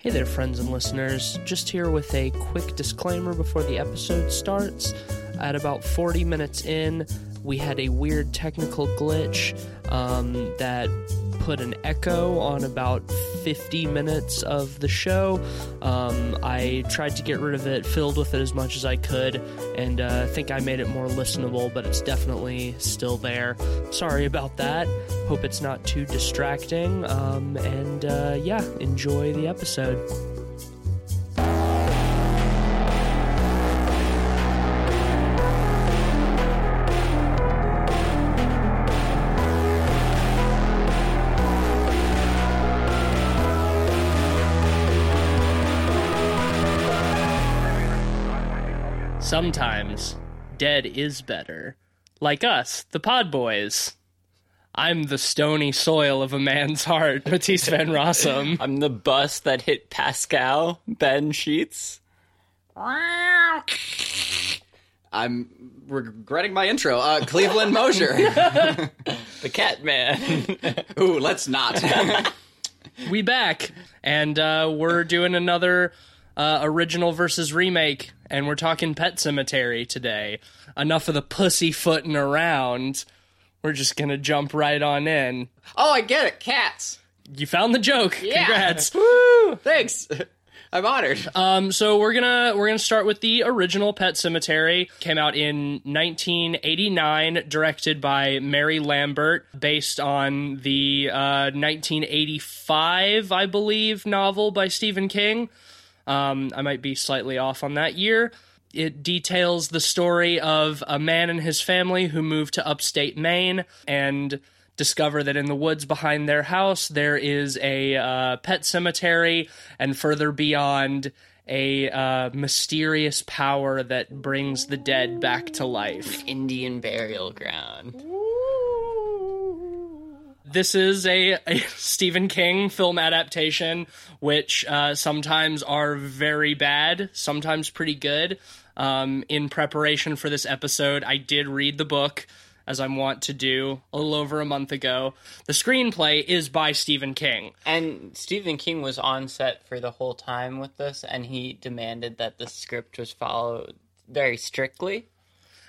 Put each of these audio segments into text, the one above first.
Hey there, friends and listeners. Just here with a quick disclaimer before the episode starts. At about 40 minutes in, we had a weird technical glitch um, that put an echo on about 50 minutes of the show. Um, I tried to get rid of it, filled with it as much as I could, and uh, think I made it more listenable, but it's definitely still there. Sorry about that. Hope it's not too distracting. Um, and uh, yeah, enjoy the episode. Sometimes dead is better. Like us, the Pod Boys. I'm the stony soil of a man's heart, Matisse Van Rossum. I'm the bus that hit Pascal, Ben Sheets. I'm regretting my intro. Uh, Cleveland Mosier. The cat man. Ooh, let's not. we back, and uh, we're doing another uh, original versus remake, and we're talking Pet Sematary today. Enough of the pussyfooting around. We're just gonna jump right on in. oh, I get it. Cats. You found the joke. Yeah. Congrats. Woo! Thanks. I'm honored. Um, so we're gonna we're gonna start with the original Pet Sematary. Came out in 1989, directed by Mary Lambert, based on the uh, 1985, I believe, novel by Stephen King. Um, I might be slightly off on that year. It details the story of a man and his family who move to upstate Maine and discover that in the woods behind their house there is a uh, pet cemetery, and further beyond, a uh, mysterious power that brings the dead back to life. Indian burial ground. This is a, a Stephen King film adaptation, which uh, sometimes are very bad, sometimes pretty good. Um, in preparation for this episode, I did read the book, as I'm wont to do, a little over a month ago. The screenplay is by Stephen King. And Stephen King was on set for the whole time with this, and he demanded that the script was followed very strictly.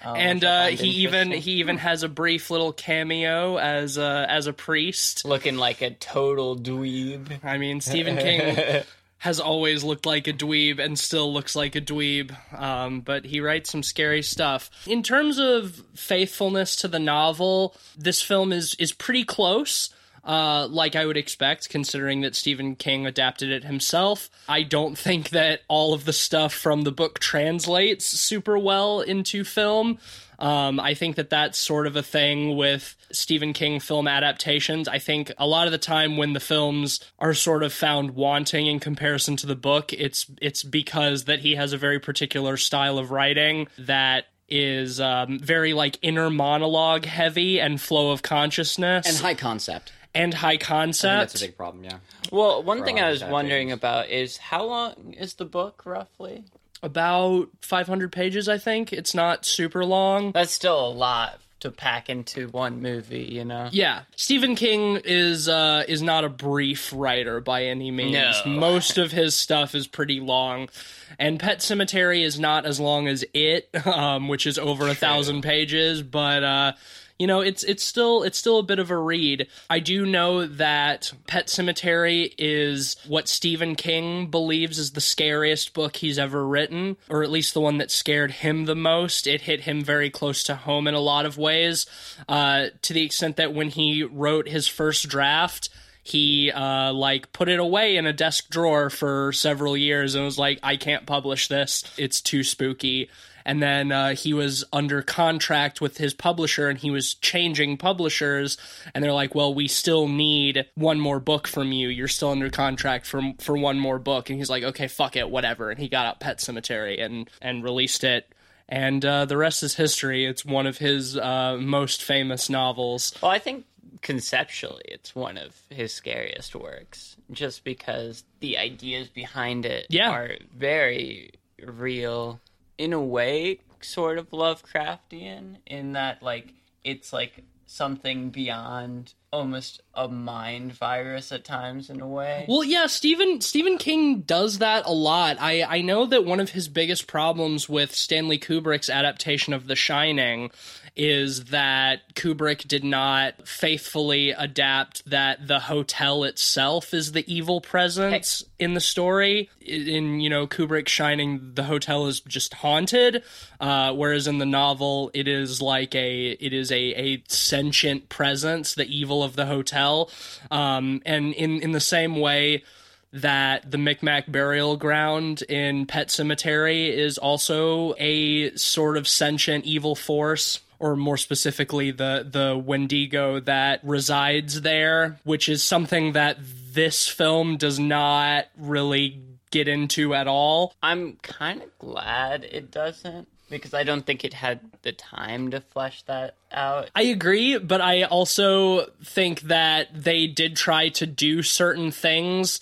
Um, and uh, he even he even has a brief little cameo as a, as a priest. looking like a total dweeb. I mean, Stephen King has always looked like a dweeb and still looks like a dweeb, um, but he writes some scary stuff. In terms of faithfulness to the novel, this film is is pretty close. Uh, like I would expect, considering that Stephen King adapted it himself. I don't think that all of the stuff from the book translates super well into film. Um, I think that that's sort of a thing with Stephen King film adaptations. I think a lot of the time when the films are sort of found wanting in comparison to the book, it's it's because that he has a very particular style of writing that is um, very like inner monologue heavy and flow of consciousness And high concept. And high I think concept. that's a big problem, yeah. Well, one For thing I was wondering adaptations. about is how long is the book roughly? About 500 pages, I think. It's not super long. That's still a lot to pack into one movie, you know? Yeah, Stephen King is uh, is not a brief writer by any means. No. Most of his stuff is pretty long, and Pet Sematary is not as long as it, um, which is over a thousand pages. But uh, you know, it's it's still it's still a bit of a read. I do know that Pet Sematary is what Stephen King believes is the scariest book he's ever written, or at least the one that scared him the most. It hit him very close to home in a lot of ways, uh, to the extent that when he wrote his first draft he uh, like put it away in a desk drawer for several years and was like i can't publish this it's too spooky and then uh, he was under contract with his publisher and he was changing publishers. And they're like well we still need one more book from you. You're still under contract for for one more book. And he's like okay fuck it whatever. And he got out pet cemetery and and released it. And uh, the rest is history. It's one of his uh, most famous novels. Well, I think conceptually it's one of his scariest works just because the ideas behind it Yeah. are very real in a way sort of lovecraftian in that like it's like something beyond almost a mind virus at times in a way. Well, yeah, Stephen Stephen King does that a lot. I I know that one of his biggest problems with Stanley Kubrick's adaptation of The Shining is that Kubrick did not faithfully adapt that the hotel itself is the evil presence in the story. In you know Kubrick Shining, the hotel is just haunted, uh, whereas in the novel it is like a it is a a sentient presence, the evil of the hotel, um, and in in the same way that the Micmac burial ground in Pet Sematary is also a sort of sentient evil force or more specifically the the Wendigo that resides there, which is something that this film does not really get into at all. I'm kind of glad it doesn't because I don't think it had the time to flesh that out. I agree, but I also think that they did try to do certain things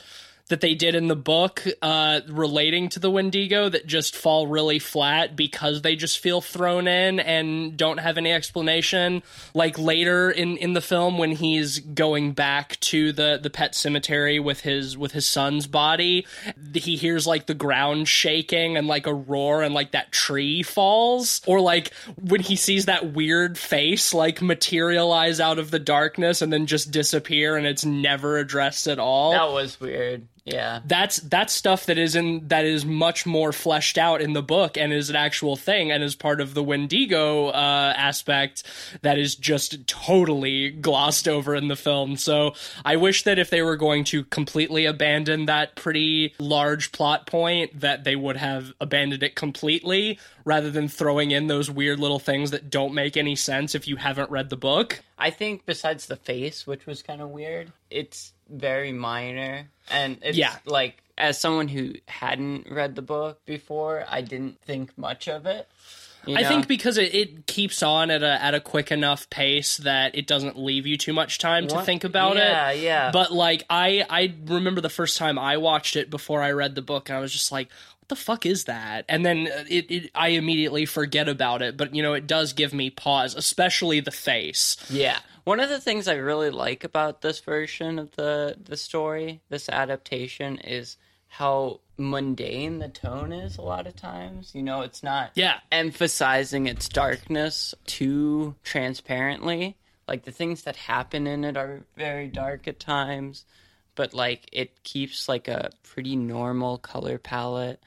that they did in the book uh, relating to the Wendigo that just fall really flat because they just feel thrown in and don't have any explanation. Like later in, in the film when he's going back to the, the pet cemetery with his with his son's body, he hears like the ground shaking and like a roar and like that tree falls. Or like when he sees that weird face like materialize out of the darkness and then just disappear and it's never addressed at all. That was weird. Yeah. That's that's stuff that is in that is much more fleshed out in the book and is an actual thing and is part of the Wendigo uh, aspect that is just totally glossed over in the film. So I wish that if they were going to completely abandon that pretty large plot point, that they would have abandoned it completely rather than throwing in those weird little things that don't make any sense if you haven't read the book. I think besides the face, which was kind of weird, it's very minor and it's Yeah. like as someone who hadn't read the book before, I didn't think much of it. you I think because it, it keeps on at a at a quick enough pace that it doesn't leave you too much time to think about yeah, it. yeah. yeah. But like I I remember the first time I watched it before I read the book and I was just like what the fuck is that? And then uh, it, it I immediately forget about it, but you know it does give me pause, especially the face. Yeah. One of the things I really like about this version of the the story, this adaptation, is how mundane the tone is a lot of times. You know, it's not Yeah. emphasizing its darkness too transparently. Like the things that happen in it are very dark at times, but like it keeps like a pretty normal color palette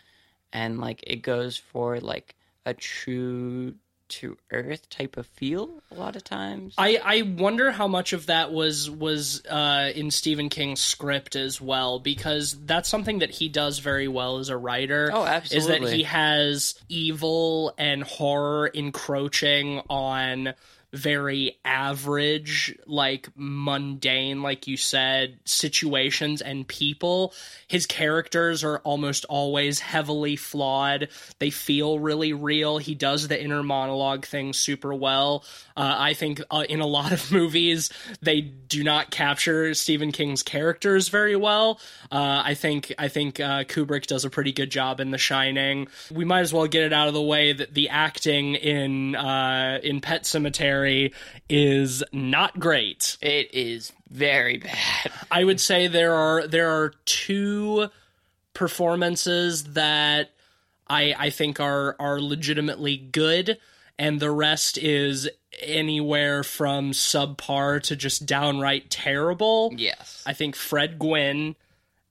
and like it goes for like a true to earth type of feel a lot of times. I, I wonder how much of that was was uh, in Stephen King's script as well, because that's something that he does very well as a writer. Oh, absolutely Is that he has evil and horror encroaching on very average, like mundane, like you said, situations and people. His characters are almost always heavily flawed. They feel really real. He does the inner monologue thing super well. Uh, I think uh, in a lot of movies, they do not capture Stephen King's characters very well. Uh, I think I think uh, Kubrick does a pretty good job in The Shining. We might as well get it out of the way that the acting in uh, in Pet Sematary is not great. It is very bad. I would say there are there are two performances that I I think are are legitimately good, and the rest is anywhere from subpar to just downright terrible. Yes. I think Fred Gwynne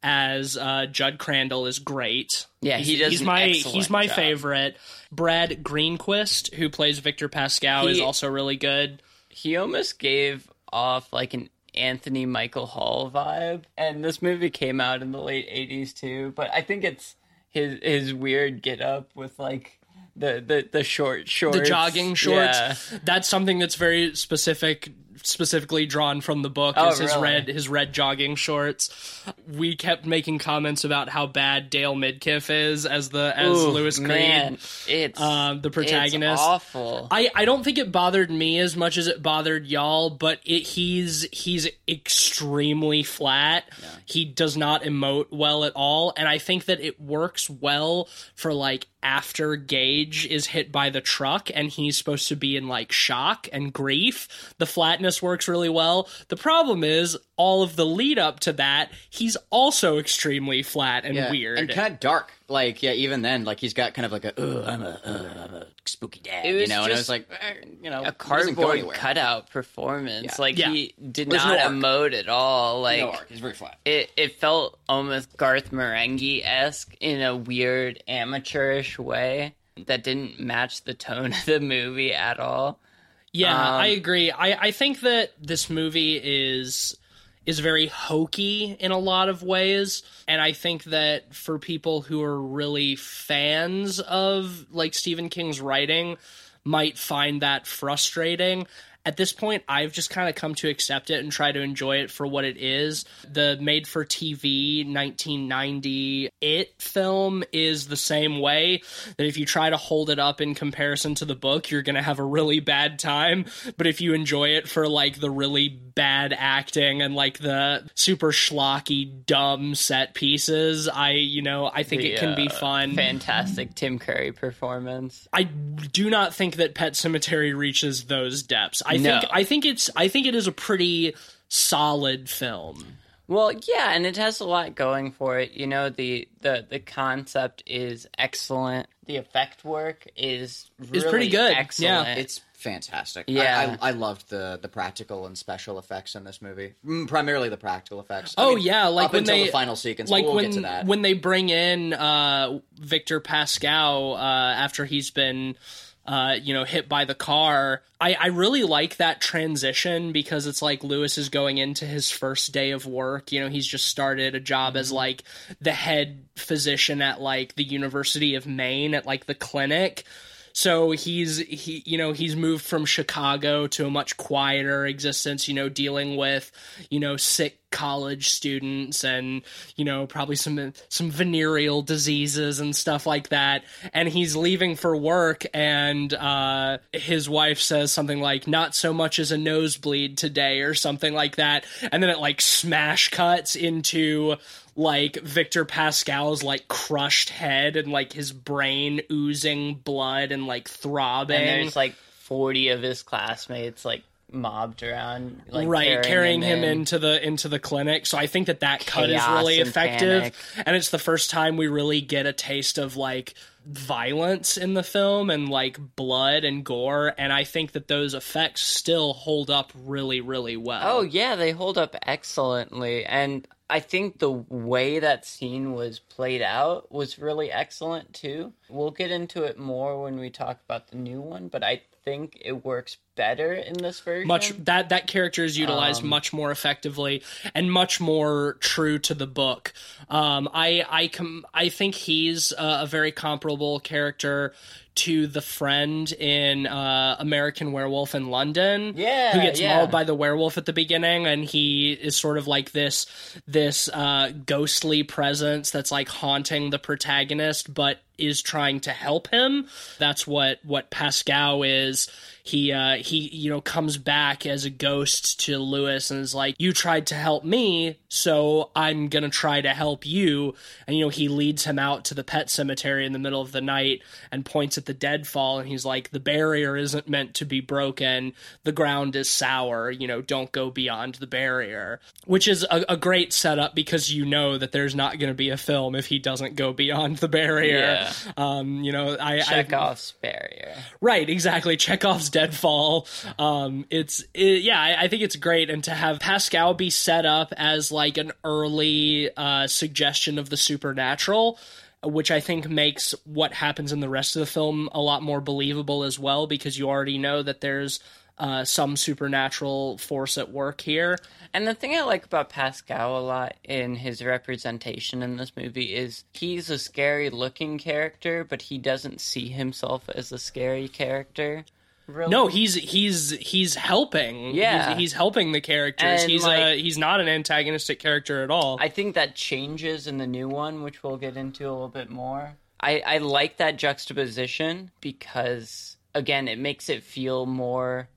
as uh, Judd Crandall is great. Yeah, he He's- does He's my he's my job. favorite. Brad Greenquist, who plays Victor Pascal, is also really good. He almost gave off like an Anthony Michael Hall vibe. And this movie came out in the late 80s too, but I think it's his his weird get up with like the the the short shorts. the jogging shorts. Yeah. That's something that's very specific, specifically drawn from the book. Oh, is his really? red his red jogging shorts. We kept making comments about how bad Dale Midkiff is as the as Ooh, Louis Creed. Man, it's um, the protagonist. It's awful. I, I don't think it bothered me as much as it bothered y'all, but it he's he's extremely flat. He does not emote well at all, and I think that it works well for like after Gage is hit by the truck and he's supposed to be in like shock and grief. The flatness works really well. The problem is all of the lead up to that, he's also extremely flat and Yeah, weird. and kind of dark. Like yeah, even then, like he's got kind of like a "Ugh, I'm a, uh, I'm a spooky dad, It you was know. And I just was like, eh, you know, a he doesn't go cardboard anywhere. cutout performance. Yeah. Like Yeah. he did There's not no arc. emote at all. Like no arc. He's very flat. it, it felt almost Garth Marenghi esque in a weird amateurish way that didn't match the tone of the movie at all. Yeah, Um, I agree. I, I think that this movie is is very hokey in a lot of ways, and I think that for people who are really fans of like Stephen King's writing, might find that frustrating. At this point, I've just kind of come to accept it and try to enjoy it for what it is. The made for TV 1990 It film is the same way that if you try to hold it up in comparison to the book, you're going to have a really bad time. But if you enjoy it for like the really bad acting and like the super schlocky, dumb set pieces, I, you know, I think it can be uh, fun. Fantastic Tim Curry performance. I do not think that Pet Sematary reaches those depths. I No. think I think it's I think it is a pretty solid film. Well, yeah, and it has a lot going for it. You know, the the the concept is excellent. The effect work is really pretty good, yeah. Excellent. It's fantastic. Yeah. I, I, I loved the the practical and special effects in this movie. Mm, primarily the practical effects. I Oh mean, yeah, like up when until they the final sequence. like but we'll when get to that. when they bring in uh, Victor Pascal uh, after he's been. Uh, you know, hit by the car. I, I really like that transition because it's like Louis is going into his first day of work. You know, he's just started a job as like the head physician at like the University of Maine at like the clinic. So he's he you know he's moved from Chicago to a much quieter existence, you know, dealing with, you know, sick college students and, you know, probably some some venereal diseases and stuff like that. And he's leaving for work and uh his wife says something like not so much as a nosebleed today or something like that. And then it like smash cuts into like Victor Pascal's like crushed head and like his brain oozing blood and like throbbing. and there's like forty of his classmates like mobbed around, like right, carrying, him, in. into the into the clinic. So I think that that cut is really and effective, panic. and it's the first time we really get a taste of like violence in the film and like blood and gore. And I think that those effects still hold up really, really well. Oh yeah, they hold up excellently, and I think the way that scene was played out was really excellent too. We'll get into it more when we talk about the new one, but I think it works better in this version. much that that character is utilized Um, much more effectively and much more true to the book. Um, I I com- I think he's a, a very comparable character to the friend in uh, American Werewolf in London, Yeah, who gets yeah. mauled by the werewolf at the beginning, and he is sort of like this this uh, ghostly presence that's like haunting the protagonist, but is trying to help him. That's what what Pascal is. He uh, he you know comes back as a ghost to Louis and is like, "You tried to help me, so I'm gonna try to help you." And you know he leads him out to the pet cemetery in the middle of the night and points at the deadfall, and he's like, "The barrier isn't meant to be broken. The ground is sour. You know, don't go beyond the barrier." Which is a, a great setup because you know that there's not going to be a film if he doesn't go beyond the barrier. Yeah. Um, you know, I I Chekhov's barrier. Right, exactly. Chekhov's Deadfall. Um, it's it, yeah, I, I think it's great, and to have Pascal be set up as like an early uh, suggestion of the supernatural, which I think makes what happens in the rest of the film a lot more believable as well, because you already know that there's uh, some supernatural force at work here. And the thing I like about Pascal a lot in his representation in this movie is he's a scary looking character, but he doesn't see himself as a scary character. Really. No, he's he's he's helping. Yeah. he's, he's helping the characters. And, he's uh like- he's not an antagonistic character at all. I think that changes in the new one, which we'll get into a little bit more. I, I like that juxtaposition because, again, it makes it feel more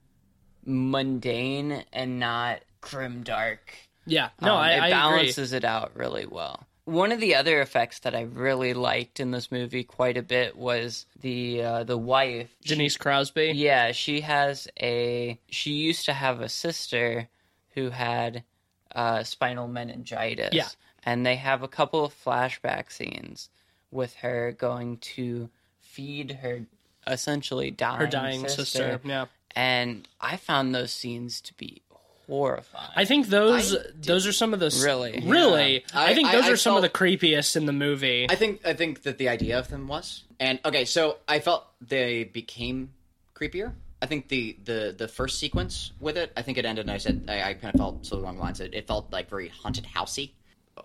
mundane and not grim dark. yeah, no, Um, I, it I balances it out really well. One of the other effects that I really liked in this movie quite a bit was the uh, the wife. Janice Crosby. Yeah, she has a. She used to have a sister who had uh, spinal meningitis. Yeah. and they have a couple of flashback scenes with her going to feed her essentially dying her dying sister. sister. Yeah. and I found those scenes to be horrifying. I think those I those are some of the Really? really. Yeah. I, I- think those I are some of the creepiest in the movie. I think I think that the idea of them was and okay, so I felt they became creepier. I think the the the first sequence with it, I think it ended. and I said I, I kind of felt so along the lines. It, it felt like very haunted housey,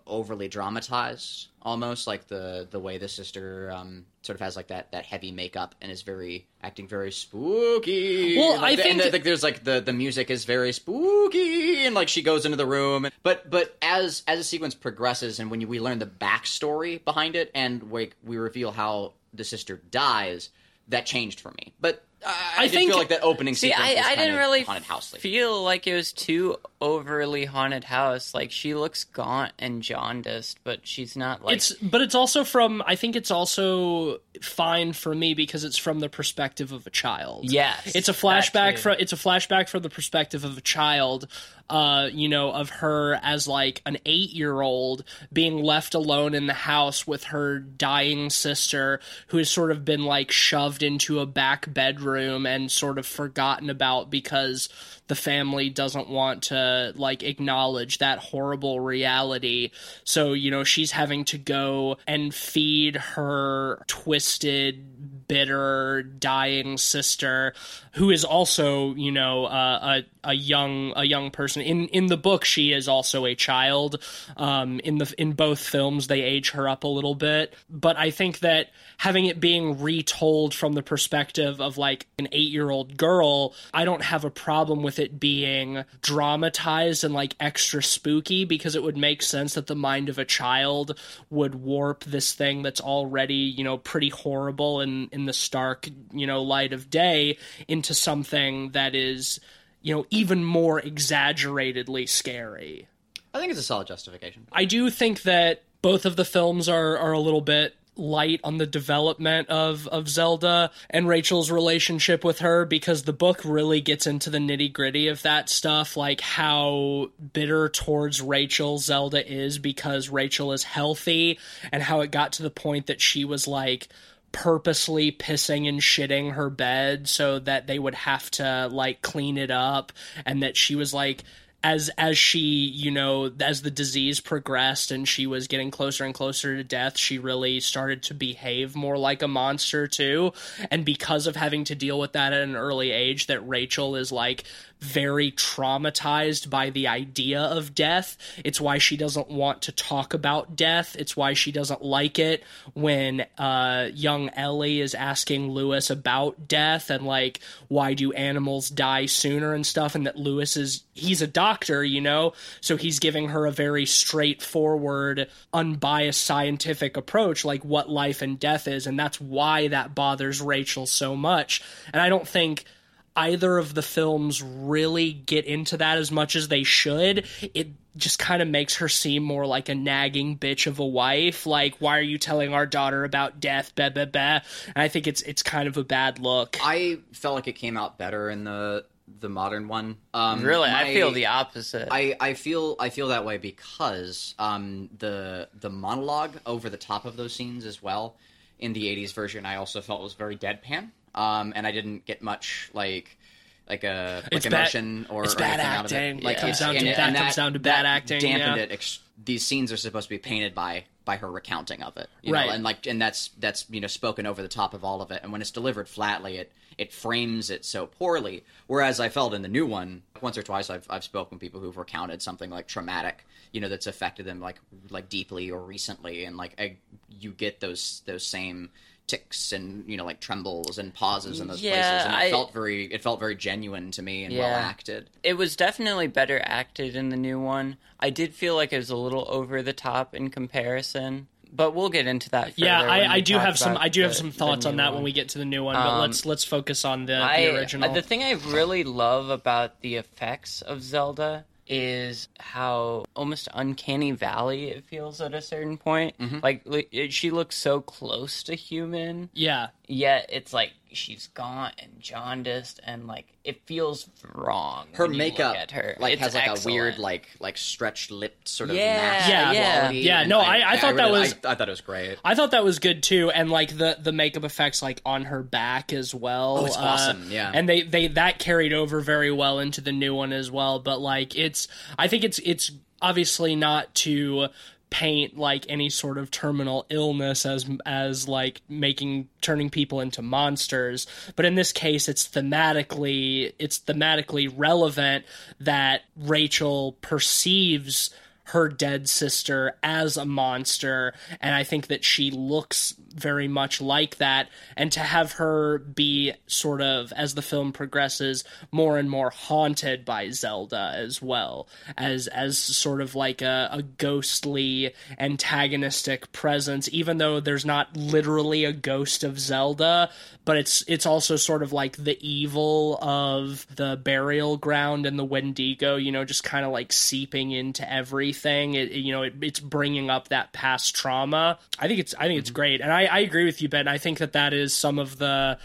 overly dramatized, almost like the the way the sister um, sort of has like that that heavy makeup and is very acting very spooky. Well, like, I the- think- and, like there's like the the music is very spooky and like she goes into the room. But but as as the sequence progresses and when you, we learn the backstory behind it and we we reveal how the sister dies that changed for me. But I, I did think- feel like that opening See, sequence I, I didn't really haunted housely feel like it was too overly haunted house. Like she looks gaunt and jaundiced, but she's not like it's but it's also from I think it's also fine for me because it's from the perspective of a child. Yes, It's a flashback from it's a flashback from the perspective of a child uh you know of her as like an 8-year-old being left alone in the house with her dying sister who has sort of been like shoved into a back bedroom and sort of forgotten about because the family doesn't want to like acknowledge that horrible reality. So, you know, she's having to go and feed her twisted, bitter, dying sister who is also, you know, uh, a a young a young person. In in the book she is also a child. Um in the in both films they age her up a little bit, but I think that having it being retold from the perspective of like an 8-year-old girl, I don't have a problem with it being dramatized and like extra spooky because it would make sense that the mind of a child would warp this thing that's already, you know, pretty horrible in in the stark, you know, light of day into something that is, you know, even more exaggeratedly scary. i think it's a solid justification I do think that both of the films are are a little bit light on the development of of Zelda and Rachel's relationship with her because the book really gets into the nitty-gritty of that stuff like how bitter towards Rachel Zelda is because Rachel is healthy and how it got to the point that she was like purposely pissing and shitting her bed so that they would have to like clean it up and that she was like as as she you know as the disease progressed and she was getting closer and closer to death she really started to behave more like a monster too. And because of having to deal with that at an early age that Rachel is like very traumatized by the idea of death. It's why she doesn't want to talk about death. It's why she doesn't like it when uh young Ellie is asking Louis about death and like why do animals die sooner and stuff and that Louis is he's a doctor you know? So he's giving her a very straightforward unbiased scientific approach like what life and death is and that's why that bothers Rachel so much. And I don't think either of the films really get into that as much as they should. It just kind of makes her seem more like a nagging bitch of a wife. Like, why are you telling our daughter about death? Bah, bah, bah. And I think it's it's kind of a bad look. i felt like it came out better in the the modern one um really. I feel the opposite. I, I feel I feel that way because um, the the monologue over the top of those scenes as well in the '80s version I also felt was very deadpan, um, and I didn't get much like like a like It's bad- emotion or, it's or bad anything out of acting. it. That comes down to- and- that and comes down to bad that acting, Dampened yeah. it. Ex- these scenes are supposed to be painted by by her recounting of it, you Right. know, and like and that's that's you know spoken over the top of all of it, and when it's delivered flatly, it it frames it so poorly. Whereas I felt in the new one, once or twice I've I've spoken with people who've recounted something like traumatic, you know, that's affected them like like deeply or recently, and like I, you get those those same ticks and you know like trembles and pauses in those Yeah, places, and it I- felt very it felt very genuine to me and Yeah. well acted. it was definitely better acted in the new one. I did feel like it was a little over the top in comparison, but we'll get into that. yeah, further when I, I do have some I do have some thoughts on that one. when we get to the new one. But Um, let's let's focus on the, I, the original. The thing I really love about the effects of Zelda is how almost uncanny valley it feels at a certain point. Mm-hmm. Like li- it- she looks so close to human, Yeah. yet it's like she's gaunt and jaundiced, and like it feels wrong. Her when you look makeup at her. like It's has like a weird like like stretched lipped sort of Yeah, mask Yeah. quality, Yeah, no, I- I thought that really- was- I, I thought it was great. I thought that was good too, and like the the makeup effects like on her back as well. Oh, it's uh, awesome, yeah. and they they that carried over very well into the new one as well. But like it's, I think it's it's obviously not to paint like any sort of terminal illness as as like making turning people into monsters. But in this case it's thematically it's thematically relevant that Rachel perceives her dead sister as a monster and i think that she looks very much like that and to have her be sort of as the film progresses more and more haunted by zelda as well as as sort of like a, a ghostly antagonistic presence even though there's not literally a ghost of zelda but it's it's also sort of like the evil of the burial ground and the wendigo you know just kind of like seeping into everything. It, you know it, it's bringing up that past trauma. I think it's i think it's mm-hmm. great and i i agree with you ben i think that that is some of the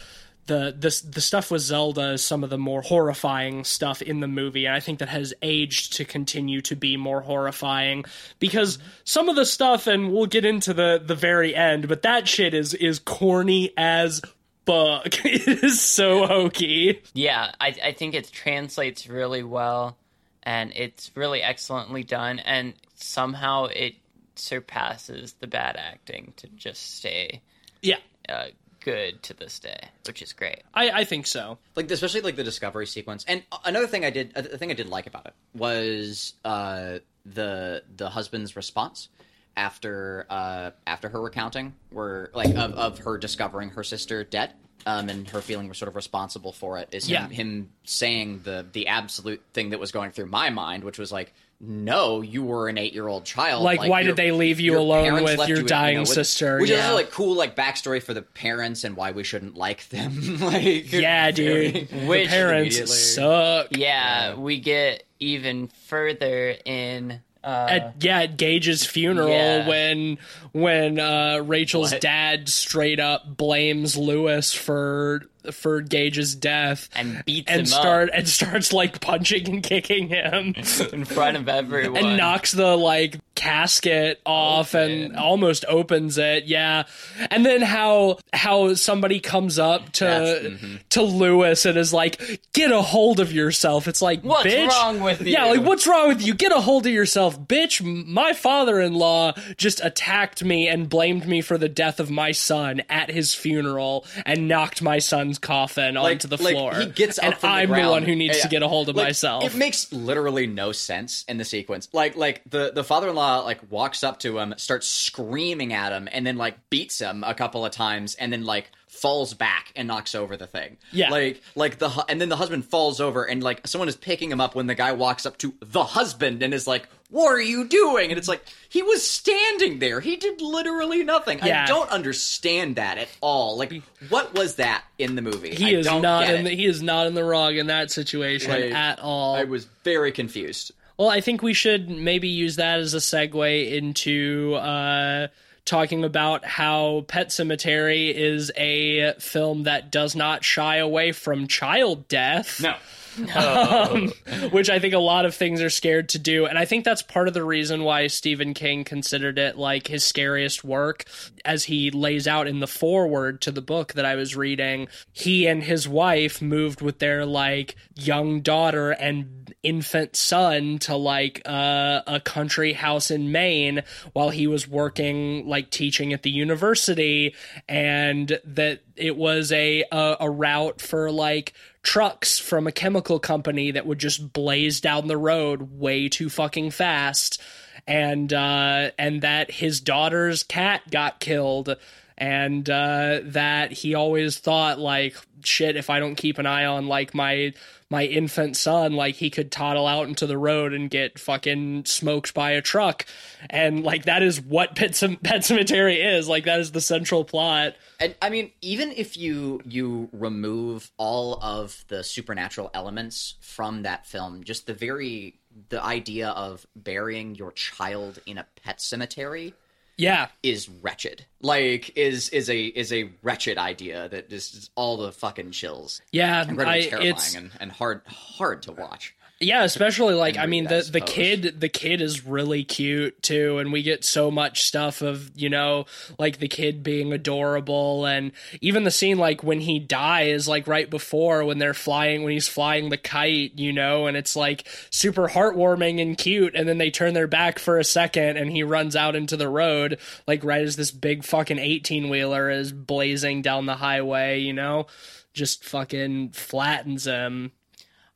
the the the stuff with Zelda is some of the more horrifying stuff in the movie, and I think that has aged to continue to be more horrifying because some of the stuff, and we'll get into the the very end, but that shit is is corny as fuck. it is so hokey. Yeah, I, I think it translates really well, and it's really excellently done, and somehow it surpasses the bad acting to just stay Yeah, uh, good to this day, which is great. I I think so. like especially like the discovery sequence and another thing i did the thing i did like about it was uh the the husband's response after uh after her recounting were like of, of her discovering her sister dead um and her feeling sort of responsible for it is him, Yeah. him saying the the absolute thing that was going through my mind which was like no you were an eight year old child Like, why your- did they leave you alone parents with your you in- dying with- sister? which Yeah. is like cool like backstory for the parents and why we shouldn't like them like Yeah, very- dude. the Which parents immediately- suck. Yeah, we get even further in. Uh, at yeah at Gage's funeral Yeah. when when uh, Rachel's What? dad straight up blames Louis for for Gage's death and beats and him start and starts like punching and kicking him. In front of everyone. and knocks the like casket off and almost opens it yeah. And then how how somebody comes up to That's- mhm. to Louis and is like get a hold of yourself. It's like What's bitch. wrong with you? yeah like what's wrong with you? Get a hold of yourself bitch. My father-in-law just attacked me and blamed me for the death of my son at his funeral and knocked my coffin onto the like, floor he gets up and the i'm the, ground. one who needs Yeah, to get a hold of like, myself It makes literally no sense in the sequence. Like like the the father in law like walks up to him, starts screaming at him, and then like beats him a couple of times, and then like falls back and knocks over the thing. Yeah. Like like the and then the husband falls over and like someone is picking him up when the guy walks up to the husband and is like, "What are you doing?" And it's like he was standing there. He did literally nothing. Yeah. I don't understand that at all. Like what was that in the movie? he I is not in the, he is not in the wrong in that situation at all. I was very confused. well, I think we should maybe use that as a segue into uh, talking about how Pet Sematary is a film that does not shy away from child death. No. um, which I think a lot of things are scared to do. And I think that's part of the reason why Stephen King considered it like his scariest work. As he lays out in the foreword to the book that I was reading, he and his wife moved with their like young daughter and infant son to like uh, a country house in Maine while he was working like teaching at the university and that it was a a, a route for like trucks from a chemical company that would just blaze down the road way too fucking fast. And uh and that his daughter's cat got killed. And uh that he always thought like shit if i don't keep an eye on like my my infant son like he could toddle out into the road and get fucking smoked by a truck. And like that is what pet, pet cemetery is. Like that is the central plot. And I mean, even if you you remove all of the supernatural elements from that film, just the very the idea of burying your child in a pet cemetery Yeah. is wretched. Like is is a is a wretched idea that just is all the fucking chills. Yeah. Incredibly I, terrifying it's and, and hard hard to watch. Yeah, especially like I mean the the kid the kid is really cute too and we get so much stuff of, you know, like the kid being adorable and even the scene like when he dies like right before when they're flying when he's flying the kite, you know, and it's like super heartwarming and cute and then they turn their back for a second and he runs out into the road like right as this big fucking 18-wheeler is blazing down the highway, you know, just fucking flattens him.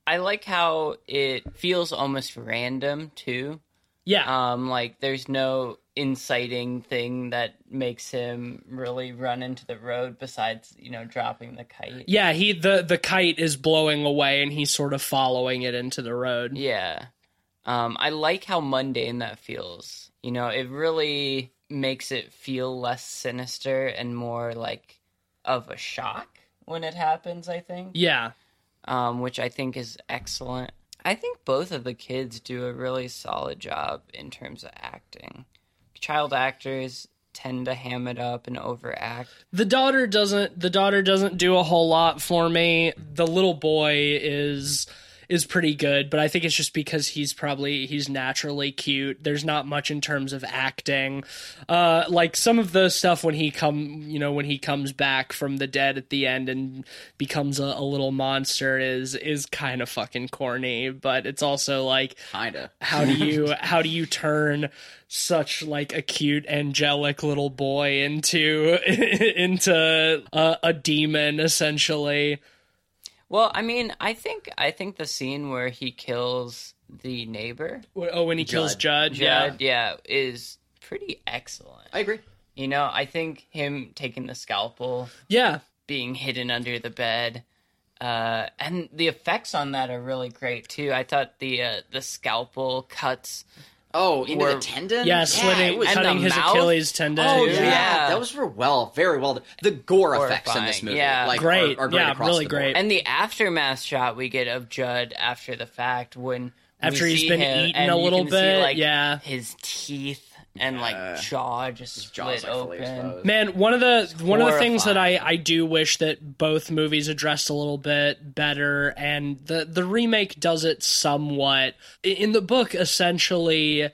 I like how it feels almost random too. Yeah. Um, like there's no inciting thing that makes him really run into the road besides you know dropping the kite. Yeah, he the the kite is blowing away and he's sort of following it into the road. Yeah. Um, I like how mundane that feels. You know, it really makes it feel less sinister and more like of a shock when it happens, I think. Yeah. Um, which I think is excellent. I think both of the kids do a really solid job in terms of acting. Child actors tend to ham it up and overact. The daughter doesn't the daughter doesn't do a whole lot for me. The little boy is is pretty good, but I think it's just because he's probably he's naturally cute. There's not much in terms of acting. Uh like some of the stuff when he come, you know, when he comes back from the dead at the end and becomes a, a little monster is is kind of fucking corny, but it's also like Kinda. how do you how do you turn such like a cute angelic little boy into into a, a demon essentially Well, I mean, I think I think the scene where he kills the neighbor, oh when he kills Judd. judd yeah Judd, yeah, is pretty excellent. I agree. You know, I think him taking the scalpel, yeah being hidden under the bed, uh, and the effects on that are really great too. I thought the uh, the scalpel cuts. Oh, into Or- the tendon? yeah slitting was- And cutting his mouth? achilles tendon Oh, yeah. Yeah. those were well, very well. done. The gore effects in this movie, yeah. like, Great. are, are great Yeah, across really the board. great. And the aftermath shot we get of Judd after the fact when After we he's see been him, eaten and a you little can see, bit, like, yeah. his teeth and like jaw just Jaws split like fully open. exposed. Man, one of the one of the things that I. I do wish that both movies addressed a little bit better, and the the remake does it somewhat. I- In the book, essentially,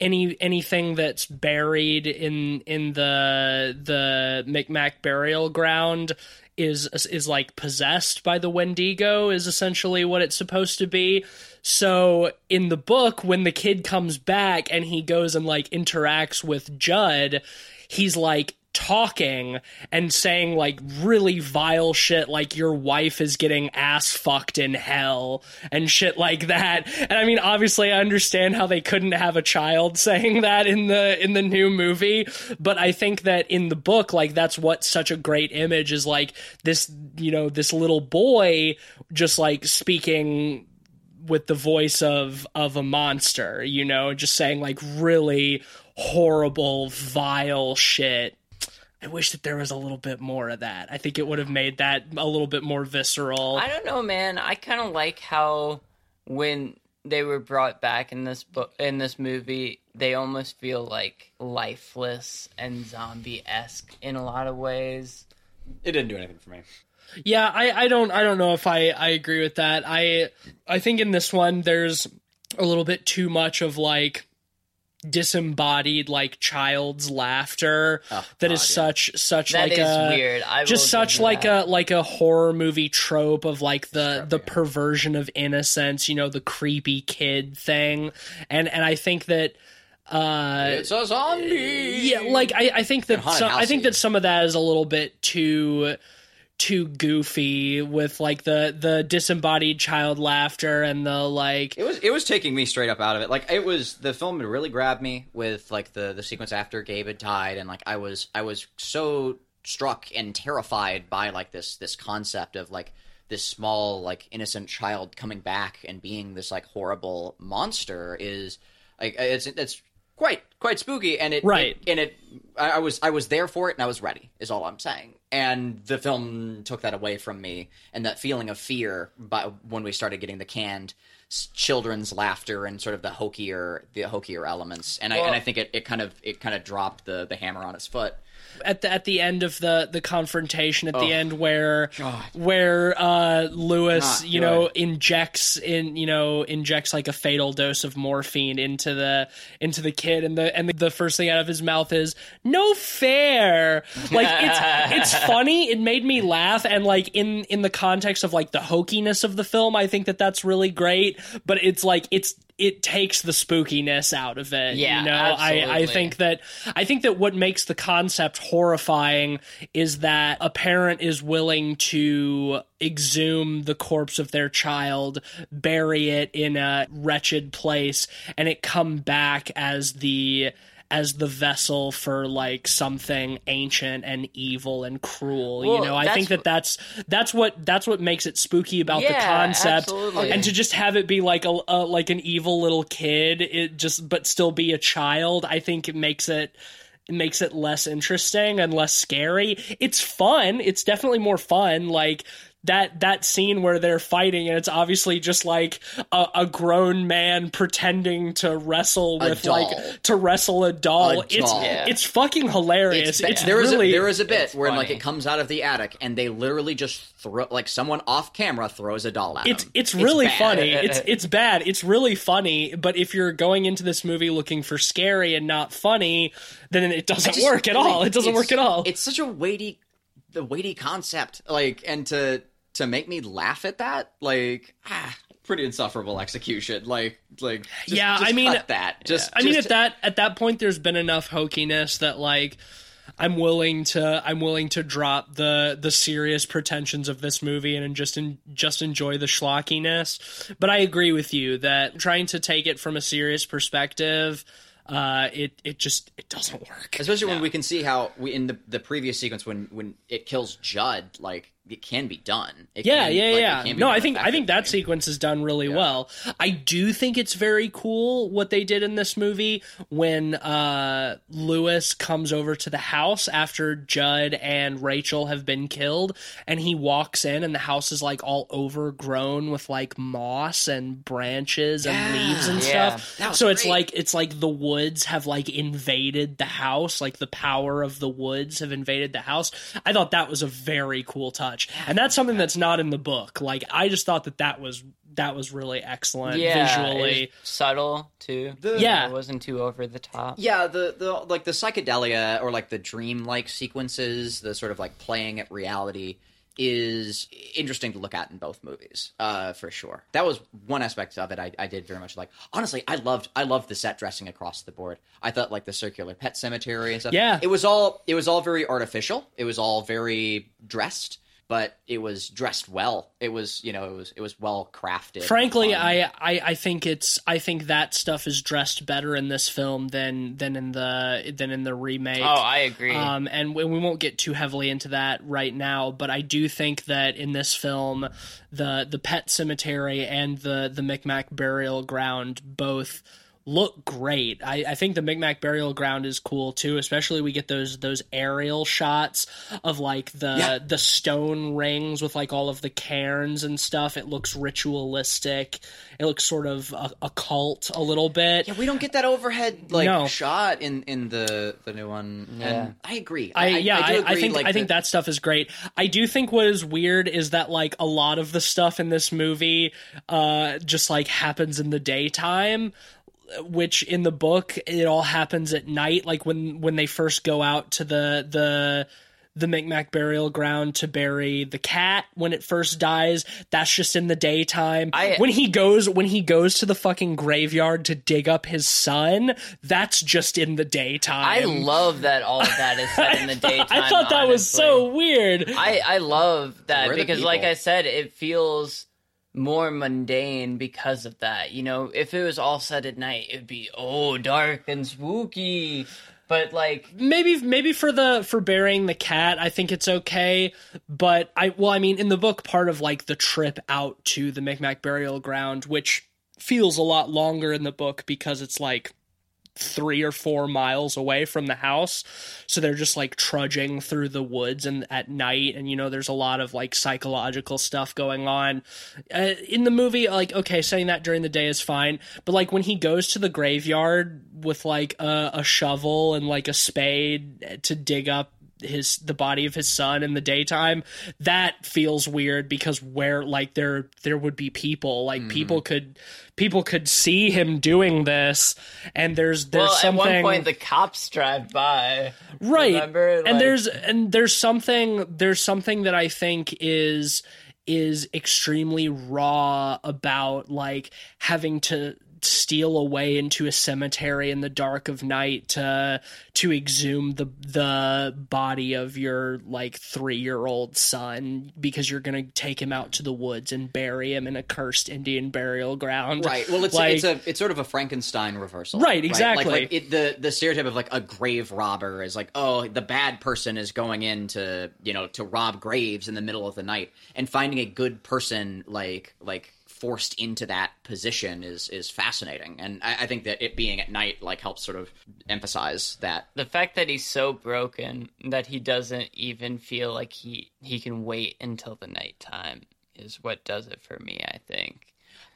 any anything that's buried in in the the Micmac burial ground is is like possessed by the Wendigo is essentially what it's supposed to be. So in the book when the kid comes back and he goes and like interacts with Judd, he's like talking and saying like really vile shit like your wife is getting ass fucked in hell and shit like that. And I mean obviously I understand how they couldn't have a child saying that in the in the new movie, but I think that in the book like that's what such a great image is like this you know this little boy just like speaking with the voice of of a monster, you know, just saying like really horrible, vile shit. I wish that there was a little bit more of that. I think it would have made that a little bit more visceral. I don't know, man. I kind of like how when they were brought back in this book in this movie, they almost feel like lifeless and zombie esque in a lot of ways. It didn't do anything for me. Yeah, I, I don't I don't know if I, I agree with that. I I think in this one there's a little bit too much of like disembodied like child's laughter Oh, that God, is yeah. such such That like is a weird. I just such like that. a like a horror movie trope of like the the perversion of innocence, you know, the creepy kid thing. And and I think that uh It's a zombie. yeah, like I, I think that some, I think that some of that is a little bit too too goofy with like the the disembodied child laughter and the like It was it was taking me straight up out of it. Like it was the film had really grabbed me with like the the sequence after Gabe had died, and like I was I was so struck and terrified by like this this concept of like this small like innocent child coming back and being this like horrible monster is like it's it's quite quite spooky and it Right. it- and it I, I was I was there for it and I was ready is all I'm saying and the film took that away from me and that feeling of fear by when we started getting the canned children's laughter and sort of the hokier the hokier elements. And I and I think it, it kind of it kind of dropped the the hammer on its foot. At the at the end of the the confrontation at the end where where uh Louis Not you know injects in you know injects like a fatal dose of morphine into the into the kid. And the and the, the first thing out of his mouth is no fair. Like it's it's funny. It made me laugh. And like in in the context of like the hokiness of the film I think that that's really great. But it's like it's it takes the spookiness out of it Yeah, you know? I I think that I think that what makes the concept horrifying is that a parent is willing to exhume the corpse of their child, bury it in a wretched place, and it come back as the as the vessel for like something ancient and evil and cruel you know? I think that that's that's what that's what makes it spooky about the concept. absolutely. and to just have it be like a, a like an evil little kid it just but still be a child i think it makes it it makes it less interesting and less scary. It's fun. It's definitely more fun like that that scene where they're fighting and it's obviously just like a, a grown man pretending to wrestle with like to wrestle a doll, A it's doll. It's fucking hilarious It's, it's, ba- there is really a, there is a bit it's where like it comes out of the attic and they literally just throw like someone off camera throws a doll at it's him. it's really bad. funny. It's it's bad. It's really funny. But if you're going into this movie looking for scary and not funny, then it doesn't just work at really- all. It doesn't work at all. It's such a weighty, the weighty concept. Like, and to to make me laugh at that, like, ah, pretty insufferable execution. Like, like, just, Yeah, just I mean- that. Just, I mean, just- at that at that point, there's been enough hokiness that like. I'm willing to I'm willing to drop the the serious pretensions of this movie and just en- just enjoy the schlockiness. But I agree with you that trying to take it from a serious perspective, uh, it it just it doesn't work. especially when we can see how we in the the previous sequence when when it kills Judd, like it can be done. It Yeah, can- yeah, like, yeah. No, I think I think that sequence is done really well. I do think it's very cool what they did in this movie when uh, Louis comes over to the house after Judd and Rachel have been killed, and he walks in, and the house is like all overgrown with like moss and branches and Yeah. leaves and Yeah. stuff. So it's like it's like the woods have like invaded the house, like the power of the woods have invaded the house. I thought that was a very cool touch, and that's something that's not in the book. Like I just thought that that was that was really excellent yeah, visually. subtle too. The- Yeah. it wasn't too over the top. Yeah, the the like the psychedelia or like the dream like sequences, the sort of like playing at reality is interesting to look at in both movies, uh, for sure. That was one aspect of it I, I did very much like. Honestly, I loved I loved the set dressing across the board. I thought like the circular pet cemetery and stuff. Yeah. it was all it was all very artificial. It was all very dressed, but it was dressed well. It was you know it was it was well crafted. Frankly. I, I I think it's I think that stuff is dressed better in this film than than in the than in the remake. Oh, I agree. Um, and we, we won't get too heavily into that right now, but I do think that in this film, the the pet cemetery and the the Micmac burial ground both look great. I, I think the Micmac burial ground is cool too, especially we get those those aerial shots of like the Yeah. the stone rings with like all of the cairns and stuff. It looks ritualistic. It looks sort of occult a little bit. Yeah, we don't get that overhead like No. shot in in the the new one. Yeah. And I agree. I, yeah, I, do I, think like, I think the- that stuff is great. I do think what is weird is that like a lot of the stuff in this movie, uh, just like happens in the daytime. Which in the book it all happens at night, like when when they first go out to the the the Micmac burial ground to bury the cat when it first dies. That's just in the daytime. I- when he goes when he goes to the fucking graveyard to dig up his son, that's just in the daytime. I love that all of that is set in the daytime. I thought that was so weird. I I love that We're because, like. I said, it feels more mundane because of that. You know, if it was all set at night, it'd be oh dark and spooky. But like, maybe maybe for the for burying the cat, I think it's okay. But I well, I mean, in the book, part of like the trip out to the Micmac burial ground, which feels a lot longer in the book because it's like three or four miles away from the house. So they're just like trudging through the woods and at night and you know there's a lot of like psychological stuff going on. Uh, in the movie like okay saying that during the day is fine but like when he goes to the graveyard with like a, a shovel and like a spade to dig up his the body of his son in the daytime that feels weird because where like there there would be people like Mm-hmm. people could people could see him doing this and there's there's well, something at one point the cops drive by. right Remember, and like- there's and there's something there's something that i think is is extremely raw about like having to steal away into a cemetery in the dark of night to to exhume the the body of your like 3-year-old son because you're going to take him out to the woods and bury him in a cursed Indian burial ground. Right. Well, it's Like- it's a it's sort of a Frankenstein reversal. Right, Like- exactly. Like, it, the the stereotype of like a grave robber is like, oh, the bad person is going in to you know to rob graves in the middle of the night, and finding a good person like like forced into that position is is fascinating, and I, I think that it being at night like helps sort of emphasize that. the fact that he's so broken that he doesn't even feel like he he can wait until the nighttime is what does it for me. I think.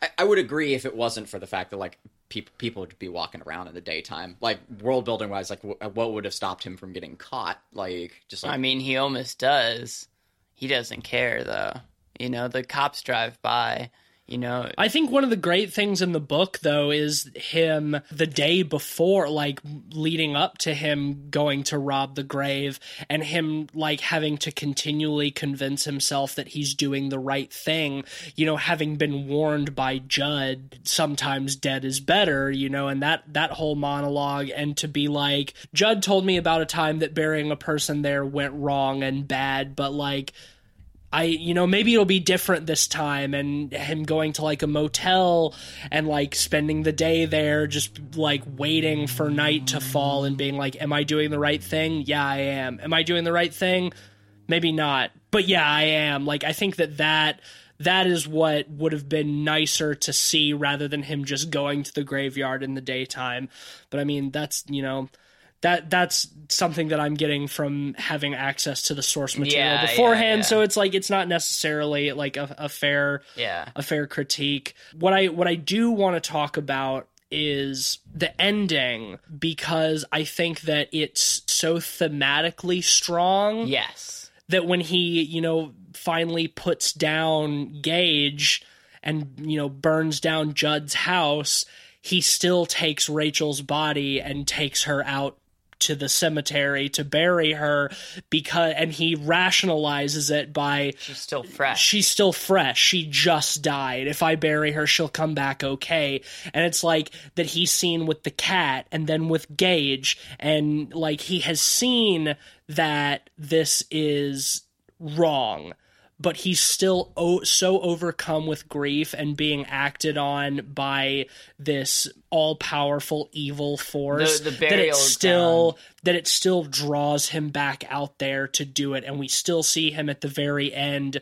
I, I would agree if it wasn't for the fact that like people people would be walking around in the daytime, like world building wise, like w- what would have stopped him from getting caught? Like just like I mean, he almost does. He doesn't care though. You know, the cops drive by. You know, I think one of the great things in the book, though, is him the day before, like leading up to him going to rob the grave, and him like having to continually convince himself that he's doing the right thing. You know, having been warned by Judd, sometimes dead is better. You know, and that that whole monologue, and to be like, Judd told me about a time that burying a person there went wrong and bad, but like. I, you know, maybe it'll be different this time, and him going to like a motel and like spending the day there, just like waiting for night to fall and being like, Am I doing the right thing? Yeah, I am. Am I doing the right thing? Maybe not. But yeah, I am. Like, I think that that. That is what would have been nicer to see rather than him just going to the graveyard in the daytime. But I mean, that's, you know, that that's something that I'm getting from having access to the source material Yeah, yeah, beforehand. yeah. So it's like it's not necessarily like a, a fair yeah. a fair critique. What I what I do want to talk about is the ending because I think that it's so thematically strong Yes. that when he, you know, finally puts down Gage and, you know, burns down Judd's house, he still takes Rachel's body and takes her out to the cemetery to bury her because and he rationalizes it by She's still fresh. she's still fresh. She just died. If I bury her, she'll come back okay. And it's like that he's seen with the cat and then with Gage, and like he has seen that this is wrong. But he's still o- so overcome with grief and being acted on by this all-powerful evil force The- the that it still that it still draws him back out there to do it. And we still see him at the very end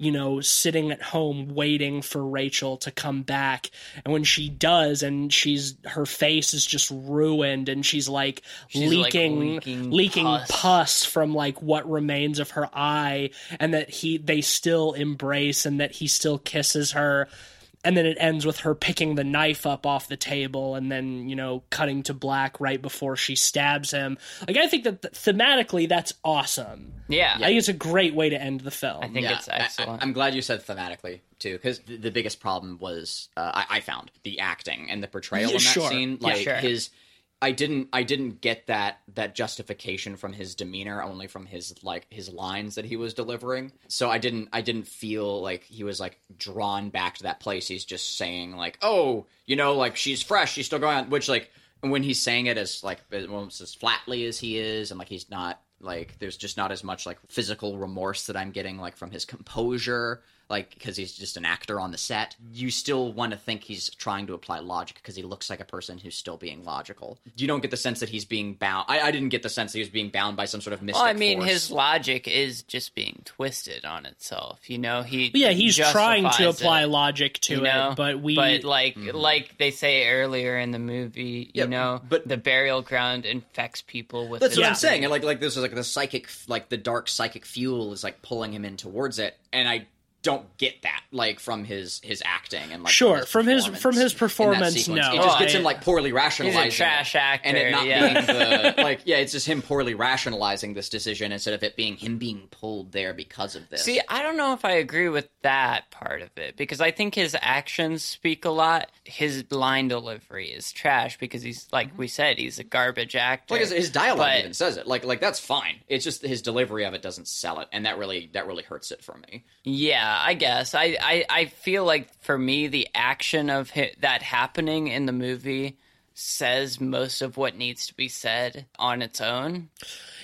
you know sitting at home waiting for Rachel to come back and when she does and she's her face is just ruined and she's like She's, like, leaking leaking leaking pus. pus from like what remains of her eye and that he they still embrace and that he still kisses her and then it ends with her picking the knife up off the table and then you know cutting to black right before she stabs him like i think that th- thematically that's awesome yeah. i think it's a great way to end the film I think Yeah, it's I- excellent. I, am glad you said thematically too, because the, the biggest problem was uh, I, I found the acting and the portrayal Yeah, in that sure. scene. Yeah, Like sure. his, I didn't, I didn't get that that justification from his demeanor, only from his like his lines that he was delivering. So I didn't, I didn't feel like he was like drawn back to that place. He's just saying like, oh, you know, like she's fresh, she's still going on, which like when he's saying it as like almost as flatly as he is, and like he's not like there's just not as much like physical remorse that I'm getting like from his composure. Like because he's just an actor on the set. You still want to think he's trying to apply logic because he looks like a person who's still being logical. You don't get the sense that he's being bound. I, I didn't get the sense that he was being bound by some sort of mystic. Well, I mean, force. his logic is just being twisted on itself. You know, he yeah, he's trying to apply it, logic to you know? it, but we but like mm-hmm. like they say earlier in the movie, you Yeah, know, but- the burial ground infects people with. That's its what I'm saying. And like like this is like the psychic like the dark psychic fuel is like pulling him in towards it, and I don't get that like from his his acting and like Sure, from his- performance from his in that performance, no. it just Oh, gets I- him like poorly rationalizing. it, trash actor, and it not yeah. being the like yeah, it's just him poorly rationalizing this decision instead of it being him being pulled there because of this. See, I don't know if I agree with that part of it because I think his actions speak a lot. His line delivery is trash because he's like we said, he's a garbage actor. like his, his dialogue But- even says it. Like like that's fine. It's just his delivery of it doesn't sell it, and that really that really hurts it for me. Yeah, I guess. I, I, I feel like for me, the action of that happening in the movie says most of what needs to be said on its own.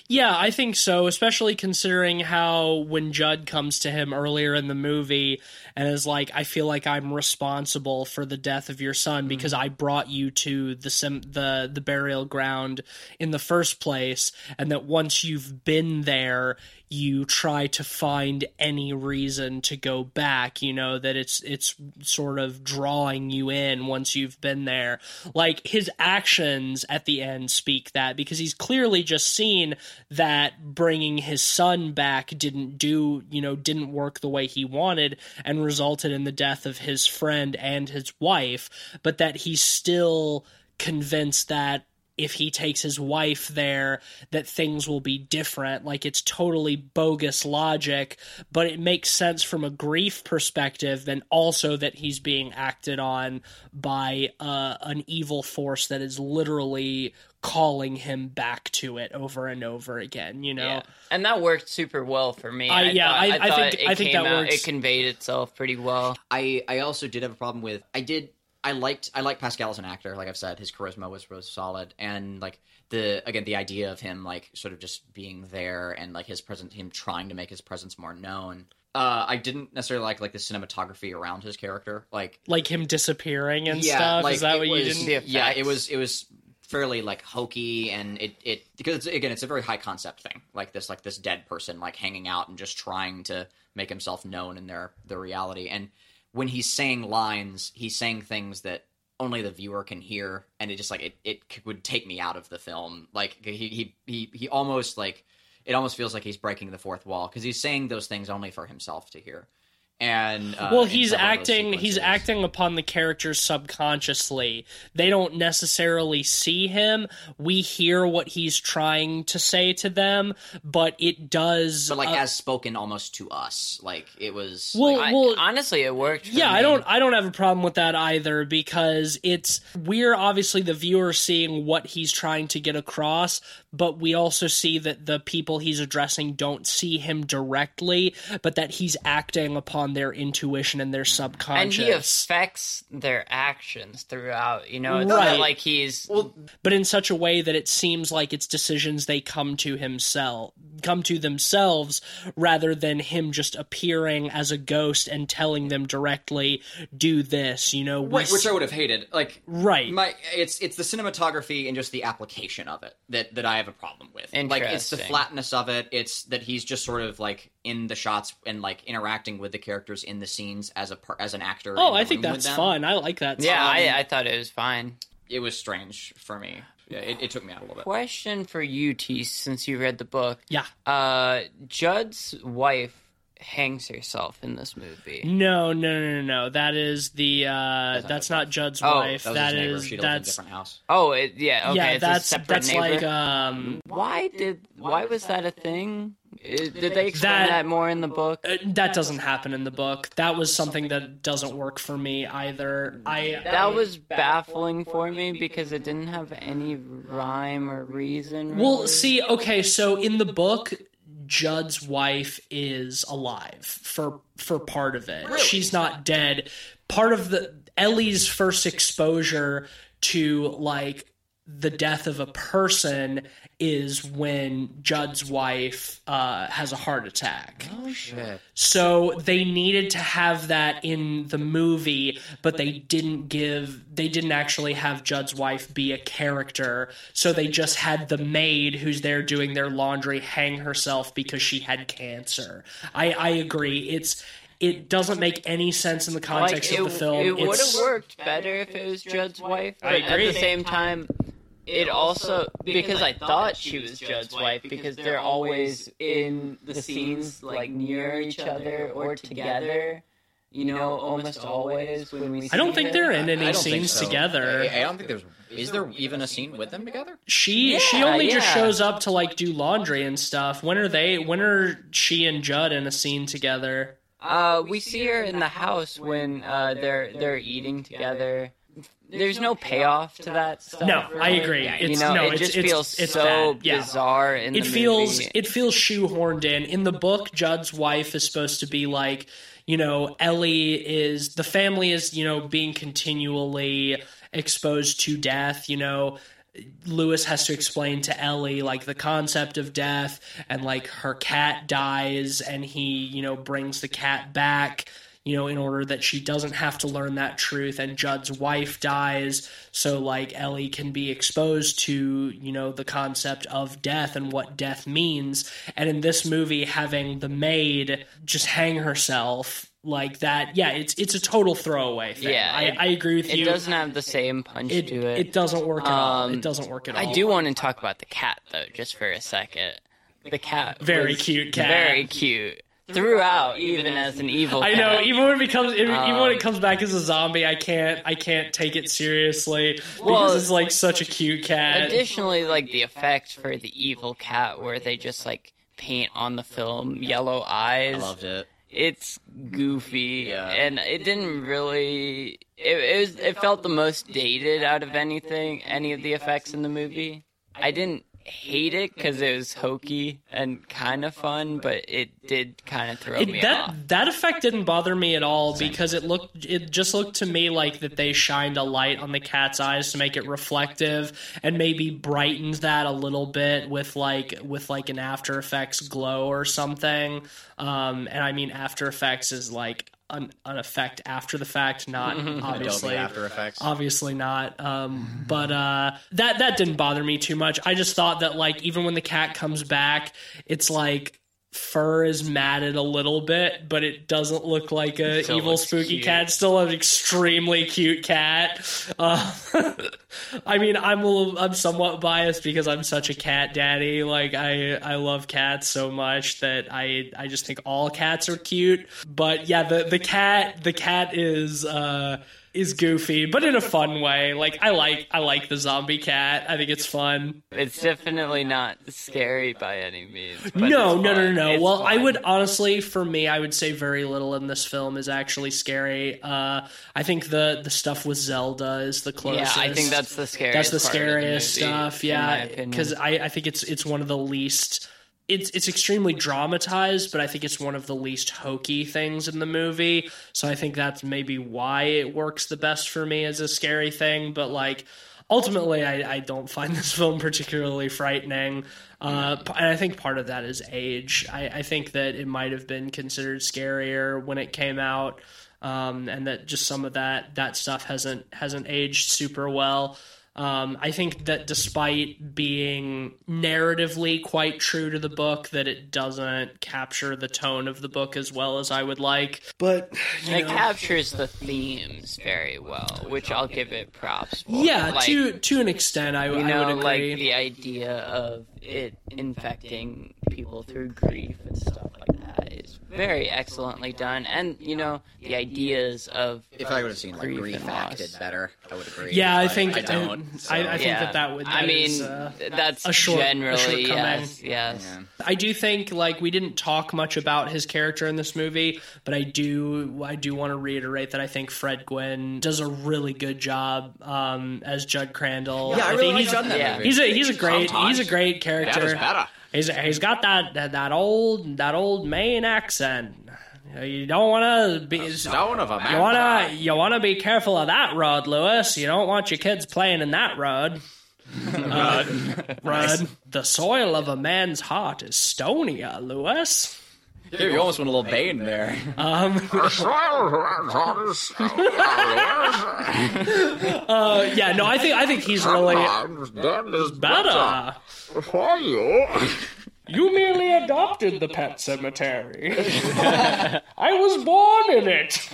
Yeah, I think so, especially considering how when Judd comes to him earlier in the movie and is like, I feel like I'm responsible for the death of your son mm. because I brought you to the sim- the the burial ground in the first place and that once you've been there, you try to find any reason to go back, you know, that it's it's sort of drawing you in once you've been there. Like his actions at the end speak that because he's clearly just seen that bringing his son back didn't do, you know, didn't work the way he wanted and resulted in the death of his friend and his wife, but that he's still convinced that if he takes his wife there that things will be different. Like it's totally bogus logic but it makes sense from a grief perspective and also that he's being acted on by uh, an evil force that is literally calling him back to it over and over again you know Yeah. And that worked super well for me. I- yeah, thought- I- I thought think- it I think that out- works. It conveyed itself pretty well. I I also did have a problem with I did I liked I like Pascow as an actor. Like I've said, his charisma was was solid, and like the again the idea of him like sort of just being there and like his presence, him trying to make his presence more known. Uh, I didn't necessarily like like the cinematography around his character. Like like him disappearing and yeah, stuff like is that what was, you didn't Yeah, it was it was fairly like hokey and it it because again it's a very high concept thing like this like this dead person like hanging out and just trying to make himself known in their their reality. And when he's saying lines he's saying things that only the viewer can hear and it just like it, it would take me out of the film. Like he he he, he almost like it almost feels like he's breaking the fourth wall because he's saying those things only for himself to hear and uh, well he's several of those acting he's acting upon the characters subconsciously. They don't necessarily see him. We hear what he's trying to say to them but it does but like uh, as spoken almost to us. Like it was Well, like, I, honestly, it worked. for yeah, I don't I don't have a problem with that either because it's we're obviously the viewer seeing what he's trying to get across, but we also see that the people he's addressing don't see him directly, but that he's acting upon their intuition and their subconscious. and he affects their actions throughout. You know, it's Right. not like he's well but in such a way that it seems like it's decisions they come to himself come to themselves rather than him just appearing as a ghost and telling them directly do this you know we right, which I would have hated. Like Right. my it's it's the cinematography and just the application of it that that I have a problem with. Like it's the flatness of it. It's that he's just sort of like in the shots and like interacting with the characters in the scenes as a per, as an actor. Oh, I think that's fun. I like that. yeah. I, I thought it was fine. It was strange for me. Yeah, it, it took me out a little bit. Question for you, T, since you read the book. yeah. Uh, Judd's wife hangs herself in this movie. No, no, no, no, no. That is the. uh not That's not wife. Judd's Oh, wife. That was That his is She lived in a that's. different house. Oh, it, yeah. Okay, yeah, it's that's a separate that's neighbor. like um. why did why was that a thing? Uh, Did they explain That- that, more in the book? uh, That doesn't happen in the book. That was something that doesn't work for me either. I That was baffling for me because it didn't have any rhyme or reason. Well, really. see, okay, so in the book, Judd's wife is alive for for part of it. She's not dead. Part of the Ellie's first exposure to like the death of a person is when Judd's wife uh, has a heart attack. Oh shit. So they needed to have that in the movie, but they didn't give they didn't actually have Judd's wife be a character. So they just had the maid who's there doing their laundry hang herself because she had cancer. I, I agree. It's it doesn't make any sense in the context like, of it, the film. It would have worked better if it was Judd's wife. But I agree. At the same time, it also because I thought she was Judd's wife because they're always in the scenes like near each other or together. You know, almost always when we. I don't think they're in any I don't think scenes so. together. I, I don't think there's. Is there even a scene with them together? She she Yeah, only just shows up to like do laundry and stuff. When are they? When are she and Judd in a scene together? Uh, we see her in the house when uh, they're they're eating together. There's no payoff to that stuff. No, I agree. you It's- know, no, it it's- just it's- feels it's so yeah. bizarre in It the feels movie. it feels shoehorned in. In the book, Judd's wife is supposed to be like, you know, Ellie is the family is, you know, being continually exposed to death, you know, Louis has to explain to Ellie like the concept of death and like her cat dies and he, you know, brings the cat back, you know, in order that she doesn't have to learn that truth and Judd's wife dies so like Ellie can be exposed to, you know, the concept of death and what death means. And in this movie having the maid just hang herself like that, yeah, it's it's a total throwaway thing. Yeah, I, it- I agree with it you. It doesn't have the same punch it, to it. it doesn't work at all. Um, It doesn't work at all. I do want to talk about the cat though, just for a second. The cat, Very cute cat. very cute throughout, even as an evil. I know. Even when it becomes, even when Um, it comes back as a zombie, I can't. I can't take it seriously because Well, it's like such a cute cat. Additionally, like the effect for the evil cat, where they just like paint on the film yellow eyes. I loved it. it's goofy Yeah. and it didn't really it, it was it felt the most dated out of anything any of the effects in the movie i didn't hate it because it was hokey and kind of fun but it did kind of throw me It, that off that effect didn't bother me at all because it looked it just looked to me like that they shined a light on the cat's eyes to make it reflective and maybe brightened that a little bit with like with like an After Effects glow or something. Um, and I mean After Effects is like an, an effect after the fact, not obviously Adobe After Effects. obviously not um but uh that that didn't bother me too much i just thought that like even when the cat comes back it's like fur is matted a little bit but it doesn't look like a Still evil spooky cute. cat. It's still an extremely cute cat. Uh, i mean i'm a little, i'm somewhat biased because i'm such a cat daddy. Like i i love cats so much that i i just think all cats are cute. But yeah the the cat the cat is uh is goofy, but in a fun way. Like I like I like the zombie cat. I think it's fun. it's definitely not scary by any means no, no, no, no, It's Well, I would honestly, for me, I would say very little in this film is actually scary. Uh, I think the the stuff with Zelda is the closest. yeah i think that's the scariest that's the scariest movie, stuff. Yeah, because I I think it's it's one of the least. It's it's extremely dramatized, but I think it's one of the least hokey things in the movie. So I think that's maybe why it works the best for me as a scary thing. But like ultimately, I, I don't find this film particularly frightening. Uh, and I think part of that is age. I, I think that it might have been considered scarier when it came out, um, and that just some of that that stuff hasn't hasn't aged super well. Um, I think that despite being narratively quite true to the book, that it doesn't capture the tone of the book as well as I would like. But it know, captures the themes very well, which I'll give it props for. yeah, Like, to to an extent, I, you I know, would like the idea of it infecting people through grief and stuff like that is very excellently done, and you know the ideas of If I would have seen like Grief grief and acted loss. better, I would agree. yeah, I think I don't. so- I, I think yeah, that that would. I mean, is, uh, that's a short- a generally shortcoming. yes, yes. Yeah. I do think like we didn't talk much about his character in this movie, but I do I do want to reiterate that I think Fred Gwynne does a really good job um, as Judd Crandall. Yeah, I really think like he's Judd in that yeah. movie. he's a he's a great Sometimes. he's a great character. better. He's he's got that, that that old that old Maine accent. You don't want to be. Stone of a man. You wanna you wanna be careful of that road, Louis. You don't want your kids playing in that road. Uh, Run. The soil of a man's heart is stonier, uh, Louis. Dude, you almost went a little Bane there. Uh, yeah, no, I think I think he's really better. You merely adopted the pet cemetery. I was born in it.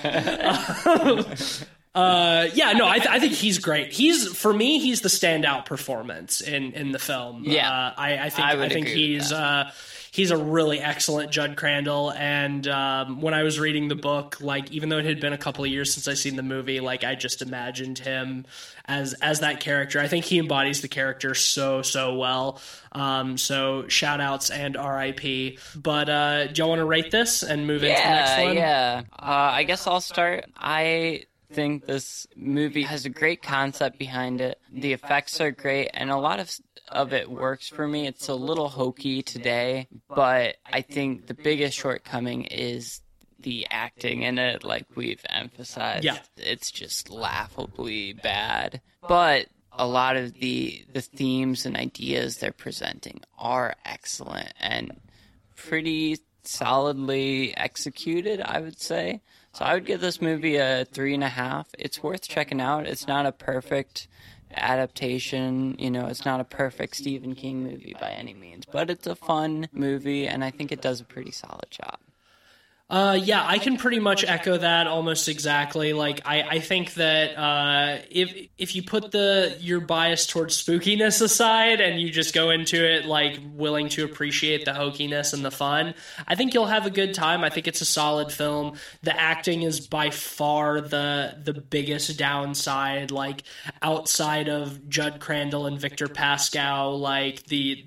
uh, yeah, no, I, th- I think he's great. He's for me, he's the standout performance in in the film. Yeah. uh, I, I think I I, think he's. Uh, He's a really excellent Judd Crandall, and um, when I was reading the book, like even though it had been a couple of years since I seen the movie, like I just imagined him as as that character. I think he embodies the character so so well. Um, so shout outs and RIP. But uh, do y'all want to rate this and move into the next one? yeah. Uh, I guess I'll start. I think this movie has a great concept behind it. The effects are great, and a lot of of it works for me. It's a little hokey today, but I think the biggest shortcoming is the acting in it. Like we've emphasized, Yeah. it's just laughably bad. But a lot of the the themes and ideas they're presenting are excellent and pretty solidly executed, I would say. So I would give this movie a three and a half. It's worth checking out. It's not a perfect adaptation, you know, it's not a perfect Stephen King movie by any means, but it's a fun movie and I think it does a pretty solid job. Uh, yeah, I can pretty much echo that almost exactly. Like, I, I think that uh, if if you put the your bias towards spookiness aside and you just go into it like willing to appreciate the hokiness and the fun, I think you'll have a good time. I think it's a solid film. The acting is by far the the biggest downside. Like outside of Judd Crandall and Victor Pascow, like the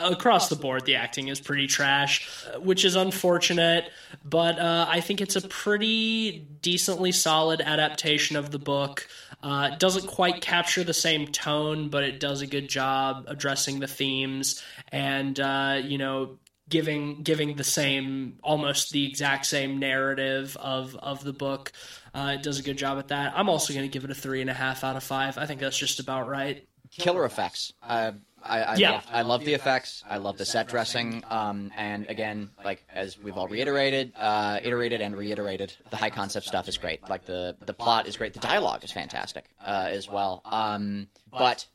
across the board the acting is pretty trash uh, which is unfortunate but uh, i think it's a pretty decently solid adaptation of the book. Uh, it doesn't quite capture the same tone but it does a good job addressing the themes and uh, you know giving giving the same almost the exact same narrative of of the book. Uh, it does a good job at that. I'm also going to give it a three and a half out of five. I think that's just about right. Killer effects. I, I, Yeah. love, I love the effects. I love the set dressing. Um, and again, like as we've all reiterated, uh, iterated and reiterated, the high concept stuff is great. Like the the plot is great. The dialogue is fantastic uh, as well. Um, but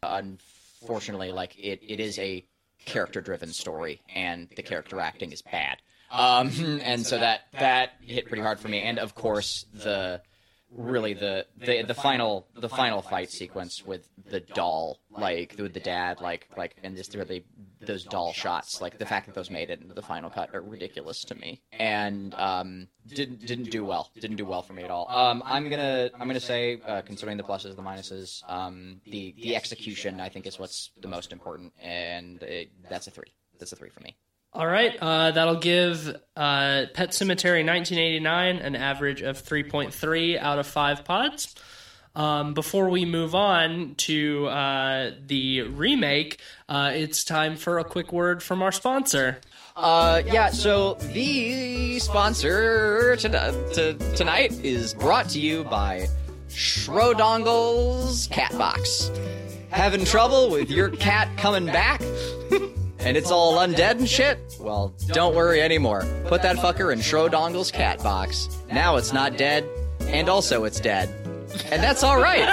unfortunately, like it, it is a character driven story, and the character acting is bad. Um, and so that that hit pretty hard for me. And of course, the really the, the the final the final fight sequence with the doll like with the dad like like and just really those doll shots like the fact that those made it into the final cut are ridiculous to me. And um didn't didn't do well didn't do well for me at all. Um i'm gonna i'm gonna say uh, considering the pluses the minuses um the the execution i think is what's the most important and it, that's a three. That's a three for me All right, uh, that'll give uh, Pet Sematary 1989 an average of 3.3 out of 5 pods. Um, before we move on to uh, the remake, uh, it's time for a quick word from our sponsor. Uh, yeah, so the sponsor to, to, tonight is brought to you by Schrodongle's Cat Box. Having trouble with your cat coming back? and it's all undead and shit? Well, don't worry anymore. Put that fucker in Schrodongle's Cat Box. Now it's not dead, and also it's dead. And that's alright!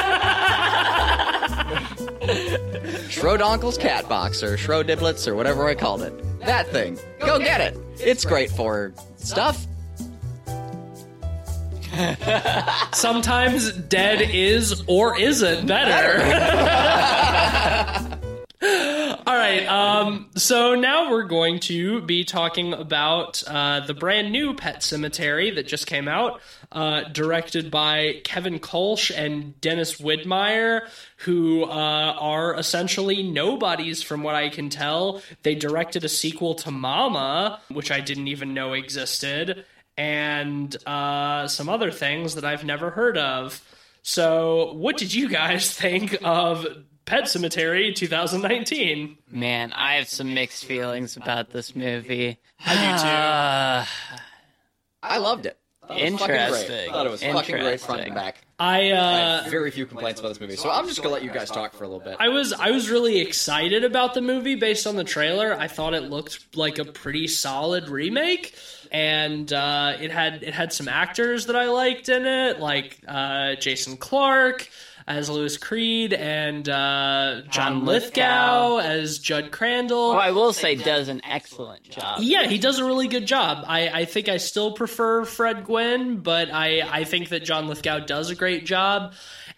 Schrodonkle's Cat Box, or Schrodiblets, or whatever I called it. That thing. Go get it! It's great for stuff. Sometimes dead is or isn't better. All right. Um, so now we're going to be talking about uh, the brand new Pet Sematary that just came out, uh, directed by Kevin Kolsch and Dennis Widmyer, who uh, are essentially nobodies from what I can tell. They directed a sequel to Mama, which I didn't even know existed, and uh, some other things that I've never heard of. So, what did you guys think of Pet Sematary 2019? Man, I have some mixed feelings about this movie. I do too. Uh, I loved it. Interesting. I thought it was fucking great front and back. I I uh, have very few complaints about this movie, so I'm just gonna let you guys talk for a little bit. I was I was really excited about the movie based on the trailer. I thought it looked like a pretty solid remake, and uh, it had it had some actors that I liked in it, like uh, Jason Clarke as Louis Creed and uh, John John Lithgow Lithgow. as Judd Crandall. Who I will say does an excellent job. Yeah, he does a really good job. I, I think I still prefer Fred Gwynne, but I, I think that John Lithgow does a great job.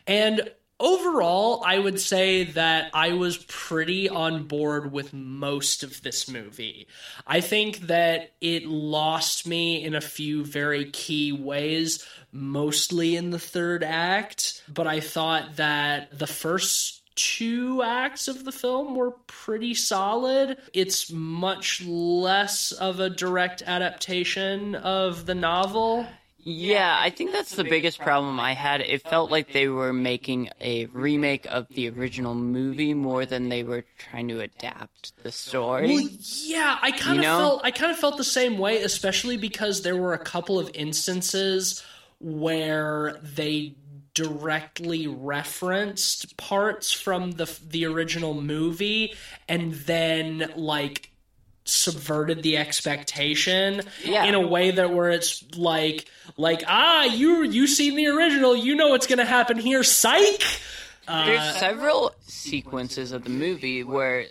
And overall, I would say that I was pretty on board with most of this movie. I think that it lost me in a few very key ways, mostly in the third act, but I thought that the first two acts of the film were pretty solid. It's much less of a direct adaptation of the novel. Yeah, I think that's the biggest problem I had. It felt like they were making a remake of the original movie more than they were trying to adapt the story. Well, yeah, I kind You of know? felt I kind of felt the same way, especially because there were a couple of instances where they directly referenced parts from the the original movie and then like subverted the expectation Yeah. in a way that where it's like like ah you you seen the original. You know what's gonna happen here. Psych! There's Uh, several sequences of the movie where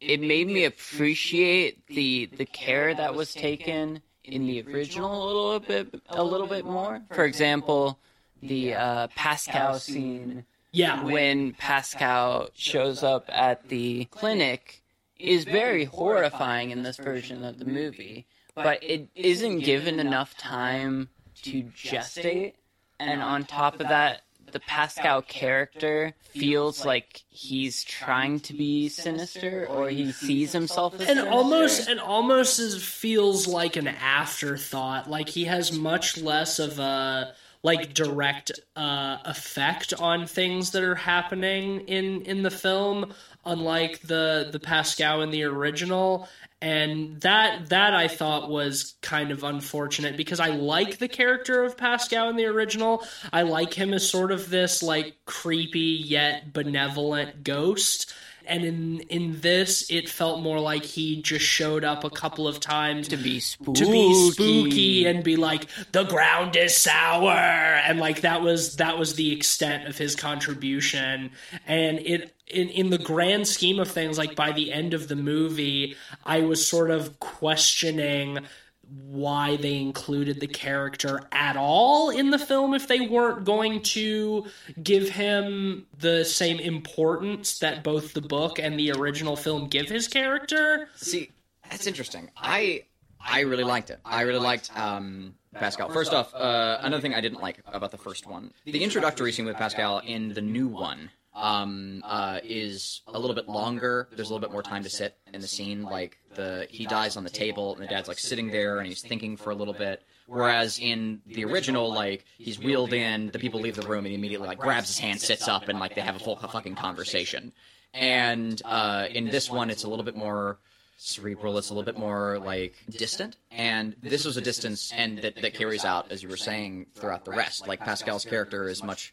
it made me appreciate the the care that was taken in the original a little bit a little bit more. For example, the uh, Pascow scene yeah when Pascow shows up at the clinic is very horrifying in this version of the movie, but it isn't given enough time to gestate. And on top of that, the Pascow character feels like he's trying to be sinister or he sees himself as and sinister. almost and almost is, feels like an afterthought like he has much less of a like direct uh, effect on things that are happening in in the film unlike the the Pascow in the original and that that i thought was kind of unfortunate because i like the character of Pascow in the original. I like him as sort of this like creepy yet benevolent ghost and in in this it felt more like he just showed up a couple of times to be spooky. to be spooky and be like the ground is sour and like that was that was the extent of his contribution and it in in the grand scheme of things like by the end of the movie i was sort of questioning why they included the character at all in the film if they weren't going to give him the same importance that both the book and the original film give his character See, that's interesting. I I really liked it. I really liked um, Pascow. First off, uh, another thing I didn't like about the first one, the introductory scene with Pascow in the new one um, uh, is a little bit longer. There's a little bit more time to sit in the scene. Like the he dies on the table, and the dad's like sitting there, and he's thinking for a little bit. Whereas in the original, like he's wheeled in, the people leave the room, and he immediately like grabs his hand, sits up, and like they have a full fucking conversation. And uh, in this one, it's a little bit more cerebral. It's a little bit more like distant, and this was a distance, and that, that carries out, as you were saying, throughout the rest. Like Pascow's character is much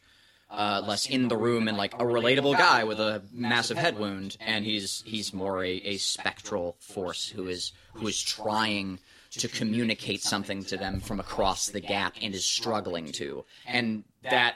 uh, less in the room and like a relatable guy with a massive head wound, and he's he's more a, a spectral force who is who is trying to communicate something to them from across the gap and is struggling to, and that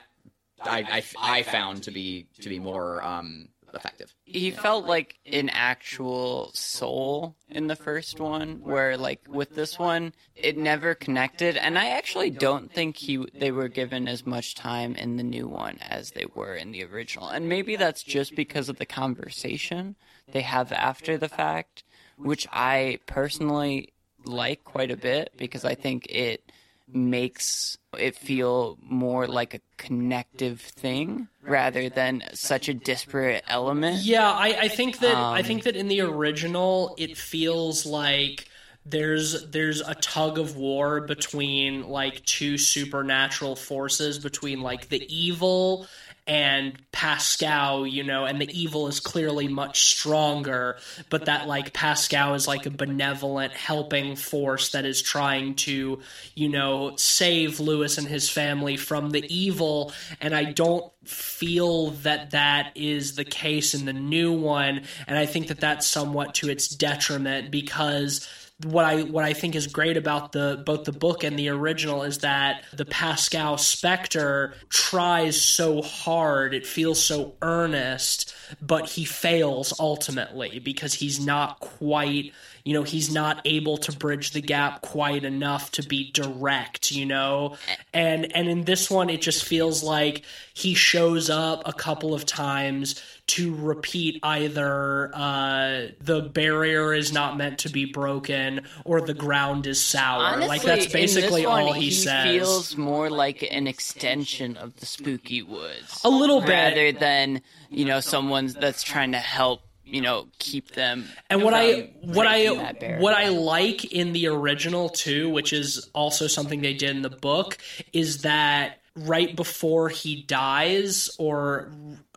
I, I, I found to be to be more um, effective. he felt like an actual soul in the first one where like with this one it never connected and i actually don't think he they were given as much time in the new one as they were in the original and maybe that's just because of the conversation they have after the fact which i personally like quite a bit because i think it makes it feel more like a connective thing rather than such a disparate element. Yeah, I, I think that I Um, think that in the original it feels like there's there's a tug of war between like two supernatural forces between like the evil and Pascow, you know, and the evil is clearly much stronger, but that like Pascow is like a benevolent helping force that is trying to, you know, save Louis and his family from the evil. And I don't feel that that is the case in the new one. And I think that that's somewhat to its detriment because what I what I think is great about the both the book and the original is that the Pascow Spectre tries so hard, it feels so earnest, but he fails ultimately because he's not quite you know he's not able to bridge the gap quite enough to be direct you know? And and in this one it just feels like he shows up a couple of times to repeat either uh, the barrier is not meant to be broken or the ground is sour. Honestly, like that's basically one, all he, he says. feels more like an extension of the spooky woods. A little bit. rather than you know someone that's trying to help you know keep them. and what I what I what I like in the original too, which is also something they did in the book, is that right before he dies or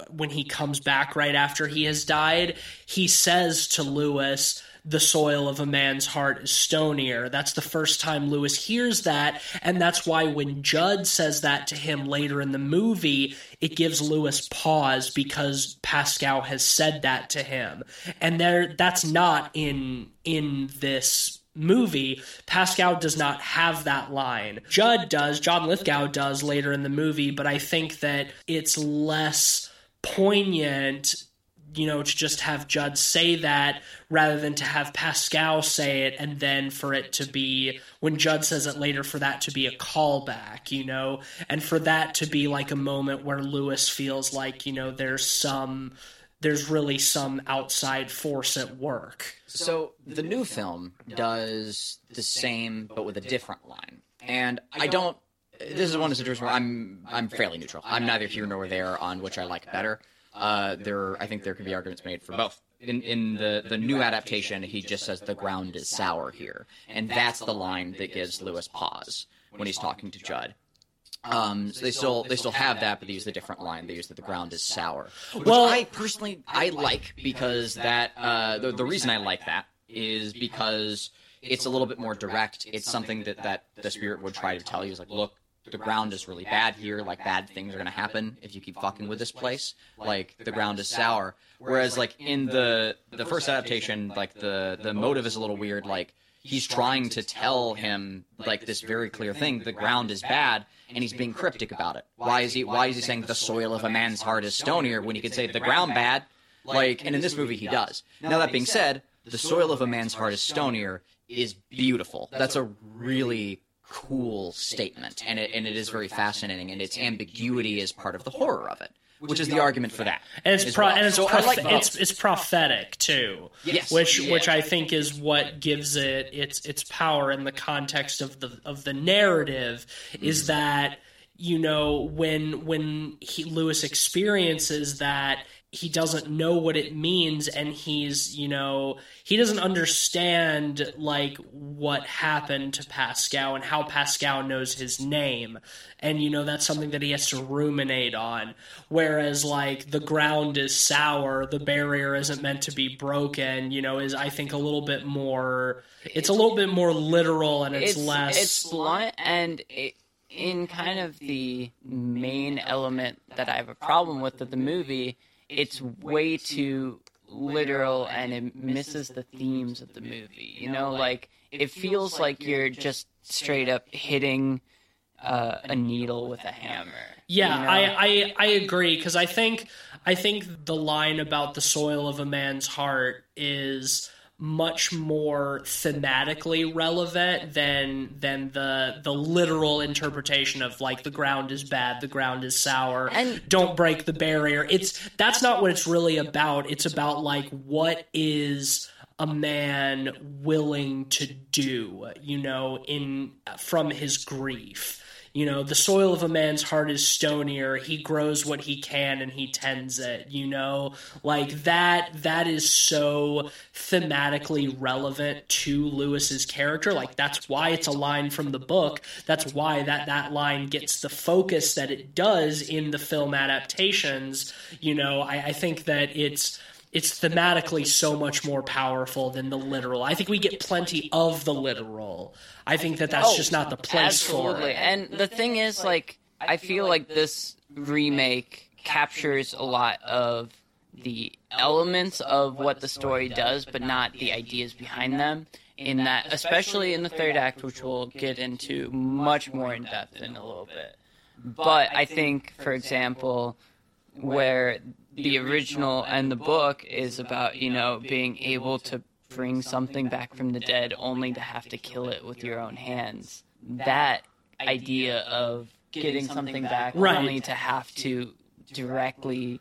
when he comes back right after he has died, he says to Louis, the soil of a man's heart is stonier. That's the first time Louis hears that, and that's why when Judd says that to him later in the movie, it gives Louis pause because Pascow has said that to him. And there that's not in in this movie, Pascow does not have that line. Judd does, John Lithgow does later in the movie, but I think that it's less poignant, you know, to just have Judd say that rather than to have Pascow say it and then for it to be, when Judd says it later, for that to be a callback, you know, and for that to be like a moment where Louis feels like, you know, there's some. There's really some outside force at work. So the new film does the same, but with a different line. And I don't. This is one of the situations where I'm I'm fairly neutral. I'm neither here nor there on which I like better. Uh, there, I think there could be arguments made for both. In in the the new adaptation, he just says the ground is sour here, and that's the line that gives Louis pause when he's talking to Judd. Um, so they still they still have that, but they use the different line. They use that the ground is sour. Which Well- I personally I like because that uh, the the reason I like that is because it's a little bit more direct. It's something that that the spirit would try to tell you is like, look, the ground is really bad here. Like bad things are gonna happen if you keep fucking with this place. Like the ground is sour. Whereas like in the the first adaptation, like the the motive is a little weird. Like he's trying to tell him like this very clear thing: the ground is bad, and he's being cryptic about it. Why is he Why is he saying the soil of a man's heart is stonier when he could say the ground bad? Like, and in this movie he does. Now that being said, the soil of a man's heart is stonier is beautiful. That's a really cool statement, and it and it is very fascinating, and its ambiguity is part of the horror of it, which is the argument for that. and it's pro- well. and it's So I proph- like it's it's prophetic too. Yes. which oh, Yeah. which I think is what gives it its its power in the context of the of the narrative is mm. that you know when when he, Louis experiences that he doesn't know what it means and he's you know he doesn't understand like what happened to Pascow and how Pascow knows his name. And you know that's something that he has to ruminate on. Whereas like the ground is sour the barrier isn't meant to be broken you know is I think a little bit more it's a little bit more literal and it's, it's less It's blunt, and it, in kind of the main element that I have a problem with of the movie, it's way too literal and it misses the themes of the movie. You know, like it feels like you're just straight up hitting uh, a needle with a hammer. Yeah, you know? I, I I agree because I think I think the line about the soil of a man's heart is much more thematically relevant than than the the literal interpretation of like the ground is bad, the ground is sour, And- don't break the barrier. It's that's not what it's really about. It's about like what is a man willing to do, you know, in from his grief You know, the soil of a man's heart is stonier. He grows what he can and he tends it. You know, like that. That is so thematically relevant to Louis's character. Like that's why it's a line from the book. That's why that that line gets the focus that it does in the film adaptations. You know, I, I think that it's it's thematically so much more powerful than the literal. I think we get plenty of the literal. I think that that's Oh, just not the place for Absolutely. it. And the thing is, like, I feel like this remake captures a lot of the elements of what the story does, but not the ideas behind them. In that, especially in the third act, which we'll get into much more in depth in a little bit. But I think, for example, where the original and the book is about, you know, being able to bring something back from the dead only to have to kill it with your own hands. That idea of getting something back Right. only to have to directly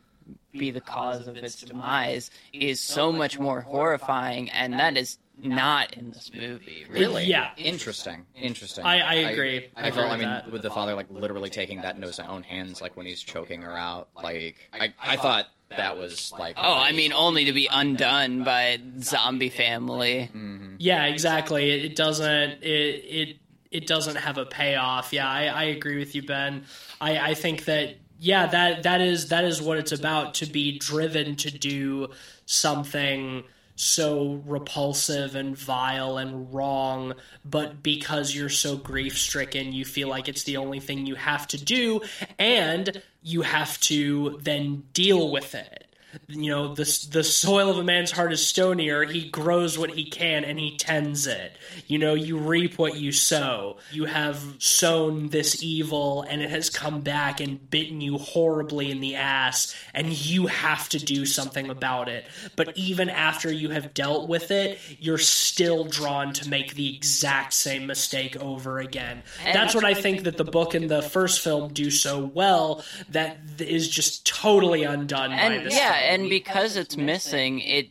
be the cause of its demise is so much more horrifying and that is not in this movie really Yeah. Interesting. Interesting. I- I agree. I I, agree felt. I mean, that. with the father like literally taking that into his own hands, like when he's choking her out. Like I, I thought that was like. oh i mean only to be undone by zombie family mm-hmm. Yeah, exactly. It, it doesn't. It it it doesn't have a payoff. Yeah, I, I agree with you, Ben. I, I think that yeah that that is that is what it's about to be driven to do something so repulsive and vile and wrong but because you're so grief stricken you feel like it's the only thing you have to do and you have to then deal with it you know the the soil of a man's heart is stonier he grows what he can and he tends it. You know you reap what you sow. You have sown this evil and it has come back and bitten you horribly in the ass and you have to do something about it. But even after you have dealt with it you're still drawn to make the exact same mistake over again. That's what i think that the book and the first film do so well that is just totally undone by and this yeah. And because it's missing it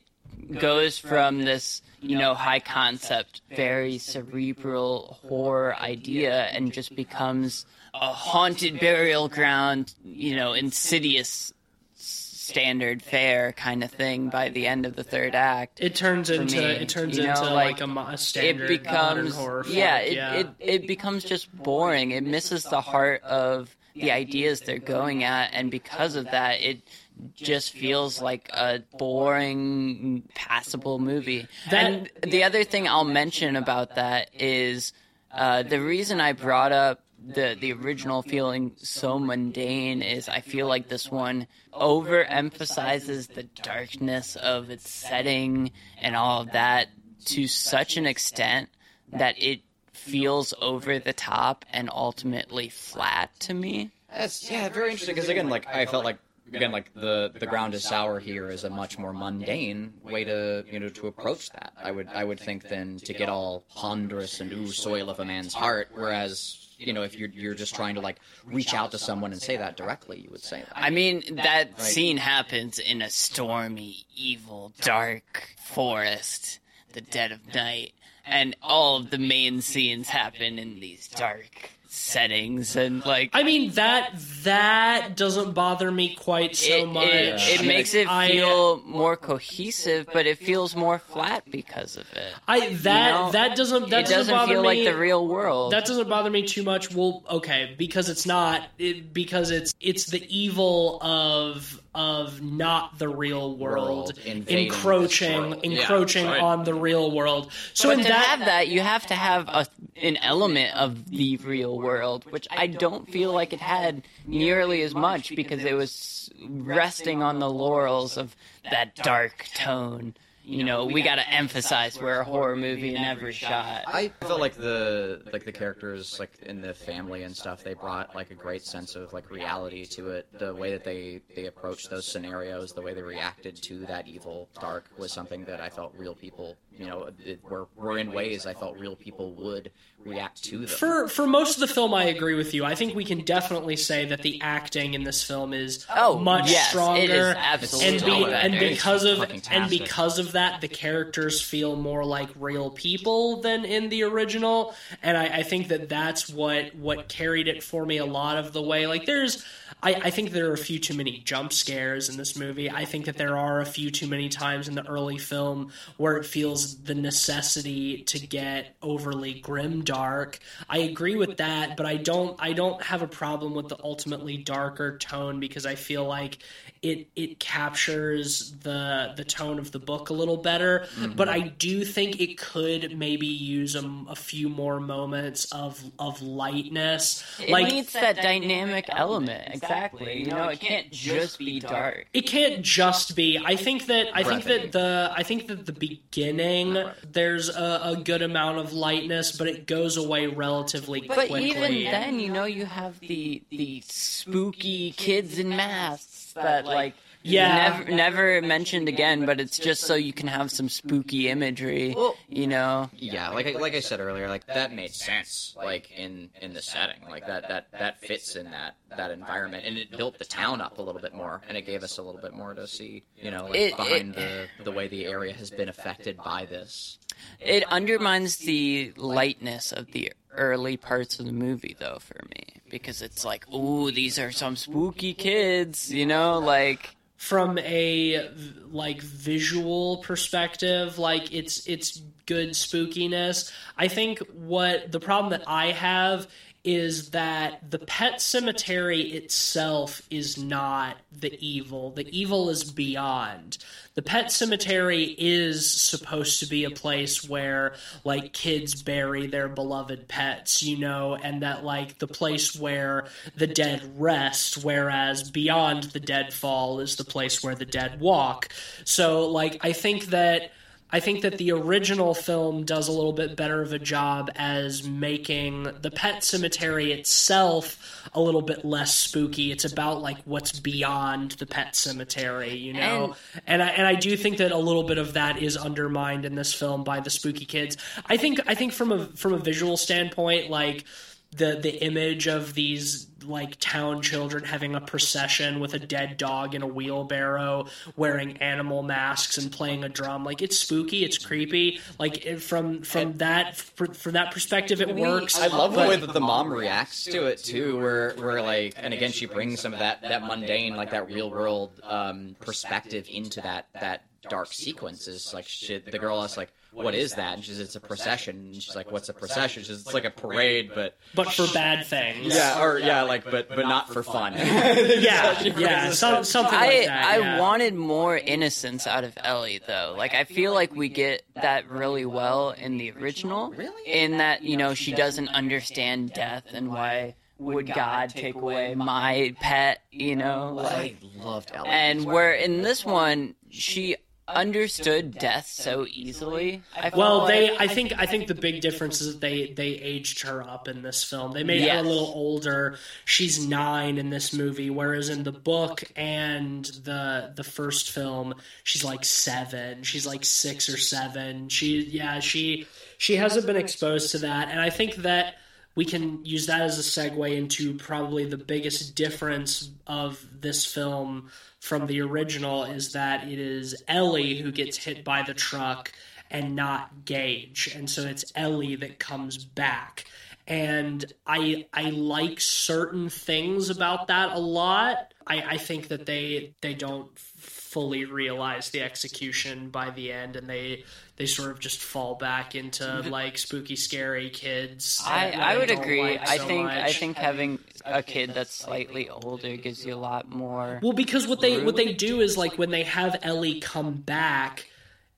goes from this you know high concept very cerebral horror idea and just becomes a haunted burial ground you know insidious standard fare kind of thing by the end of the third act It turns into me, it turns you know, into like, like, a, a standard modern becomes horror yeah, it, yeah. It, it becomes just boring it misses the heart of the ideas they're going at and because of that it just feels like a boring passable movie That- and the other thing i'll mention about that is uh, the reason i brought up the the original feeling so mundane is I feel like this one overemphasizes the darkness of its setting and all of that to such an extent that it feels over the top and ultimately flat to me. That's yeah, very interesting. Because again, like I felt like again, like the the ground is sour here is a much more mundane way to you know to approach that. I would I would think than to get all ponderous and ooh soil of a man's heart. Whereas you know if you're you're just trying to like reach out to someone and say that directly, you would say that. I mean, that scene happens in a stormy, evil, dark forest, the dead of night, and all of the main scenes happen in these dark settings, and like I mean that that doesn't bother me quite so it, much. it, it makes it I- feel more cohesive, but it feels more flat because of it. I that You know, that doesn't that it doesn't bother feel me. like the real world. That doesn't bother me too much. Well, okay, because it's not it, because it's it's the evil of of not the real world, World encroaching world. encroaching Yeah, right. on the real world. So but in to that have that, you have to have a, an element of the real world, which I don't feel like it had nearly as much because it was resting on the laurels of that dark tone. You know, we got to emphasize we're a horror movie in every shot. I felt like the like the characters like in the family and stuff they brought like a great sense of like reality to it. The way that they they approached those scenarios, the way they reacted to that evil dark was something that I felt real people you know it, were were in ways I felt real people would react to them. For for most of the film, I agree with you. I think we can definitely say that the acting in this film is Oh, much yes, stronger. it is absolutely and, be, and because of and because of that, the characters feel more like real people than in the original. And I, I think that that's what what carried it for me a lot of the way. Like there's. I, I think there are a few too many jump scares in this movie. I think that there are a few too many times in the early film where it feels the necessity to get overly grim dark. I agree with that, but I don't I don't have a problem with the ultimately darker tone because I feel like it it captures the the tone of the book a little better. Mm-hmm. But I do think it could maybe use a, a few more moments of of lightness. It like needs that dynamic element. Exactly. You know, it can't just be dark. it can't just be i think that i think that the i think that the beginning there's a, a good amount of lightness but it goes away relatively But quickly. even then, you know, you have the the spooky kids in masks that like Yeah. never never mentioned again. But it's just so you can have some spooky imagery. You know, Yeah, like I, like I said earlier, like that made sense, like in in the setting, like that that that fits in that that environment, and it built the town up a little bit more, and it gave us a little bit more to see, you know, like It- behind the the way the area has been affected by this. it undermines the lightness of the early parts of the movie, though, for me, because it's like, ooh, these are some spooky kids. You know, like. From a like visual perspective like it's it's good spookiness. I think what the problem that i have is that the pet cemetery itself is not the evil. The evil is beyond. The pet cemetery is supposed to be a place where like kids bury their beloved pets you know and that like the place where the dead rest whereas beyond the deadfall is the place where the dead walk. So like i think that I think that the original film does a little bit better of a job as making the pet cemetery itself a little bit less spooky. It's about like what's beyond the pet cemetery, you know. And, I and I do think that a little bit of that is undermined in this film by the spooky kids. I think I think from a from a visual standpoint, like the the image of these like town children having a procession with a dead dog in a wheelbarrow wearing animal masks and playing a drum like it's spooky it's creepy like it, from from that from that perspective it works I love the way that the mom reacts to it too, where where like, and again, she brings some of that that mundane, like that real world um, perspective into that that dark sequence. Is like shit. The girl is like, "What is that?" And she says, "It's a procession." And she's like, "What's a procession?" She says, "It's like a parade, but but for bad things yeah, or yeah, like but but not for fun." yeah yeah some, something like I that I yeah. wanted more innocence out of Ellie though. Like I feel like we get that really well in the original. Really? In that, you know, she doesn't understand death and why would God take away my pet, you know, I loved Ellie. and where in this one she understood death so easily. Well, like. they I think I think the big difference is that they they aged her up in this film. They made her a little older. She's 9 in this movie whereas in the book and the the first film she's like 7. She's like 6 or 7. She yeah, she she hasn't been exposed to that and I think that we can use that as a segue into probably the biggest difference of this film from the original is that it is Ellie who gets hit by the truck and not Gage. And so it's Ellie that comes back. And I I like certain things about that a lot. I, I think that they they don't fully realize the execution by the end and they they sort of just fall back into like spooky scary kids I, that I would agree. like I so think I think having a kid that's slightly older gives you a lot more. Well, because what they what they do is like when they have Ellie come back,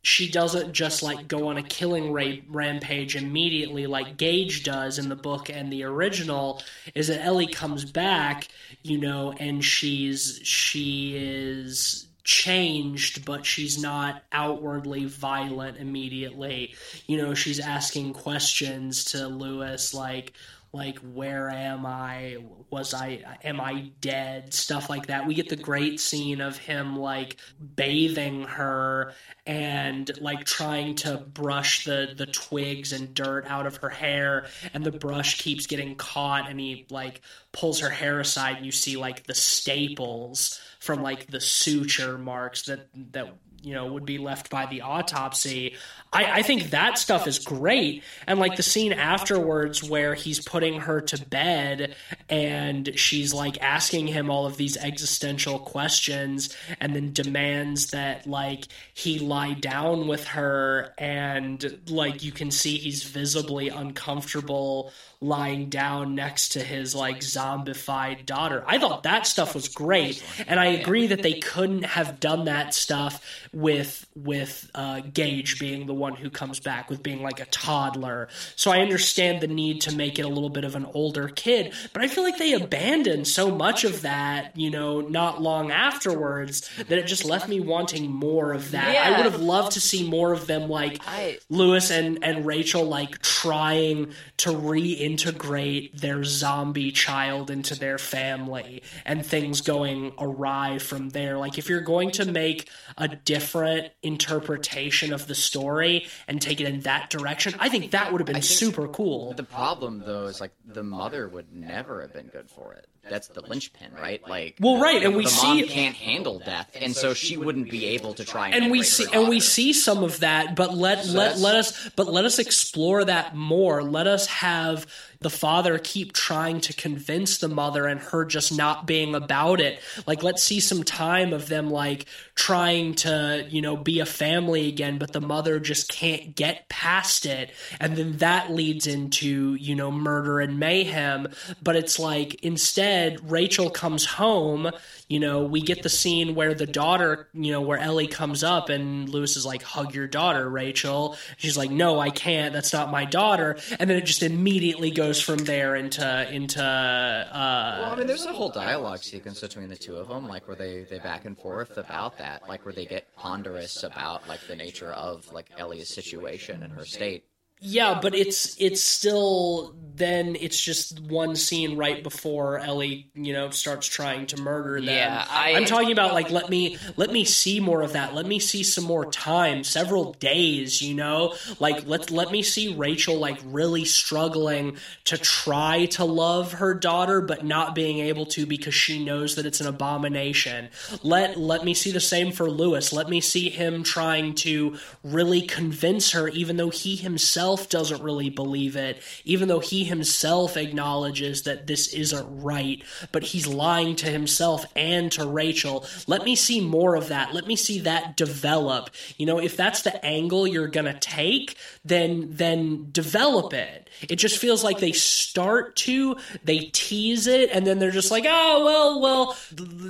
she doesn't just like go on a killing ra- rampage immediately like Gage does in the book and the original. Is that Ellie comes back, you know, and she's she is changed but she's not outwardly violent immediately you know she's asking questions to louis like like where am I? Was I am I dead? Stuff like that. We get the great scene of him like bathing her and like trying to brush the the twigs and dirt out of her hair and the brush keeps getting caught and he like pulls her hair aside and you see like the staples from like the suture marks that that you know would be left by the autopsy I, I think that stuff is great. and like the scene afterwards where he's putting her to bed and she's like asking him all of these existential questions and then demands that like he lie down with her and like you can see he's visibly uncomfortable lying down next to his like zombified daughter. I thought that stuff was great, and I agree that they couldn't have done that stuff with with uh, Gage being the one who comes back with being like a toddler. So I understand the need to make it a little bit of an older kid, but I feel like they abandoned so much of that, you know, not long afterwards that it just left me wanting more of that. I would have loved to see more of them like I- Louis and, and Rachel like trying to reintegrate their zombie child into their family and things going awry from there. Like if you're going to make a different interpretation of the story and take it in that direction, I think that would have been super cool. The problem, though, is like the mother would never have been good for it. That's the linchpin, right? Like, Well, right, and we the see- mom can't handle death, and so she wouldn't be able to try and. and we see and we see some of that but let let let us but let us explore that more. Let us have the father keep trying to convince the mother and her just not being about it. Like let's see some time of them like trying to you know be a family again but the mother just can't get past it. And then that leads into you know murder and mayhem. But it's like instead Rachel comes home you know we get the scene where the daughter you know where Ellie comes up and Louis is like hug your daughter Rachel. She's like no I can't. That's not my daughter. And then it just immediately goes from there into into uh Well, I mean, there's a whole dialogue sequence between the two of them, like where they they back and forth about that, like where they get ponderous about like the nature of like Ellie's situation and her state. Yeah, but it's it's still then it's just one scene right before Ellie, you know, starts trying to murder them. Yeah, I- am talking about like let me let me see more of that. Let me see some more time, several days, you know? Like let let me see Rachel like really struggling to try to love her daughter but not being able to because she knows that it's an abomination. Let let me see the same for Louis. Let me see him trying to really convince her even though he himself doesn't really believe it, even though he himself acknowledges that this isn't right, but he's lying to himself and to Rachel. Let me see more of that. Let me see that develop. You know, if that's the angle you're going to take, then then develop it. It just feels like they start to, they tease it and then they're just like, "Oh, well, well,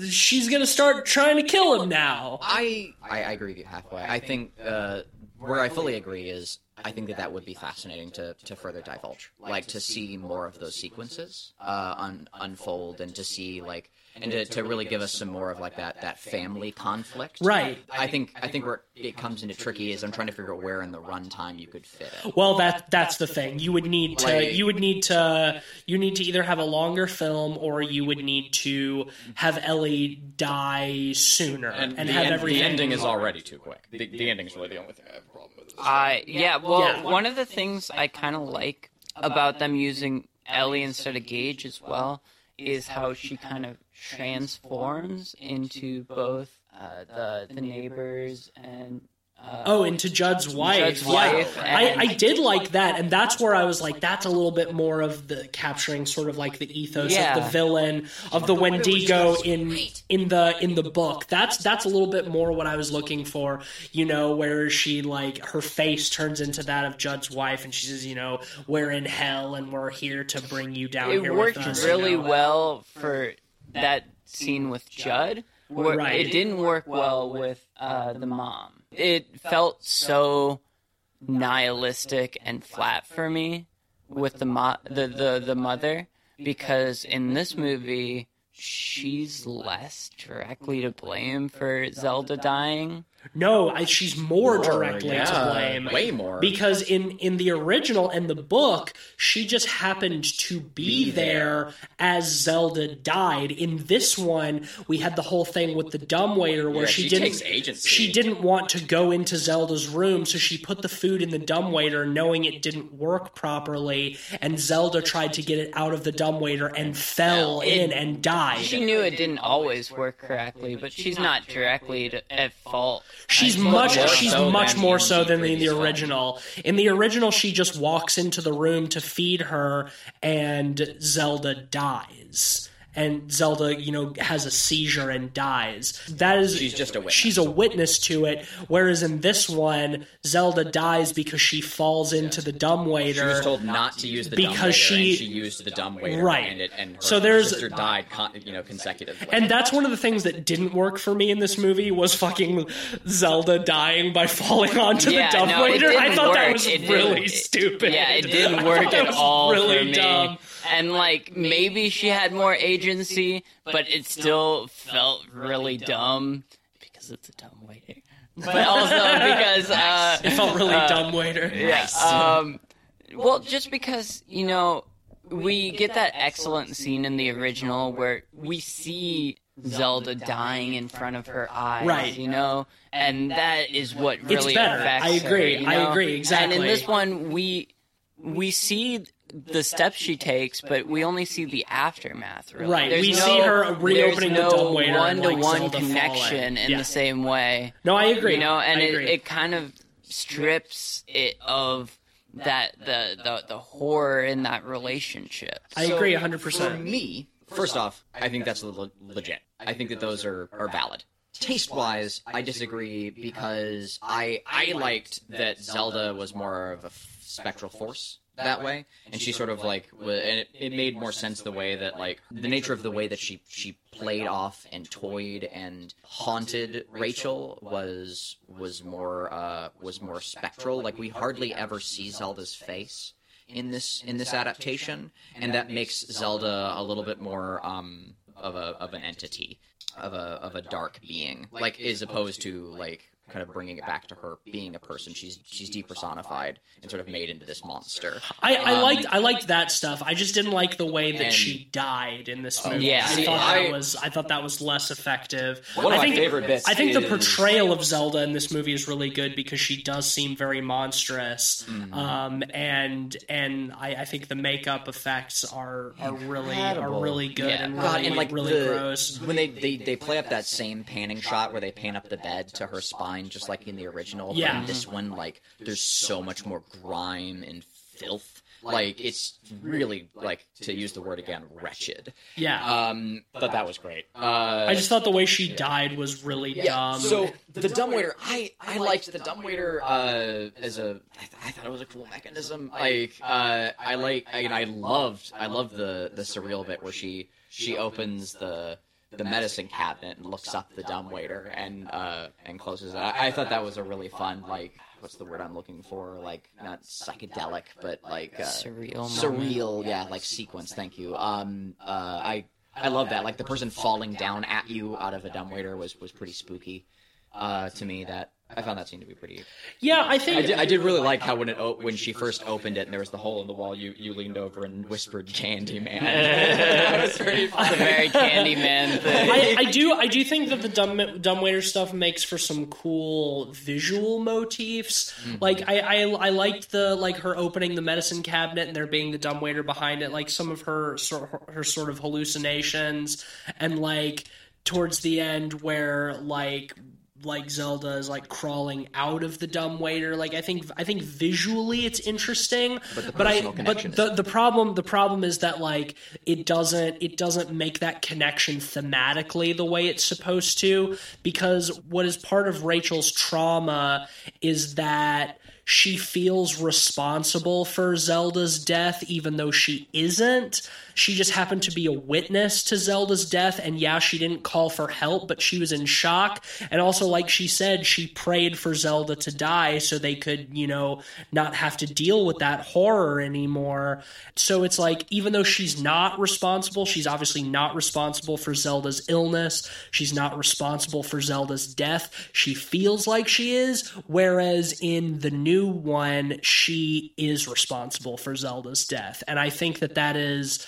she's going to start trying to kill him now." I I, I agree with you halfway. I think uh, where I fully agree is I think that that would be fascinating to, to further divulge, like to see more of those sequences uh, un, unfold and to see like and to, to really give us some more of like that that family conflict. Right. I think I think where it comes into tricky is I'm trying to figure out where in the runtime you could fit it. Well, that that's the thing. You would need to you would need to you need to either have a longer film or you would need to have Ellie die sooner and, And, the, have end- everything. the ending is already too quick. The, the ending is really the only thing I have a problem with. I yeah, well, Yeah. one of the things I kind of like about them using Ellie instead of Gage as well is how she kind of transforms into both uh, the the neighbors and uh, Oh, into Judd's wife. Judd's Yeah. wife, I, I did like that, and that's where I was like, that's a little bit more of the capturing sort of like the ethos Yeah. of the villain of the Wendigo in in the in the book. That's that's a little bit more what I was looking for. You know, where she like her face turns into that of Judd's wife, and she says, you know, we're in hell and we're here to bring you down it here worked with us. really you know? well for that scene with Judd. Where Right. It didn't work well with uh, the mom. It felt so nihilistic and flat for me with the mo- the, the the mother because in this movie she's less directly to blame for Zelda dying. No, I, she's more, directly to blame. way more. Because in in the original and the book, she just happened to be, Be there. there. as Zelda died. In this one, we had the whole thing with the dumbwaiter where Yeah, she, she didn't takes agency. she didn't want to go into Zelda's room, so she put the food in the dumbwaiter knowing it didn't work properly, and Zelda tried to get it out of the dumbwaiter and fell in and died. She knew it didn't always work correctly, but she's not directly to, at fault. She's much suppose. she's so much more so than in the original. In the original she just walks into the room to feed her and Zelda dies. And Zelda, you know, has a seizure and dies. That is She's just a witness. She's a witness to it. Whereas in this one, Zelda dies because she falls into the dumbwaiter. She was told not to use the Because dumb she- she used the dumb waiter, Right. And, it, and her So there's- sister died, con- you know, consecutively. And that's one of the things that didn't work for me in this movie was fucking Zelda dying by falling onto Yeah, the no, it dumbwaiter. I didn't thought that was It really stupid. Yeah, it didn't work at was all really for me. Dumb. And like maybe she had more agency, but it still felt really dumb because it's a dumb waiter. But also because uh, It felt really dumb waiter. yeah, um, well, just because you know we get that excellent scene in the original where we see Zelda dying in front of her eyes, Right. You know, and that is what really better. affects I agree. her, you I know? agree, And exactly. in this one, we we see the steps she takes, but we only see the aftermath. Really. Right, There's we no, see her reopening the there's no dumbwaiter and, like, one-to-one connection in Yeah. the same way. No, I agree. You know, and it, it kind of strips it of that the the, the horror in that relationship. I agree For 100%. For me, first off, I think that's le- legit. I think that those are, are valid. Taste wise, I disagree because I I liked that Zelda was more of a spectral force that way, and she sort of like and it, it made more sense the way that like the nature of the way that she she played off and toyed and haunted Rachel was was more uh was more spectral. Like we hardly ever see Zelda's face in this in this adaptation, and that makes Zelda a little bit more um of a of an entity, of a of a dark being, like as opposed to like kind of bringing it back to her being a person. She's she's depersonified and sort of made into this monster. I, I Um, liked I liked that stuff. I just didn't like the way that And- she died in this movie. yeah. I See, thought I- that was I thought that was less effective. One of I my think, favorite bits I think the portrayal of Zelda in this movie is really good because she does seem very monstrous, Mm-hmm. um, and and I, I think the makeup effects are are really are really good Yeah. and really God, and like really the, gross. when they, they they play up that same panning shot where they pan up the bed to her spine, just like in the original. but Yeah. in this one, like there's so much more grime and filth. Like it's really like to use the word again, wretched. Yeah, Um, but that was great. Uh, I just thought the way she died was really dumb. So the dumbwaiter, I I liked the dumbwaiter uh, as a. I, th- I thought it was a cool mechanism. Like uh, I like I, I loved I loved the the surreal bit where she she opens the the medicine cabinet and looks up the dumbwaiter and uh and closes it. I, I thought that was a really fun like what's the word I'm looking for like not psychedelic but like uh, Surreal surreal yeah like sequence. Thank you. Um uh I I love that. Like the person falling down at you out of a dumbwaiter was was pretty spooky. Uh, to me, that I found that scene to be pretty. yeah, I think I did, I did really like how when it o- when she first opened it and there was the hole in the wall, you you leaned over and whispered "Candyman." that was pretty fun. It's a very Candyman thing. I, I do I do think that the dumb dumbwaiter stuff makes for some cool visual motifs. Mm-hmm. Like I, I I liked the like her opening the medicine cabinet and there being the dumbwaiter behind it. Like some of her sort her sort of hallucinations and like towards the end where like like Zelda is like crawling out of the dumb waiter. Like I think I think visually it's interesting, But the but I but the, is- the problem the problem is that like it doesn't it doesn't make that connection thematically the way it's supposed to because what is part of Rachel's trauma is that she feels responsible for Zelda's death, even though she isn't. She just happened to be a witness to Zelda's death, and yeah, she didn't call for help, but she was in shock. And also, like she said, she prayed for Zelda to die so they could, you know, not have to deal with that horror anymore. So it's like, even though she's not responsible, she's obviously not responsible for Zelda's illness, she's not responsible for Zelda's death. She feels like she is, whereas in the new new one, she is responsible for Zelda's death. And I think that that is.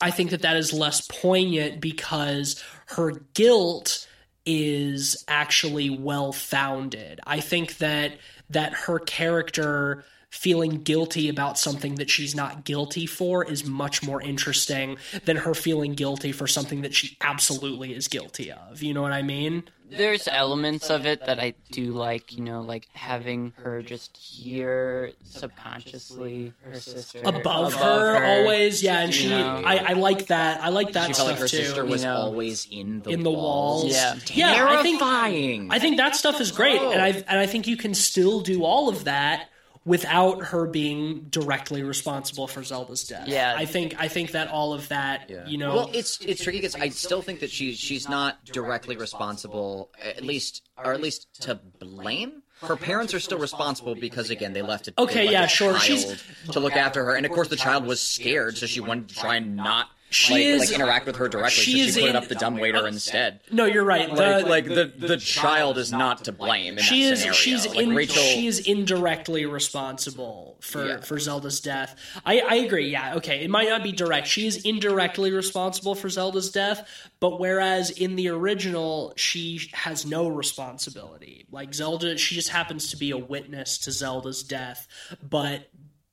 I think that that is less poignant because her guilt is actually well founded. I think that that her character feeling guilty about something that she's not guilty for is much more interesting than her feeling guilty for something that she absolutely is guilty of. You know what I mean? There's elements of it that I do like, you know, like having her just hear subconsciously her sister above, above her, her, always. Yeah, and she, I, I, like that. I like that she stuff felt like her too. sister was you know? always in the in the walls. walls. Yeah, yeah. I think Terrifying. I think that stuff is great, and I and I think you can still do all of that without her being directly responsible for Zelda's death. Yeah, I think I think that all of that, Yeah. you know, Well, it's it's tricky because I still think that she's she's not directly responsible, at least or at least to blame. Her parents are still responsible because again they left it. Okay, left yeah, a sure, child she's- to look after her, and of course the child was scared, so she wanted to try and not She like, is- like interact with her directly. she so is she put in- up the dumb waiter instead. no, you're right. Like, The- like the the child is not to blame. In she that is scenario. she's like, in, Rachel. she is indirectly responsible for Yeah. for Zelda's death. I I agree. Yeah, okay. It might not be direct. She is indirectly responsible for Zelda's death, but whereas in the original she has no responsibility. Like Zelda, she just happens to be a witness to Zelda's death, but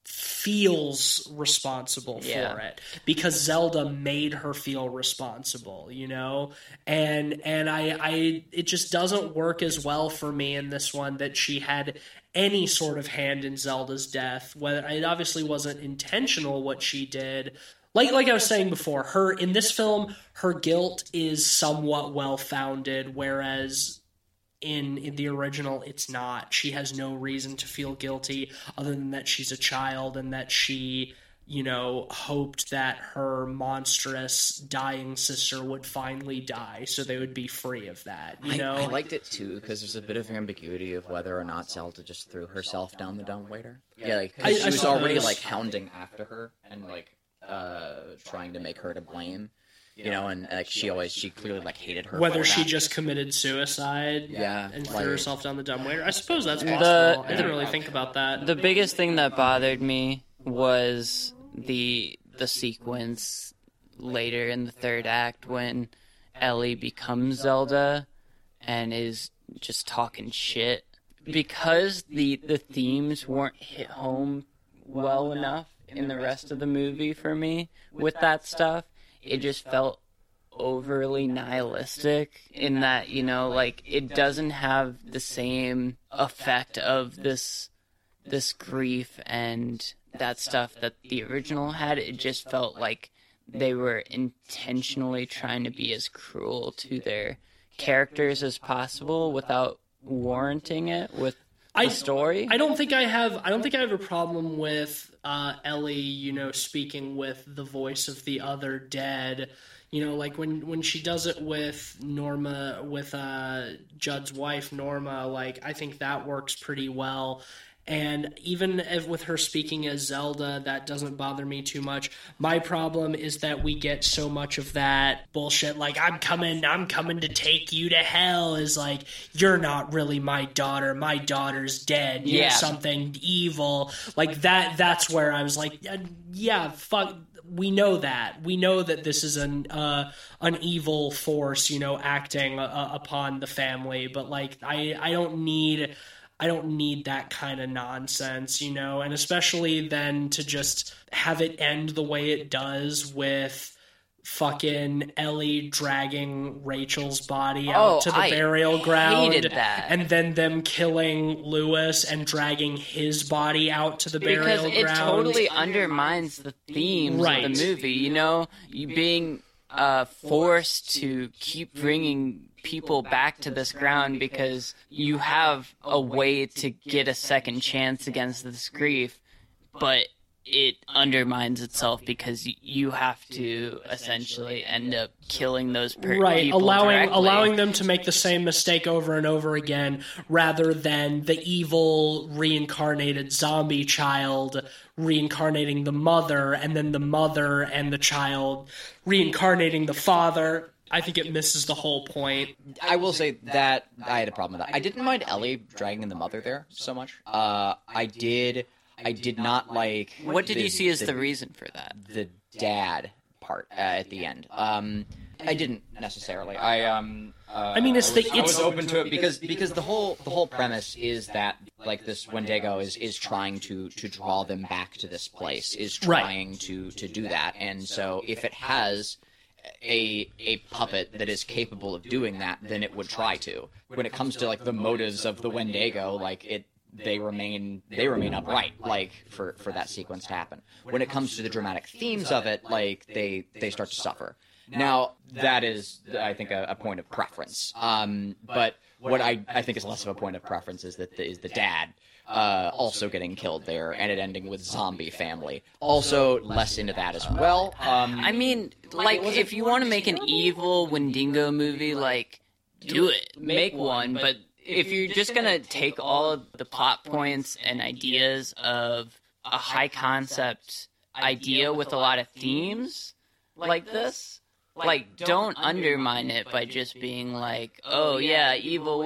feels responsible Yeah. for it because Zelda made her feel responsible, you know? And and I I it just doesn't work as well for me in this one that she had any sort of hand in Zelda's death. Whether it obviously wasn't intentional what she did. Like like I was saying before, her in this film, her guilt is somewhat well founded, whereas in in the original it's not she has no reason to feel guilty other than that she's a child and that she you know hoped that her monstrous dying sister would finally die so they would be free of that you I, know I liked it too because there's a bit of ambiguity of whether or not Zelda just threw herself down the dumbwaiter. Yeah, like 'cause I- she I was already suppose. like hounding after her and like uh trying to make her to blame. You know, and like she always she clearly like hated her. whether she just committed suicide Yeah, and like- threw herself down the dumbwaiter i suppose that's The- possible. I didn't really think about that. The biggest thing that bothered me was the the sequence later in the third act when Ellie becomes Zelda and is just talking shit. Because the the themes weren't hit home well enough in the rest of the movie for me with that stuff it just felt overly nihilistic in that you know like it doesn't have the same effect of this this grief and that stuff that the original had. it just felt like they were intentionally trying to be as cruel to their characters as possible without warranting it with the I- story. I don't think I have. I don't think I have a problem with uh, Ellie. You know, speaking with the voice of the other dead. You know, like when when she does it with Norma, with uh, Judd's wife Norma. Like I think that works pretty well. And even if with her speaking as Zelda, that doesn't bother me too much. My problem is that we get so much of that bullshit. Like I'm coming, I'm coming to take you to hell. Is like you're not really my daughter. My daughter's dead. You're Yeah. something evil. Like that. That's where I was like, uh, yeah, fuck. We know that. We know that this is an uh, an evil force, you know, acting uh, upon the family. But like, I I don't need. I don't need that kind of nonsense, you know, and especially then to just have it end the way it does with fucking Ellie dragging Rachel's body out Oh, to the I burial ground hated that. and then them killing Louis and dragging his body out to the because burial ground. Because it totally undermines the themes Right. of the movie. You know, you being uh, forced to keep bringing people back to this ground because you have a way to get a second chance against this grief, but it undermines itself because you have to essentially end up killing those per- right people allowing directly. allowing them to make the same mistake over and over again rather than the evil reincarnated zombie child reincarnating the mother and then the mother and the child reincarnating the father i think it misses the whole point I will say that I had a problem with that. I didn't mind Ellie dragging the mother there so much. Uh, I did. I did not like. What did the- you see as the reason for that? the dad part uh, at the end. Um, I didn't necessarily. I um. Uh, I mean, it's I the- was, I it's- was open to it because because the whole the whole premise is that like this Wendigo is is trying to to draw them back to this place is Right. trying to to do that, and so if it has a a puppet that is capable of doing that, then it would try to. When it comes to like the motives of the Wendigo, like it they remain they remain upright like for for that sequence to happen. When it comes to the dramatic themes of it like they they start to suffer. Now that is i think a, a point of preference. Um but what i i think is less of a point of preference is that the, is the dad uh, also getting killed there, and it ending with zombie family. Also, less into that as well. Um, I mean, like, if you want to make an evil Wendigo movie, like, do it. Make one, but if you're just gonna take all of the plot points and ideas of a high concept idea with a lot of themes like this, like, don't undermine it by just being like, oh yeah, evil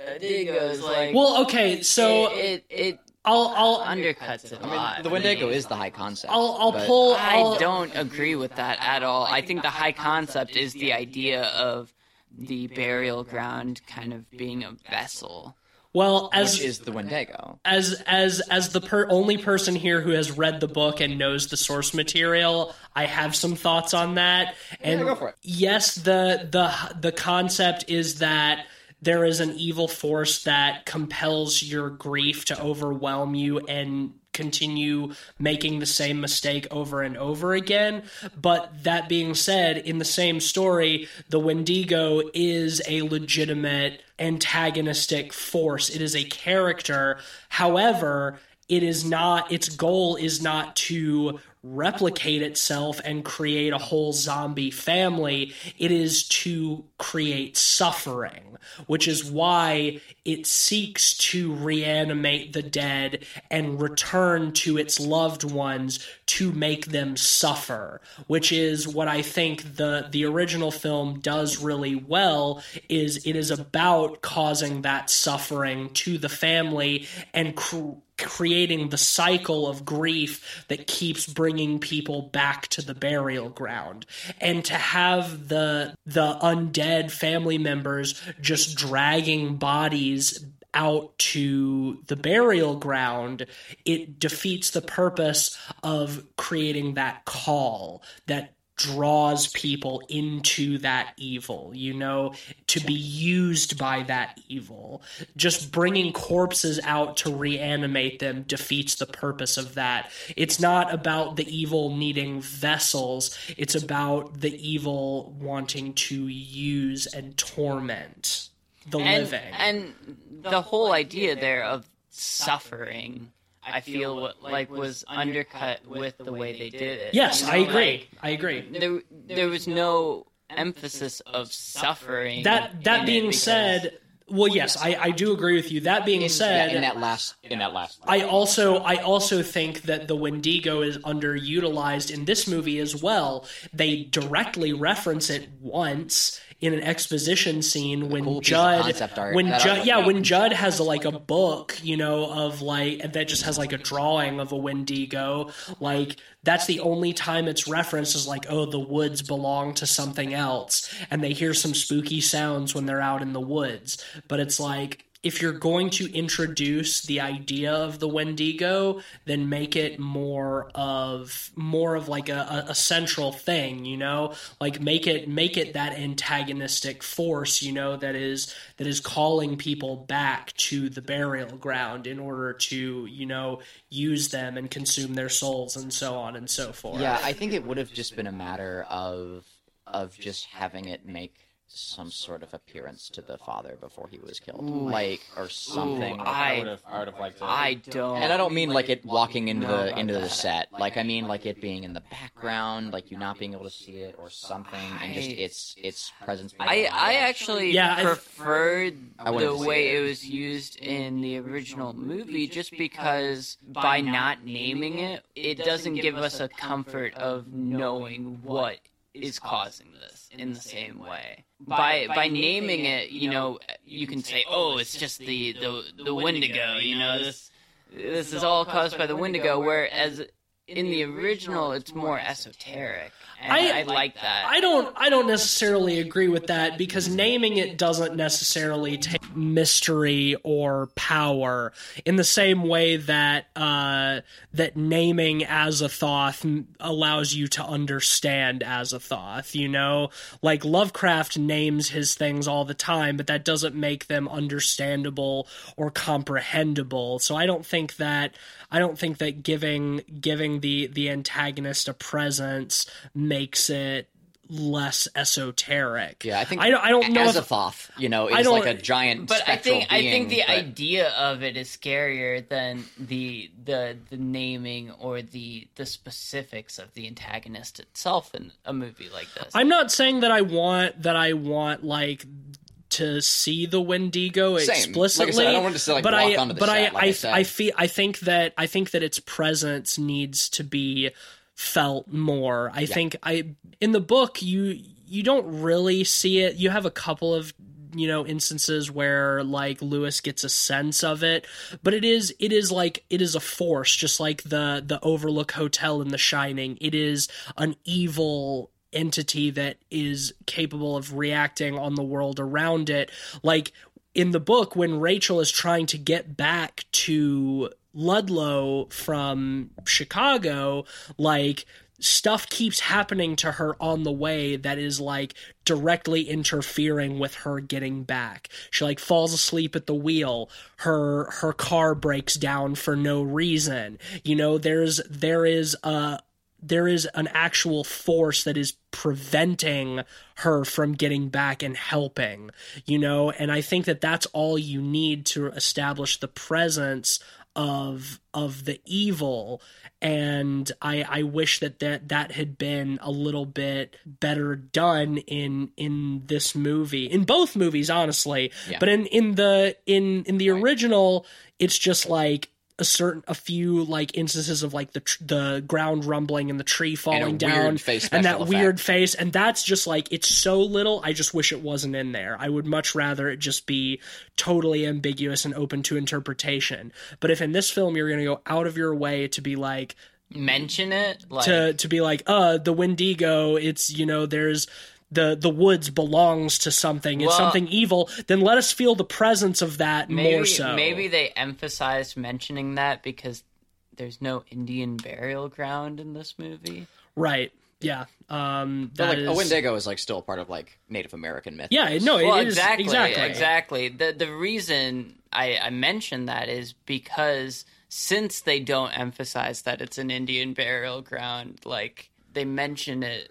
Wendigos, like, well okay so it, it, it i'll i'll undercuts it a lot. the Wendigo is the high concept. i'll, I'll but- pull I I'll, don't agree with that at all. I think the high concept is the idea of the burial ground kind of being a vessel. well as which is the Wendigo. as as as the per- only person here who has read the book and knows the source material, I have some thoughts on that. And go for it. yes, the the the concept is that there is an evil force that compels your grief to overwhelm you and continue making the same mistake over and over again. But that being said, in the same story, the Wendigo is a legitimate antagonistic force. It is a character. However, it is not its goal is not to replicate itself and create a whole zombie family it is to create suffering which is why it seeks to reanimate the dead and return to its loved ones to make them suffer which is what i think the the original film does really well is it is about causing that suffering to the family and cr- creating the cycle of grief that keeps bringing people back to the burial ground. And to have the the undead family members just dragging bodies out to the burial ground it defeats the purpose of creating that call that draws people into that evil, you know, to be used by that evil. Just bringing corpses out to reanimate them defeats the purpose of that. It's not about the evil needing vessels, it's about the evil wanting to use and torment the And, living. and the whole idea there of suffering, I feel what, like was undercut with the way they did it. yes, You I agree. like, I agree. there, there was no emphasis of suffering. That that being said, well, yes, I, I do agree with you. That being said, in that last in that last I also I also think that the Wendigo is underutilized in this movie as well. They directly reference it once in an exposition scene when cool Judd when Judd yeah when Judd has like a book you know of like that just has like a drawing of a Wendigo like that's the only time it's referenced is like oh the woods belong to something else and they hear some spooky sounds when they're out in the woods. But it's like if you're going to introduce the idea of the Wendigo, then make it more of more of like a, a, central thing, you know, like make it make it that antagonistic force, you know, that is that is calling people back to the burial ground in order to, you know, use them and consume their souls and so on and so forth. Yeah, I think it would have just been a matter of of just having it make some sort of appearance to the father before he was killed, like or something. Ooh, I I would have. I would have liked to. I don't. and I don't mean like it walking into the into the set. Like I mean like it being in the background, like you not being able to see it or something, and just its its presence. being I, I actually Yeah, preferred I the way it. it was used in the original movie just because by not naming it, it doesn't give us a comfort of knowing what is causing this in the same way. By by naming it, you know, you can say, "Oh, oh it's just the the the Wendigo," you know, this this is all caused by the Wendigo whereas in the original it's more esoteric. And I- I, like that. I don't I don't necessarily agree with that because naming it doesn't necessarily take mystery or power in the same way that uh, that naming Azathoth m- allows you to understand Azathoth. You know, like Lovecraft names his things all the time, but that doesn't make them understandable or comprehensible. So I don't think that I don't think that giving giving the the antagonist a presence makes it less esoteric. Yeah, I think I don't I don't know if, Azathoth, you know, I is like a giant. but I spectral think I think the but- idea of it is scarier than the the the naming or the the specifics of the antagonist itself in a movie like this. I'm not saying that I want that I want like to see the Wendigo Same. Like I explicitly. said, I don't want to, say, like, but walk I, but set, I, like I I. I feel, I think that, I think that its presence needs to be felt more. I think I, in the book, you, you don't really see it. You have a couple of, you know, instances where like Louis gets a sense of it, but it is, it is like, it is a force, just like the, the Overlook Hotel in The Shining. It is an evil entity that is capable of reacting on the world around it. Like in the book, when Rachel is trying to get back to Ludlow from Chicago, like stuff keeps happening to her on the way that is like directly interfering with her getting back. She like falls asleep at the wheel. Her her car breaks down for no reason. You know, there's there is a there is an actual force that is preventing her from getting back and helping you know? And i think that that's all you need to establish the presence of of the evil. And i i wish that that that had been a little bit better done in in this movie in both movies honestly. Yeah. but in in the in in the original it's just like a certain a few like instances of like the tr- the ground rumbling and the tree falling weird down and that special weird face. And that's just like it's so little i just wish it wasn't in there. I would much rather it just be totally ambiguous and open to interpretation. But if in this film you're going to go out of your way to be like Mention it like to to be like uh the wendigo it's you know there's the the woods belongs to something it's Well- something evil then let us feel the presence of that maybe more so maybe they emphasized mentioning that because there's no Indian burial ground in this movie. right yeah um But that like is a Wendigo is like still part of like Native American myth. yeah no it well, is exactly, exactly exactly. The the reason I, I mentioned that is because since they don't emphasize that it's an Indian burial ground, like they mention it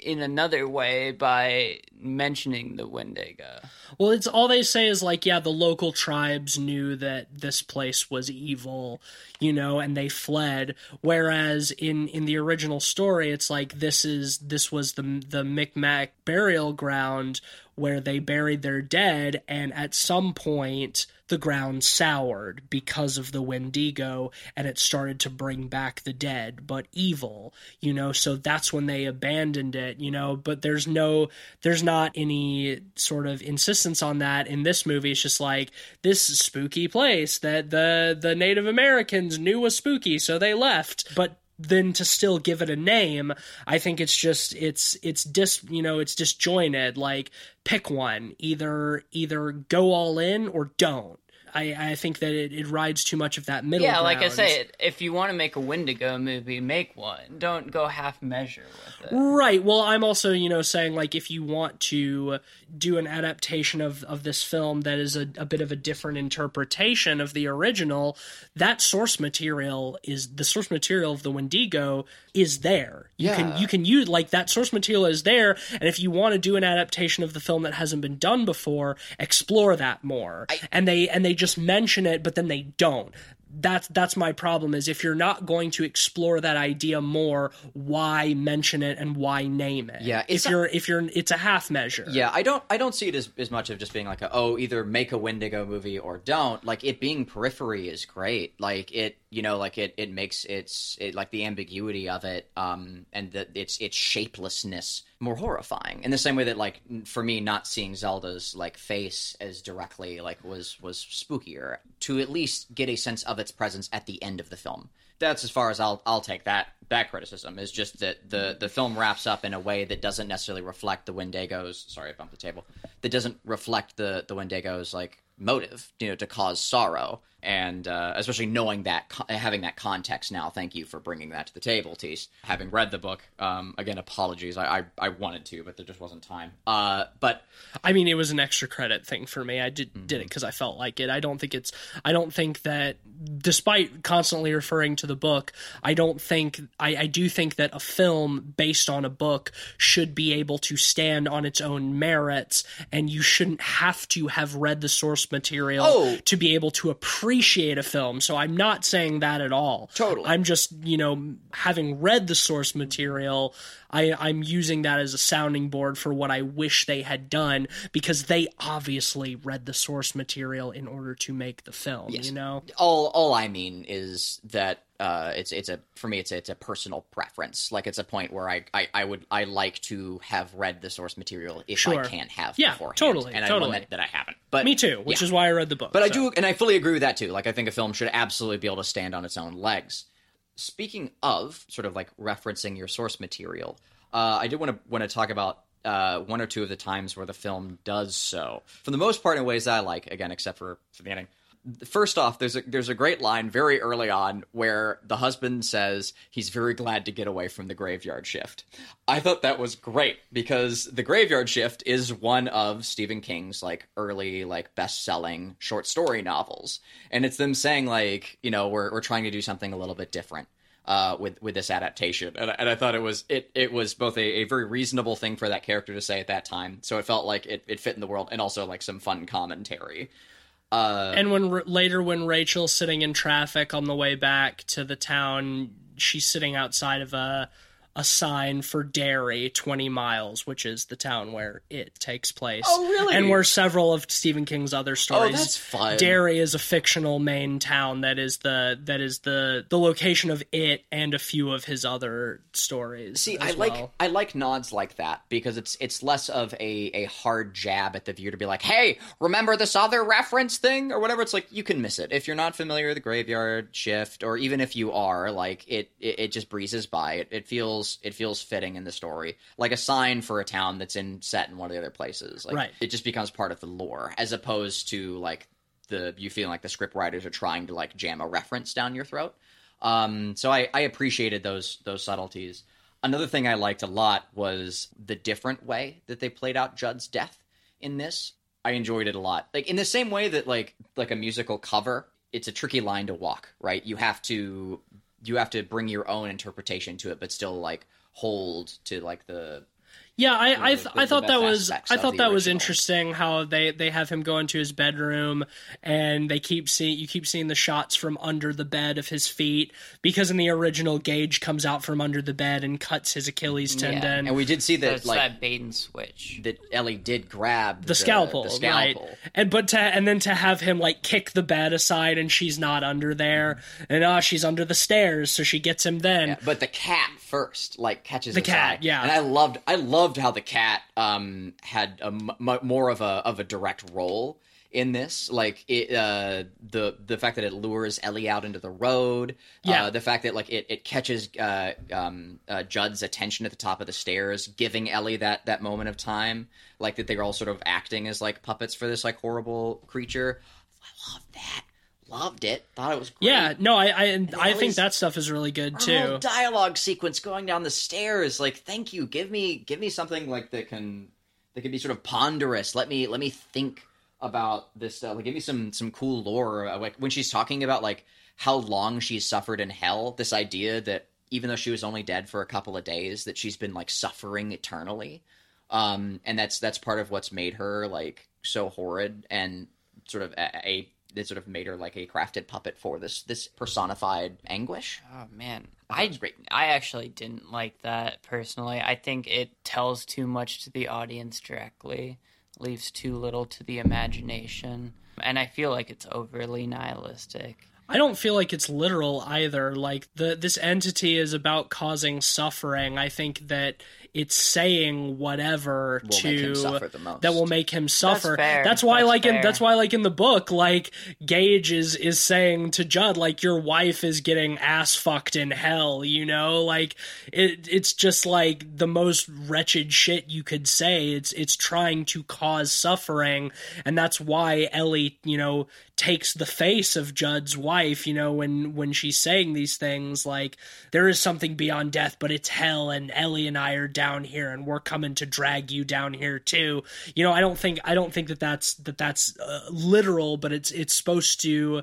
in another way by mentioning the Wendigo. Well, it's all they say is like, yeah, the local tribes knew that this place was evil, you know, and they fled. Whereas in in the original story, it's like this is this was the the Micmac burial ground where they buried their dead, and at some point the ground soured because of the Wendigo, and it started to bring back the dead, but evil, you know. So that's when they abandoned it, you know. But there's no, there's not any sort of insistence on that in this movie. It's just like this spooky place that the the Native Americans knew was spooky, so they left, but then to still give it a name i think it's just it's it's dis you know it's disjointed. Like pick one. Either either go all in or don't I, I think that it, it rides too much of that middle. Yeah, like I say, if you want to make a Wendigo movie, make one. Don't go half measure with it. Right. Well, I'm also, you know, saying like if you want to do an adaptation of, of this film that is a, a bit of a different interpretation of the original, that source material is the source material of the Wendigo is there. You can you can use like that source material is there, and if you want to do an adaptation of the film that hasn't been done before, explore that more. and they and they just mention it, but then they don't that's that's my problem is if you're not going to explore that idea more why mention it and why name it Yeah, if not- you're if you're it's a half measure Yeah, I don't I don't see it as, as much of just being like a, oh either make a Wendigo movie or don't. Like it being periphery is great. Like it you know like it it makes its it like the ambiguity of it um and the its its shapelessness more horrifying. In the same way that like for me not seeing Zelda's like face as directly like was was spookier to at least get a sense of its presence at the end of the film. That's as far as I'll I'll take that that criticism is just that the the film wraps up in a way that doesn't necessarily reflect the Wendigos. Sorry, I bumped the table. That doesn't reflect the the Wendigos like motive, you know, to cause sorrow, and uh, especially knowing that having that context now. Thank you for bringing that to the table, Tease. Having read the book, um, again, apologies. I, I I wanted to, but there just wasn't time. Uh, but i mean it was an extra credit thing for me i did did Mm-hmm. it because i felt like it i don't think it's i don't think that despite constantly referring to the book i don't think i i do think that a film based on a book should be able to stand on its own merits and you shouldn't have to have read the source material Oh. to be able to appreciate a film so i'm not saying that at all Totally. i'm just you know having read the source material I, I'm using that as a sounding board for what I wish they had done because they obviously read the source material in order to make the film. You know, all all I mean is that uh, it's it's a for me it's a, it's a personal preference. Like it's a point where I, I, I would I like to have read the source material if Sure. I can't have Yeah, beforehand. totally, and I totally. one that, that I haven't. But me too, which yeah. is why I read the book. But I do, and I fully agree with that too. Like, I think a film should absolutely be able to stand on its own legs. Speaking of sort of like referencing your source material, uh, I did want to want to talk about uh, one or two of the times where the film does so. For the most part, in ways that I like. Again, except for, for the ending. First off, there's a there's a great line very early on where the husband says he's very glad to get away from the graveyard shift. I thought that was great because the graveyard shift is one of Stephen King's like early like best selling short story novels, and it's them saying like you know we're we're trying to do something a little bit different uh, with with this adaptation, and, I- and I thought it was it it was both a, a very reasonable thing for that character to say at that time, so it felt like it, it fit in the world, and also like some fun commentary. Uh, And when later, when Rachel's sitting in traffic on the way back to the town, she's sitting outside of a a sign for Derry, twenty miles, which is the town where it takes place. Oh, really? And where several of Stephen King's other oh, stories. Oh, that's fun. Derry is a fictional Maine town that is the that is the the location of it and a few of his other stories. See, I like. I like nods like that because it's it's less of a, a hard jab at the viewer to be like, "Hey, remember this other reference thing or whatever." It's like you can miss it if you're not familiar with the graveyard shift, or even if you are, like it it, it just breezes by. It, it feels it feels fitting in the story, like a sign for a town that's in set in one of the other places. Like, Right. It just becomes part of the lore as opposed to like the you feeling like the script writers are trying to like jam a reference down your throat. Um, so I, I appreciated those those subtleties. Another thing I liked a lot was the different way that they played out Judd's death in this. I enjoyed it a lot. Like in the same way that like like a musical cover, it's a tricky line to walk, right? You have to you have to bring your own interpretation to it, but still like hold to like the Yeah, I I, th- I thought that was I thought the that was interesting how they they have him go into his bedroom and they keep seeing you keep seeing the shots from under the bed of his feet because in the original Gage comes out from under the bed and cuts his Achilles tendon. and we did see that That's like that bait and switch. that Ellie did grab the scalpel, the scalpel. right? And but to and then to have him like kick the bed aside and she's not under there, and ah, she's under the stairs, so she gets him then. Yeah, but the cat first, like catches The his cat, eye. yeah. and I loved, I loved how the cat um had a m- m- more of a of a direct role in this. Like it, uh, the the fact that it lures Ellie out into the road. Yeah. uh, the fact that like it it catches uh, um uh, Judd's attention at the top of the stairs, giving Ellie that that moment of time. Like that they're all sort of acting as like puppets for this like horrible creature. I love that. Loved it. Thought it was great. Yeah, no, I I, I think that stuff is really good too. dialogue sequence going down the stairs, like, thank you. Give me give me something like that can that can be sort of ponderous. Let me let me think about this stuff. Like, give me some some cool lore. Uh, Like when she's talking about like how long she's suffered in hell. This idea that even though she was only dead for a couple of days, that she's been like suffering eternally. Um, and that's that's part of what's made her like so horrid and sort of a, a that sort of made her like a crafted puppet for this this personified anguish. Oh man, uh-huh. I I great. I actually didn't like that personally. I think it tells too much to the audience directly, leaves too little to the imagination, and I feel like it's overly nihilistic. I don't feel like it's literal either. Like the this entity is about causing suffering. I think that it's saying whatever Will to make him suffer the most. that will make him suffer. fair. That's why, That's like in that's why, like in the book, like Gage is is saying to Judd, like your wife is getting ass fucked in hell. You know, like it. It's just like the most wretched shit you could say. It's it's trying to cause suffering, and that's why Ellie, you know, takes the face of Judd's wife. You know, when when she's saying these things, like there is something beyond death, but it's hell, and Ellie and I are down here, and we're coming to drag you down here too. You know, I don't think I don't think that that's that that's uh, literal, but it's it's supposed to.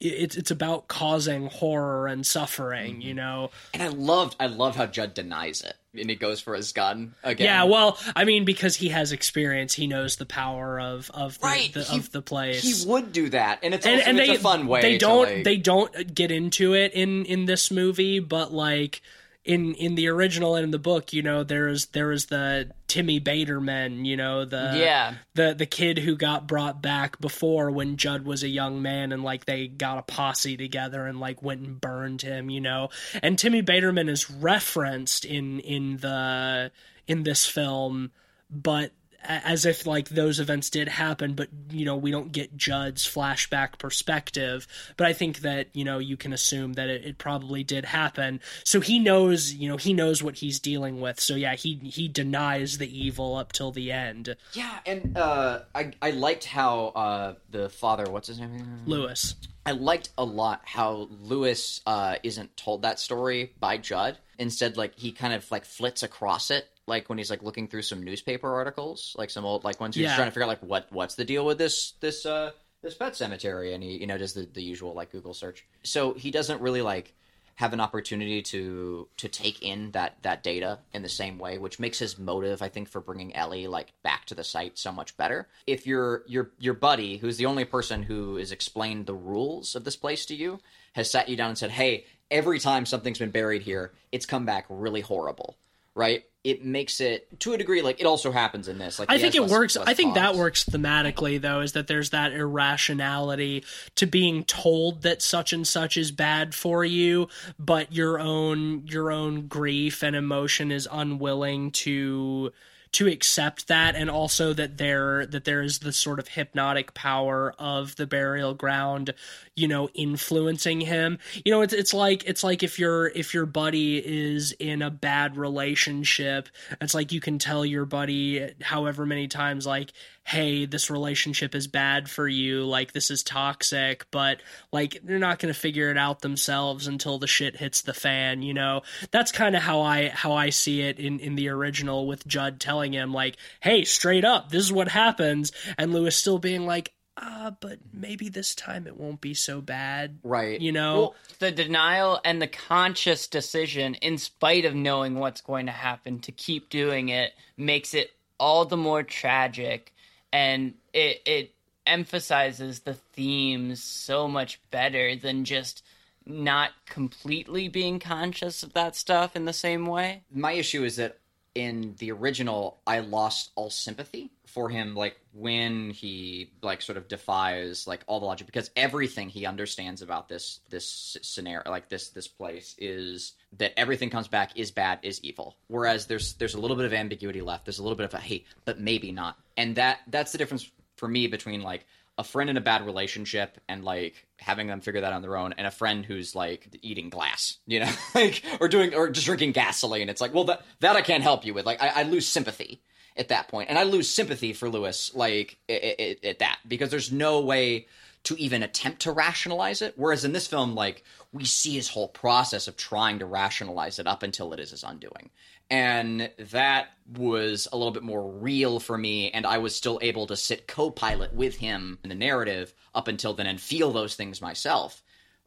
It's it's about causing horror and suffering. You know. And I loved I loved how Judd denies it. And he goes for his gun again. Yeah, well, I mean, because he has experience, he knows the power of of the, Right, the he- of the place. he would do that. And it's and also and it's they a fun way. they don't like- they don't get into it in in this movie, but like in in the original and in the book, you know, there's there is the Timmy Baterman, you know, the Yeah. the the kid who got brought back before when Judd was a young man and like they got a posse together and like went and burned him, you know. And Timmy Baterman is referenced in in the in this film, but as if like those events did happen but you know we don't get judd's flashback perspective. But i think that you know you can assume that it, it probably did happen. So he knows you know he knows what he's dealing with. So yeah he he denies the evil up till the end. Yeah, and uh, I I liked how uh, the father, what's his name? louis. I liked a lot how Louis uh, isn't told that story by Judd. Instead, like he kind of like flits across it, like when he's like looking through some newspaper articles, like some old like ones he's Yeah. trying to figure out like what what's the deal with this this uh this pet cemetery, and he you know does the the usual like Google search. So he doesn't really like have an opportunity to to take in that that data in the same way which makes his motive i think for bringing ellie like back to the site so much better if your your your buddy who's the only person who has explained the rules of this place to you has sat you down and said hey every time something's been buried here it's come back really horrible right it makes it to a degree like it also happens in this like I think it less- works. less I think that works thematically, though, is that there's that irrationality to being told that such and such is bad for you, but your own your own grief and emotion is unwilling to to accept that and also that there that there is the sort of hypnotic power of the burial ground you know influencing him. You know it's it's like it's like if your if your buddy is in a bad relationship it's like you can tell your buddy however many times like hey this relationship is bad for you. Like this is toxic. But like they're not going to figure it out themselves until the shit hits the fan you know? That's kind of how i how i see it in in the original with judd telling him like hey straight up this is what happens and louis still being like uh but maybe this time it won't be so bad right you know Well, The denial and the conscious decision, in spite of knowing what's going to happen, to keep doing it makes it all the more tragic, and it it emphasizes the themes so much better than just not completely being conscious of that stuff in the same way. my issue is that in the original i lost all sympathy for him like when he like sort of defies like all the logic because everything he understands about this this scenario like this this place is that everything comes back is bad is evil. Whereas there's there's a little bit of ambiguity left there's a little bit of a hey but maybe not. And that that's the difference for me between like a friend in a bad relationship and like having them figure that on their own and a friend who's like eating glass you know like or doing or just drinking gasoline it's like well that that i can't help you with like i, I lose sympathy at that point and i lose sympathy for louis like at that because there's no way to even attempt to rationalize it. Whereas in this film, like we see his whole process of trying to rationalize it up until it is his undoing. And that was a little bit more real for me, and I was still able to sit co pilot with him in the narrative up until then and feel those things myself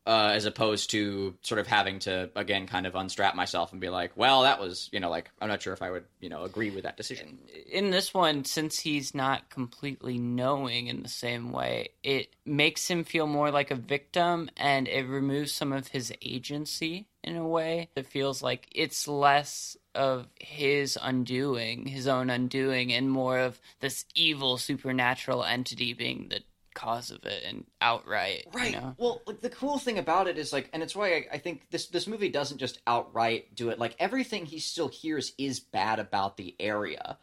uh, as opposed to sort of having to again kind of unstrap myself and be like, well, that was you know like I'm not sure if I would you know agree with that decision. in this one, since he's not completely knowing in the same way, it makes him feel more like a victim and it removes some of his agency in a way. It feels like it's less of his undoing, his own undoing, and more of this evil supernatural entity being the cause of it and outright. Right. You know? Well, like the cool thing about it is like, and it's why I, I think this this movie doesn't just outright do it. Like everything he still hears is bad about the area,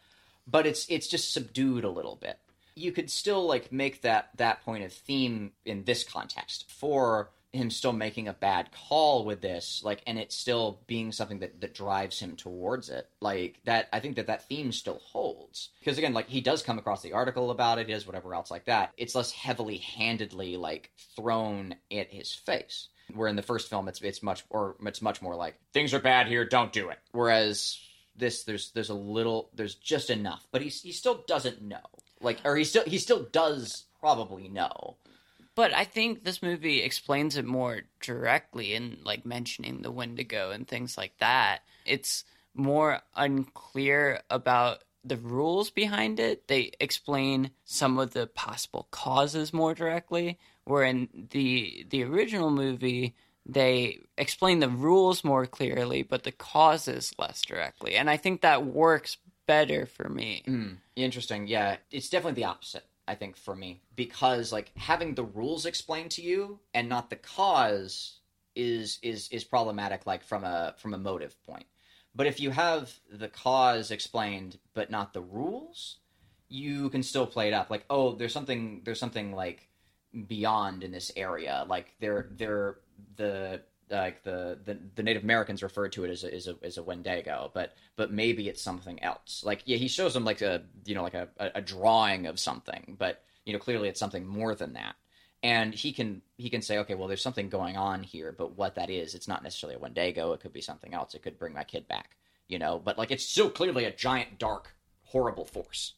but it's it's just subdued a little bit. You could still like make that that point of theme in this context for him still making a bad call with this like and it still being something that that drives him towards it. Like that i think that that theme still holds. Because again like he does come across the article about it does whatever else like that. It's less heavily handedly like thrown at his face. Where in the first film it's it's much or it's much more like things are bad here don't do it. Whereas this there's there's a little there's just enough. But he he still doesn't know. Like or he still he still does probably know But I think this movie explains it more directly in like mentioning the Wendigo and things like that. It's more unclear about the rules behind it. They explain some of the possible causes more directly. Where in the the original movie, they explain the rules more clearly, but the causes less directly. And I think that works better for me. Mm, interesting. Yeah, it's definitely the opposite. I think for me. Because like having the rules explained to you and not the cause is is is problematic like from a from a motive point. But if you have the cause explained but not the rules, you can still play it up. Like oh there's something there's something like beyond in this area. Like they're they're the like the, the the Native Americans referred to it as a, as a as a Wendigo, but but maybe it's something else. Like yeah, he shows them like a you know like a, a drawing of something, but you know clearly it's something more than that. And he can he can say okay, well there's something going on here, but what that is, it's not necessarily a Wendigo. It could be something else. It could bring my kid back, you know. But like it's still clearly a giant, dark, horrible force.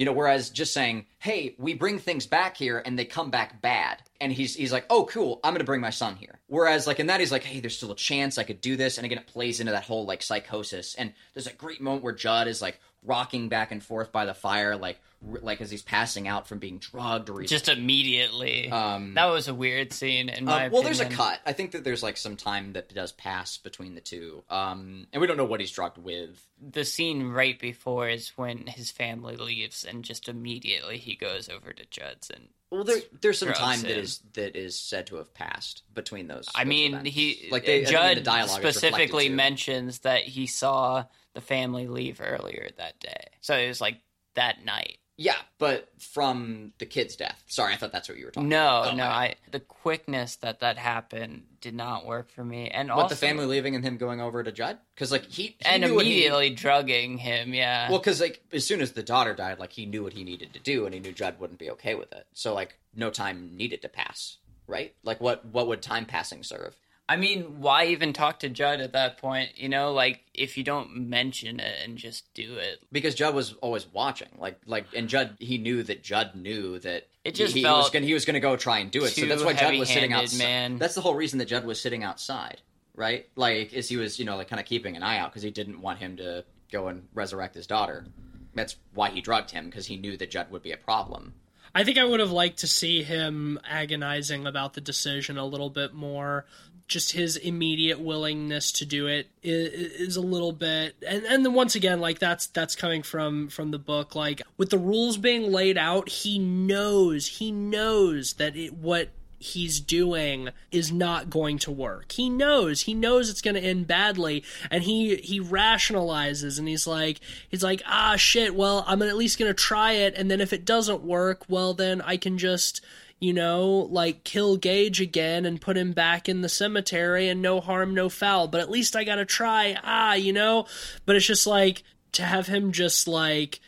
You know, whereas just saying, "Hey, we bring things back here and they come back bad," and he's he's like, "Oh, cool, I'm gonna bring my son here." Whereas like in that he's like, "Hey, there's still a chance I could do this," and again it plays into that whole like psychosis. And there's a great moment where Judd is like rocking back and forth by the fire, like like as he's passing out from being drugged or he's Just immediately. um. that was a weird scene in my uh, well, there's a cut. I think that there's like some time that does pass between the two, um, and we don't know what he's drugged with. the scene right before is when his family leaves and just immediately he goes over to Judd's and Well, there, there's some time that is that is said to have passed between those. I mean events. he like they, I think in Judd the dialogue specifically mentions that he saw the family leave earlier that day. So it was like that night. Yeah, but from the kid's death. Sorry, I thought that's what you were talking. No, about. Oh, no. I the quickness that that happened did not work for me. And What also the family leaving and him going over to Judd? Because like he, he and what he- immediately drugging him, yeah. Well, because like as soon as the daughter died, like he knew what he needed to do, and he knew Judd wouldn't be okay with it. So like no time needed to pass, right? Like what what would time passing serve? I mean, why even talk to Judd at that point? You know, like if you don't mention it and just do it, Because Judd was always watching, like like, and Judd he knew that Judd knew that It just he, he felt was gonna he was gonna go try and do it. So that's why Judd was sitting outside. man. That's the whole reason that Judd was sitting outside, right? Like, is he was you know like kind of keeping an eye out because he didn't want him to go and resurrect his daughter. That's why he drugged him because he knew that Judd would be a problem. I think I would have liked to see him agonizing about the decision a little bit more. Just his immediate willingness to do it is, a little bit, and and then once again, like that's that's coming from from the book. Like with the rules being laid out, he knows he knows that it, what he's doing is not going to work. He knows. He knows it's going to end badly and he he rationalizes and he's like he's like, "Ah shit, well, I'm at least going to try it and then if it doesn't work, well then I can just you know, like kill Gage again and put him back in the cemetery and no harm, no foul. But at least I gotta try. Ah, you know? But it's just like to have him just like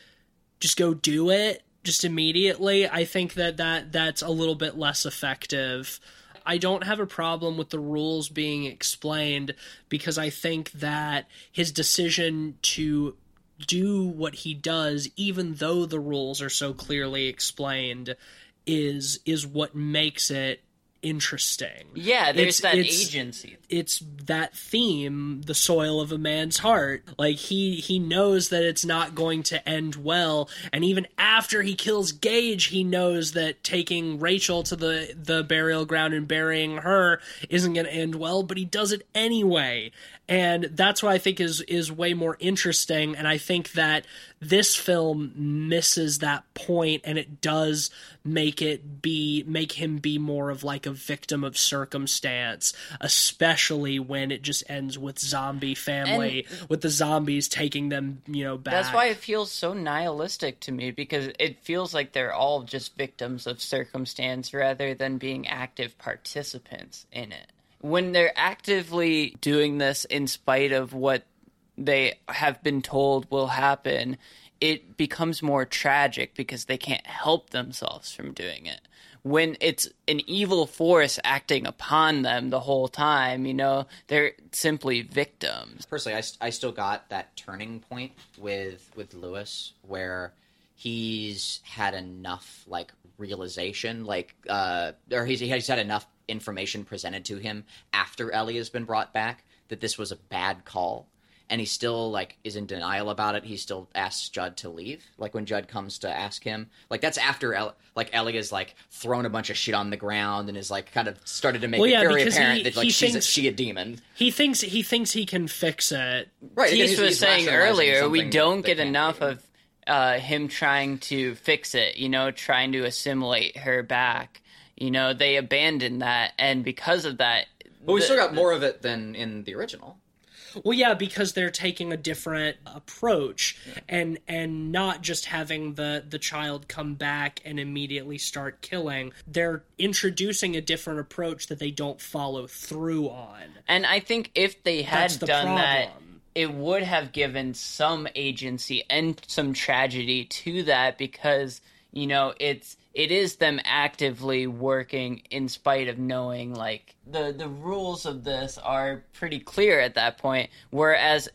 just go do it just immediately, I think that, that that's a little bit less effective. I don't have a problem with the rules being explained because I think that his decision to do what he does, even though the rules are so clearly explained, is is what makes it interesting. Yeah, there's It's- that it's- agency. It's that theme, the soil of a man's heart. Like he he knows that it's not going to end well, and even after he kills Gage, he knows that taking Rachel to the the burial ground and burying her isn't going to end well, but he does it anyway. And that's what I think is is way more interesting and I think that this film misses that point and it does make it be make him be more of like a victim of circumstance especially when it just ends with zombie family with the zombies taking them you know back That's why it feels so nihilistic to me because it feels like they're all just victims of circumstance rather than being active participants in it. When they're actively doing this in spite of what they have been told will happen, it becomes more tragic because they can't help themselves from doing it. When it's an evil force acting upon them the whole time, you know, they're simply victims. personally, I, I still got that turning point with with Louis where he's had enough like realization, like uh, or he's he's had enough information presented to him after Ellie has been brought back that this was a bad call. And he still like is in denial about it. He still asks Judd to leave. Like when Judd comes to ask him, like that's after El- like Ellie is like thrown a bunch of shit on the ground and is like kind of started to make Well, it very because apparent he- that like she's thinks- a, she a demon. he thinks he thinks he can fix it Right. Keith he's- was he's saying earlier, we don't get enough be. of uh, him trying to fix it, you know, trying to assimilate her back. You know, they abandoned that, and because of that, But we the- still got more of it than in the original. Well, yeah, because they're taking a different approach and and not just having the the child come back and immediately start killing. They're introducing a different approach that they don't follow through on. And I think if they had the done that, it would have given some agency and some tragedy to that because you know it's it is them actively working in spite of knowing like the the rules of this are pretty clear at that point. Whereas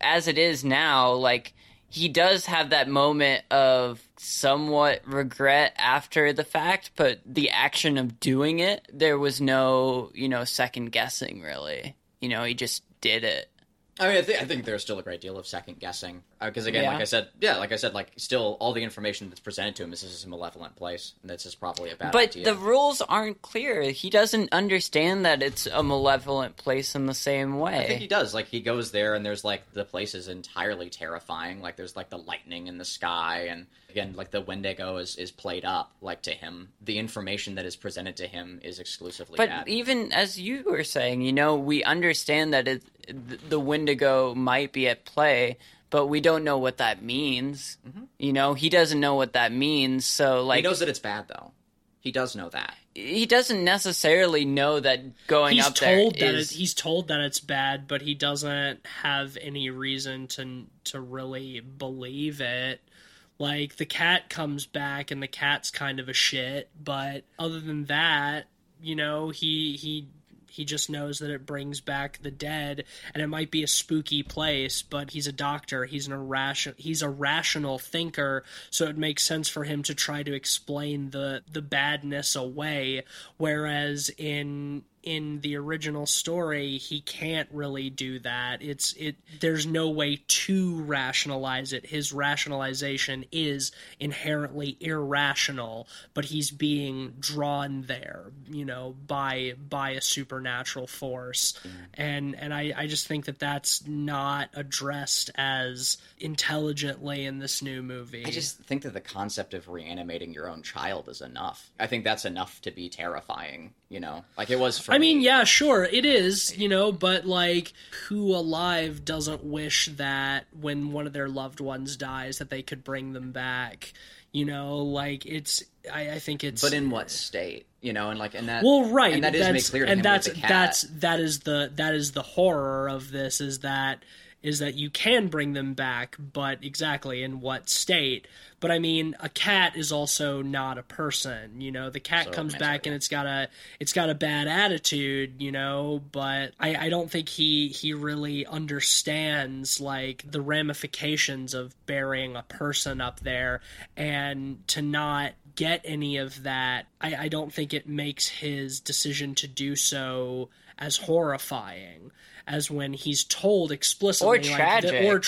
as it is now like he does have that moment of somewhat regret after the fact but the action of doing it there was no you know second guessing really. You know he just did it. I mean, I, th- I think there's still a great deal of second guessing Uh, because, again, Yeah. like I said, yeah, like I said, like still all the information that's presented to him is this is a malevolent place, and this is probably a bad But idea. the rules aren't clear. He doesn't understand that it's a malevolent place in the same way. I think he does. Like he goes there, and there's like the place is entirely terrifying. Like there's like the lightning in the sky, and again, like the Wendigo is is played up. Like to him, the information that is presented to him is exclusively but bad. even as you were saying, you know, we understand that it, the Wendigo might be at play, but we don't know what that means. Mm-hmm. You know, he doesn't know what that means. So, like, he knows that it's bad, though. He does know that. he doesn't necessarily know that going He's up there that is. it, he's told that it's bad, but he doesn't have any reason to to really believe it. Like the cat comes back and the cat's kind of a shit, but other than that, you know, he he he just knows that it brings back the dead and it might be a spooky place, but he's a doctor, he's an irrational he's a rational thinker, so it makes sense for him to try to explain the the badness away. Whereas in in the original story he can't really do that it's it there's no way to rationalize it his rationalization is inherently irrational but he's being drawn there you know by by a supernatural force and and I, I just think that that's not addressed as intelligently in this new movie I just think that the concept of reanimating your own child is enough. I think that's enough to be terrifying. You know, like it was for. I mean, yeah, sure, it is, you know, but like, who alive doesn't wish that when one of their loved ones dies that they could bring them back? You know, like it's. I, I think it's. But in what state? You know, and like, and that. well, right, and that is made clear to and that's with the cat. that's that is the that is the horror of this is that is that you can bring them back, but exactly in what state. But I mean, a cat is also not a person. You know, the cat So, comes back sorry, and it's got a it's got a bad attitude. You know, but I, I don't think he he really understands like the ramifications of burying a person up there, and to not get any of that, I, I don't think it makes his decision to do so as horrifying as when he's told explicitly Or like, tragic, that- you know?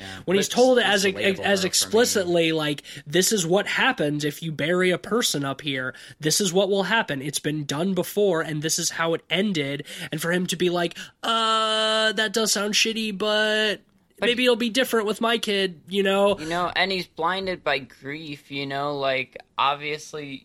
Yeah. when he's told as as explicitly like this is what happens if you bury a person up here this is what will happen. It's been done before and this is how it ended. And for him to be like uh that does sound shitty but maybe it'll be different with my kid you know? You know, and he's blinded by grief, you know, like obviously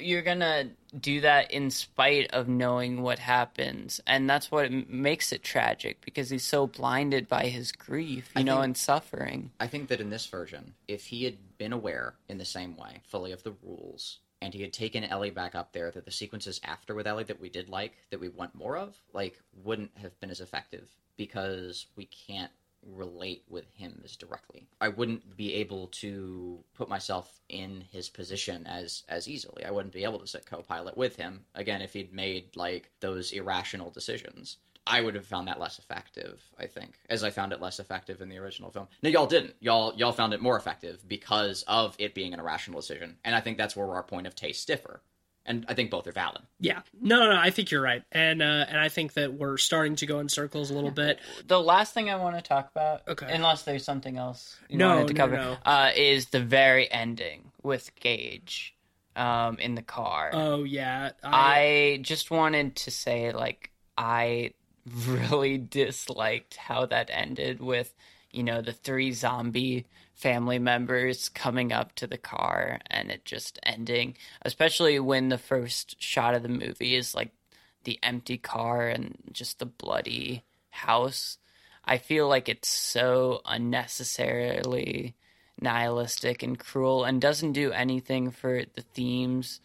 you're gonna do that in spite of knowing what happens. And that's what makes it tragic because he's so blinded by his grief, you know, think- and suffering. I think that in this version, if he had been aware in the same way, fully of the rules, and he had taken Ellie back up there, that the sequences after with Ellie that we did like, that we want more of, like, wouldn't have been as effective because we can't relate with him as directly. I wouldn't be able to put myself in his position as as easily. I wouldn't be able to sit co-pilot with him again if he'd made like those irrational decisions. I would have found that less effective, I think, as I found it less effective in the original film. No, y'all didn't. Y'all y'all found it more effective because of it being an irrational decision. And I think that's where our point of taste differ. And I think both are valid. yeah no no, no i think you're right and uh and i think that we're starting to go in circles a little bit The last thing I want to talk about, Okay. unless there's something else you No, wanted to cover, no. Uh, is the very ending with Gage um, in the car. oh yeah I just wanted to say, like, I really disliked how that ended with, you know, the three zombie family members coming up to the car and it just ending, especially when the first shot of the movie is like the empty car and just the bloody house. I feel like it's so unnecessarily nihilistic and cruel and doesn't do anything for the themes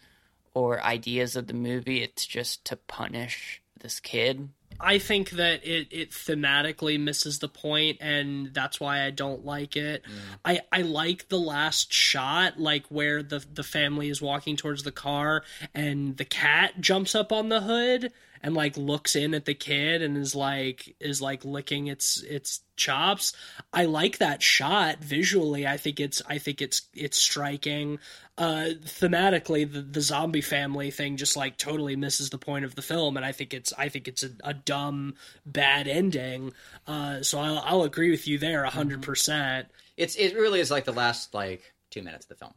or ideas of the movie. It's just to punish this kid. I think that it, it thematically misses the point, and that's why I don't like it. Mm. I, I like the last shot, like where the the family is walking towards the car, and the cat jumps up on the hood and like looks in at the kid and is like is like licking its its chops. I like that shot visually. I think it's I think it's it's striking. Uh, thematically, the, the zombie family thing just like totally misses the point of the film, and I think it's I think it's a, a dumb bad ending. Uh, so I'll, I'll agree with you there a hundred percent. It's it really is like the last like two minutes of the film.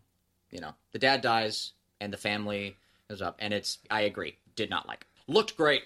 You know, the dad dies and the family goes up, and it's I agree, did not like. Looked great,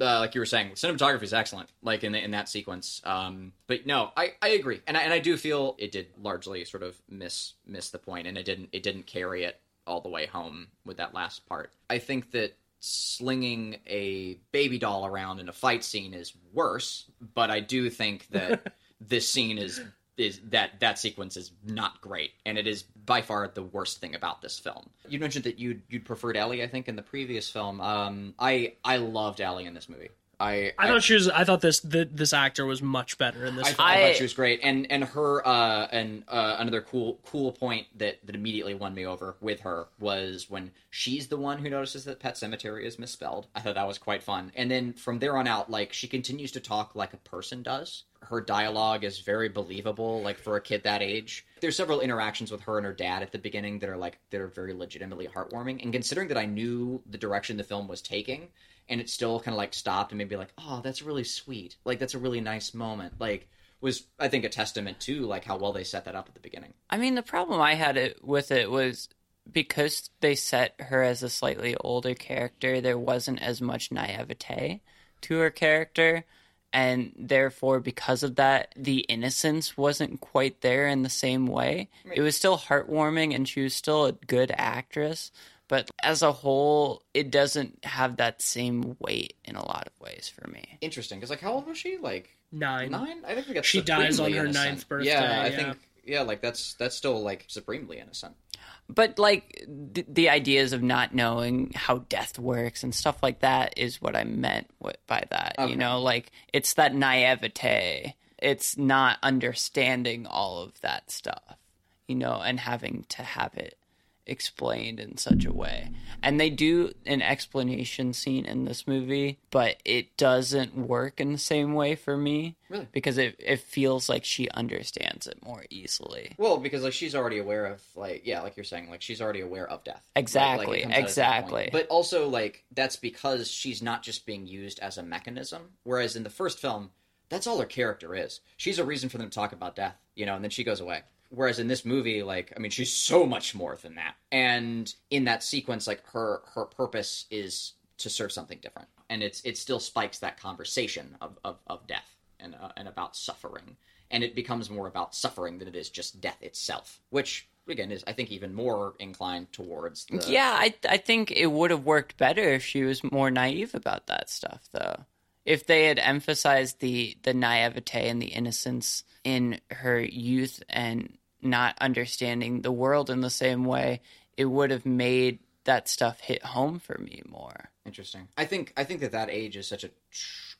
uh, like you were saying. Cinematography is excellent, like in the, in that sequence. Um, but no, I, I agree, and I, and I do feel it did largely sort of miss miss the point, and it didn't it didn't carry it all the way home with that last part. I think that slinging a baby doll around in a fight scene is worse, but I do think that this scene is is that that sequence is not great, and it is by far the worst thing about this film. You mentioned that you'd you'd preferred Ellie, I think, in the previous film. Um, I I loved Ellie in this movie. I I thought she was. I thought this th- this actor was much better in this. I, film. thought, I I- thought she was great, and and her uh, and uh, another cool cool point that that immediately won me over with her was when she's the one who notices that Pet Sematary is misspelled. I thought that was quite fun, and then from there on out, like she continues to talk like a person does. Her dialogue is very believable, like for a kid that age. There's several interactions with her and her dad at the beginning that are like that are very legitimately heartwarming. And considering that I knew the direction the film was taking, and it still kind of like stopped and made me like, oh, that's really sweet. Like that's a really nice moment. Like was I think a testament to like how well they set that up at the beginning. I mean, the problem I had it with it was because they set her as a slightly older character, there wasn't as much naivete to her character. And therefore, because of that, the innocence wasn't quite there in the same way. It was still heartwarming and she was still a good actress. But as a whole, it doesn't have that same weight in a lot of ways for me. Interesting, because like how old was she? Like Nine. nine? I think we got She dies on supremely her innocent. ninth birthday, Yeah, I yeah. think yeah, like that's that's still like supremely innocent. But like the, the ideas of not knowing how death works and stuff like that is what I meant with, by that. Okay. You know, like it's that naivete. it's not understanding all of that stuff, you know, and having to have it explained in such a way. And they do an explanation scene in this movie, but it doesn't work in the same way for me. Really? Because it, it feels like she understands it more easily. Well, because like she's already aware of like yeah, like you're saying, like she's already aware of death. Like- like, Exactly, it comes out at that point. exactly. But also like that's because she's not just being used as a mechanism. Whereas in the first film, that's all her character is. She's a reason for them to talk about death, you know, and then she goes away. Whereas in this movie, like I mean, she's so much more than that. And in that sequence, like her her purpose is to serve something different, and it's it still spikes that conversation of of, of death and uh, and about suffering, and it becomes more about suffering than it is just death itself, which again is I think even more inclined towards the, Yeah, I I think it would have worked better if she was more naive about that stuff, though. If they had emphasized the the naivete and the innocence in her youth and not understanding the world in the same way, it would have made that stuff hit home for me more. Interesting. I think I think that that age is such a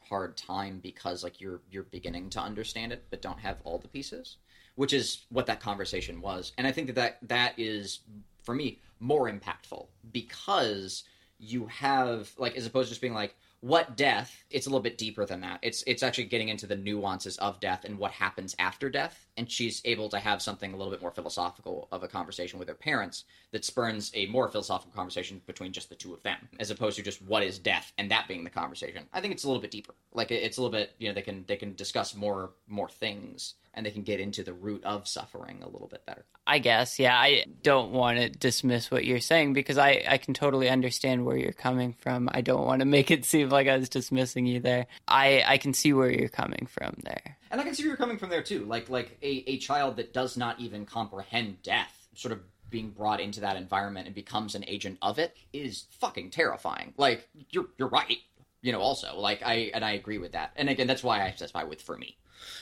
hard time because like you're you're beginning to understand it but don't have all the pieces, which is what that conversation was. And I think that that, that is for me more impactful because you have like as opposed to just being like what death it's a little bit deeper than that. It's it's actually getting into the nuances of death and what happens after death. And she's able to have something a little bit more philosophical of a conversation with her parents that spurns a more philosophical conversation between just the two of them as opposed to just what is death and that being the conversation. I think it's a little bit deeper. Like it's a little bit you know they can they can discuss more more things and they can get into the root of suffering a little bit better I guess, yeah. I don't want to dismiss what you're saying because I, I can totally understand where you're coming from. I don't want to make it seem like I was dismissing you there. I, I can see where you're coming from there. And I can see where you're coming from there too. Like like a, a child that does not even comprehend death, sort of being brought into that environment and becomes an agent of it is fucking terrifying. Like you're you're right. You know, also like I and I agree with that. And again, that's why I specify with for me.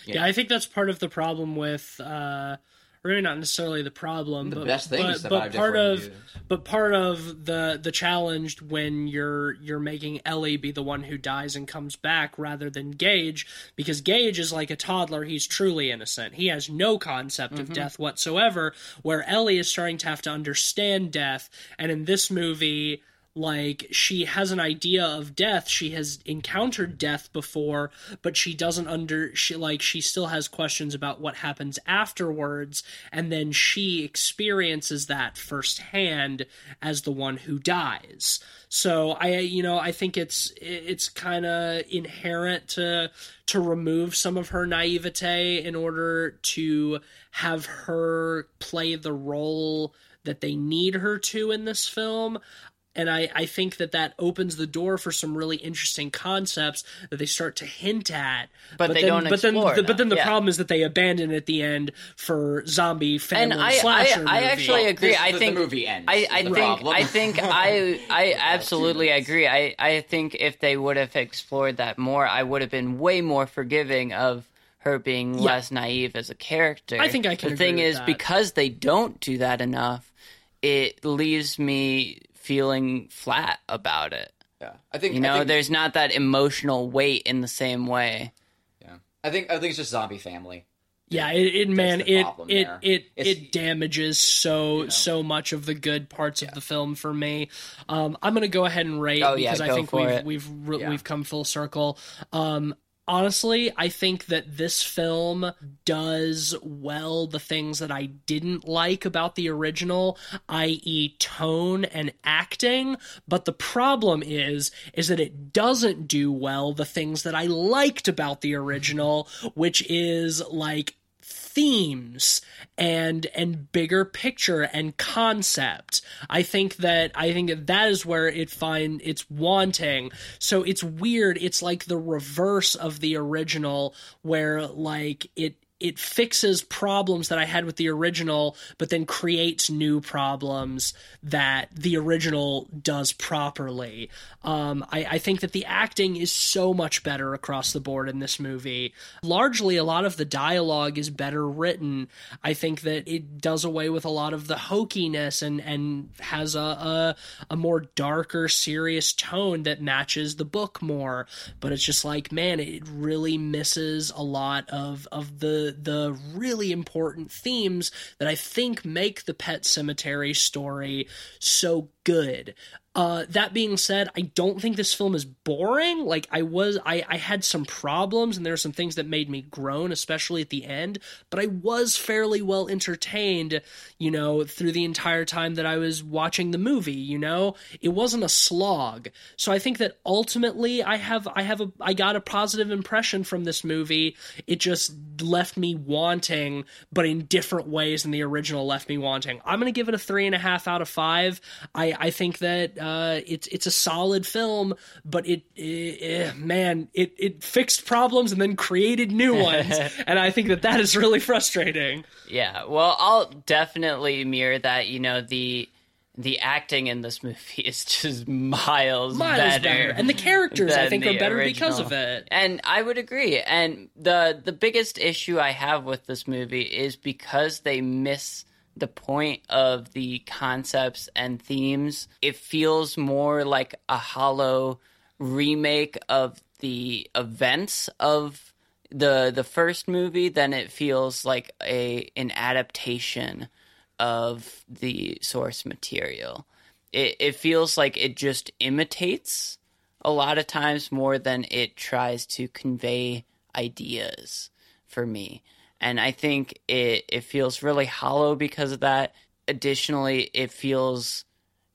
You Yeah. I think that's part of the problem with, uh, or maybe not necessarily the problem, The but, best things but, but part of, but part of the the challenge when you're you're making Ellie be the one who dies and comes back rather than Gage, because Gage is like a toddler; he's truly innocent. He has no concept Mm-hmm. of death whatsoever. Where Ellie is starting to have to understand death, and in this movie like she has an idea of death. She has encountered death before but she doesn't under she like she still has questions about what happens afterwards. And then she experiences that firsthand as the one who dies. So i you know i think it's it's kind of inherent to to remove some of her naivete in order to have her play the role that they need her to in this film and I, I think that that opens the door for some really interesting concepts that they start to hint at. But they then, don't But then, explore the, but then the yeah. problem is that they abandon at the end for zombie family And I, I, slasher. I movie. actually agree. This- I the- think the movie ends I, I think problem. I think I I absolutely minutes. agree. I, I think if they would have explored that more, I would have been way more forgiving of her being less naive as a character. I think I can The agree thing with is, that. because they don't do that enough, it leaves me feeling flat about it. Yeah. I think You know, think, there's not that emotional weight in the same way. yeah. I think I think it's just zombie family. yeah, it, it man, the it it there. it It's- it damages so so much of the good parts of the film for me. Um, I'm gonna go ahead and rate Oh, yeah, because I go think for we've it. we've re- Yeah. we've come full circle. Um, honestly, I think that this film does well the things that I didn't like about the original, i.e., tone and acting. But the problem is, is that it doesn't do well the things that I liked about the original, which is like themes and and bigger picture and concept. I think that I think that that is where it find it's wanting. So it's weird. It's like the reverse of the original where like it it fixes problems that I had with the original, but then creates new problems that the original does properly. Um, I, I think that the acting is so much better across the board in this movie. Largely, a lot of the dialogue is better written. I think that it does away with a lot of the hokiness and and has a a, a more darker, serious tone that matches the book more. But it's just like, man, it really misses a lot of of the the really important themes that I think make the Pet Sematary story so good. Uh, that being said, I don't think this film is boring. Like I was, I, I had some problems, and there are some things that made me groan, especially at the end. But I was fairly well entertained, you know, through the entire time that I was watching the movie. You know, it wasn't a slog. So I think that ultimately, I have, I have a, I got a positive impression from this movie. It just left me wanting, but in different ways than the original left me wanting. I'm gonna give it a three and a half out of five. I, I think that uh, it's it's a solid film, but it, it, it, man, it it fixed problems and then created new ones, and I think that that is really frustrating. Yeah, well, I'll definitely mirror that. You know, the the acting in this movie is just miles, Miles better. better. and the characters I think are better because of it. And I would agree. And the the biggest issue I have with this movie is because they miss the point of the concepts and themes. It feels more like a hollow remake of the events of the the first movie than it feels like a an adaptation of the source material. It it feels like it just imitates a lot of times more than it tries to convey ideas for me. And I think it, it feels really hollow because of that. Additionally, it feels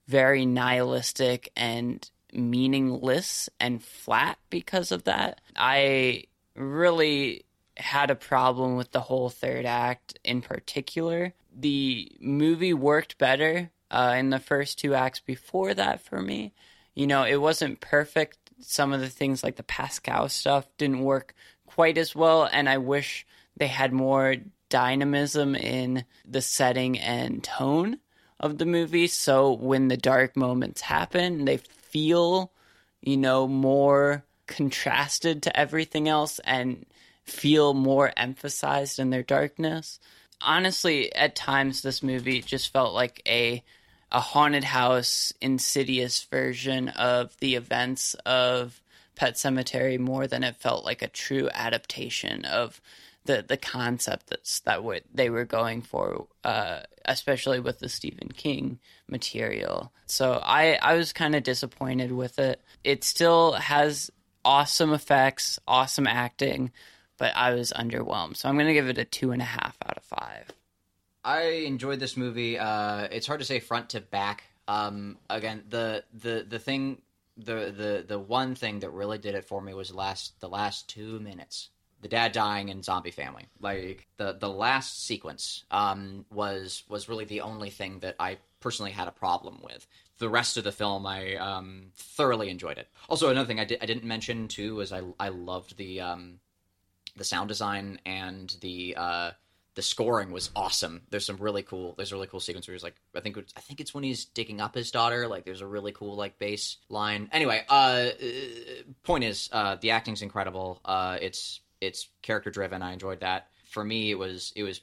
very nihilistic and meaningless and flat because of that. I really had a problem with the whole third act in particular. The movie worked better uh, in the first two acts before that for me. You know, it wasn't perfect. Some of the things like the Pascow stuff didn't work quite as well, and I wish they had more dynamism in the setting and tone of the movie. So when the dark moments happen, they feel, you know, more contrasted to everything else and feel more emphasized in their darkness. Honestly, at times this movie just felt like a a haunted house insidious version of the events of Pet Sematary more than it felt like a true adaptation of the the concept that's that what they were going for, uh, especially with the Stephen King material. So I I was kind of disappointed with it. It still has awesome effects, awesome acting, but I was underwhelmed. So I'm gonna give it a two and a half out of five. I enjoyed this movie. Uh, it's hard to say front to back. Um, again, the the the thing, the the the one thing that really did it for me was last the last two minutes. The dad dying in Zombie Family, like the the last sequence, um, was was really the only thing that I personally had a problem with. The rest of the film, I um, thoroughly enjoyed it. Also, another thing I, di- I didn't mention too was I I loved the um, the sound design and the uh, the scoring was awesome. There's some really cool. There's a really cool sequence where he's like, I think it's, I think it's when he's digging up his daughter. Like, there's a really cool like bass line. Anyway, uh, uh, point is, uh, the acting's incredible. Uh, it's it's character driven. I enjoyed that. For me, it was it was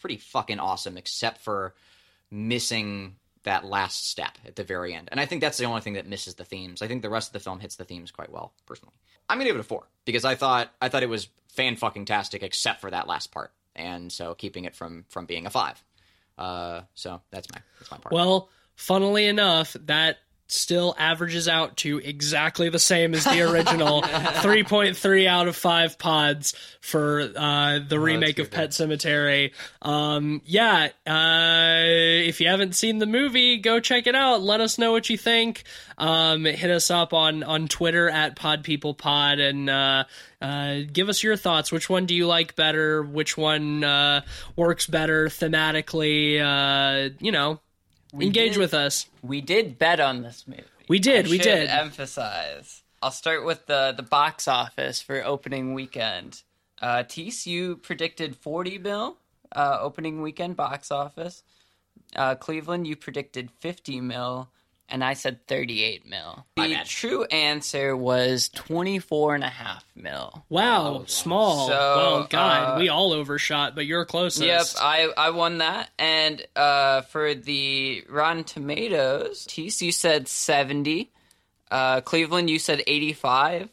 pretty fucking awesome, except for missing that last step at the very end. And I think that's the only thing that misses the themes. I think the rest of the film hits the themes quite well, personally. I'm gonna give it a four because I thought I thought it was fan fucking tastic, except for that last part, and so keeping it from from being a five. Uh, so that's my that's my part. Well, funnily enough, that still averages out to exactly the same as the original 3.3 out of 5 pods for uh, the remake of Pet Sematary. Um, yeah, uh, if you haven't seen the movie, go check it out. Let us know what you think. Um, hit us up on, on Twitter at PodPeoplePod and uh, uh, give us your thoughts. Which one do you like better? Which one uh, works better thematically? Uh, you know, engage did- with us. We did bet on this movie. We did, I we did. Emphasize. I'll start with the the box office for opening weekend. Uh, Tease, you predicted 40 mil uh, opening weekend box office. Uh, Cleveland, you predicted 50 mil, and I said 38 mil. My The bad. true answer was 24 and a half mil. Wow, small. So, well, God, uh, we all overshot, but you're closest. Yep, I, I won that. And uh, for the Rotten Tomatoes, Tease, you said 70. Uh, Cleveland, you said 85.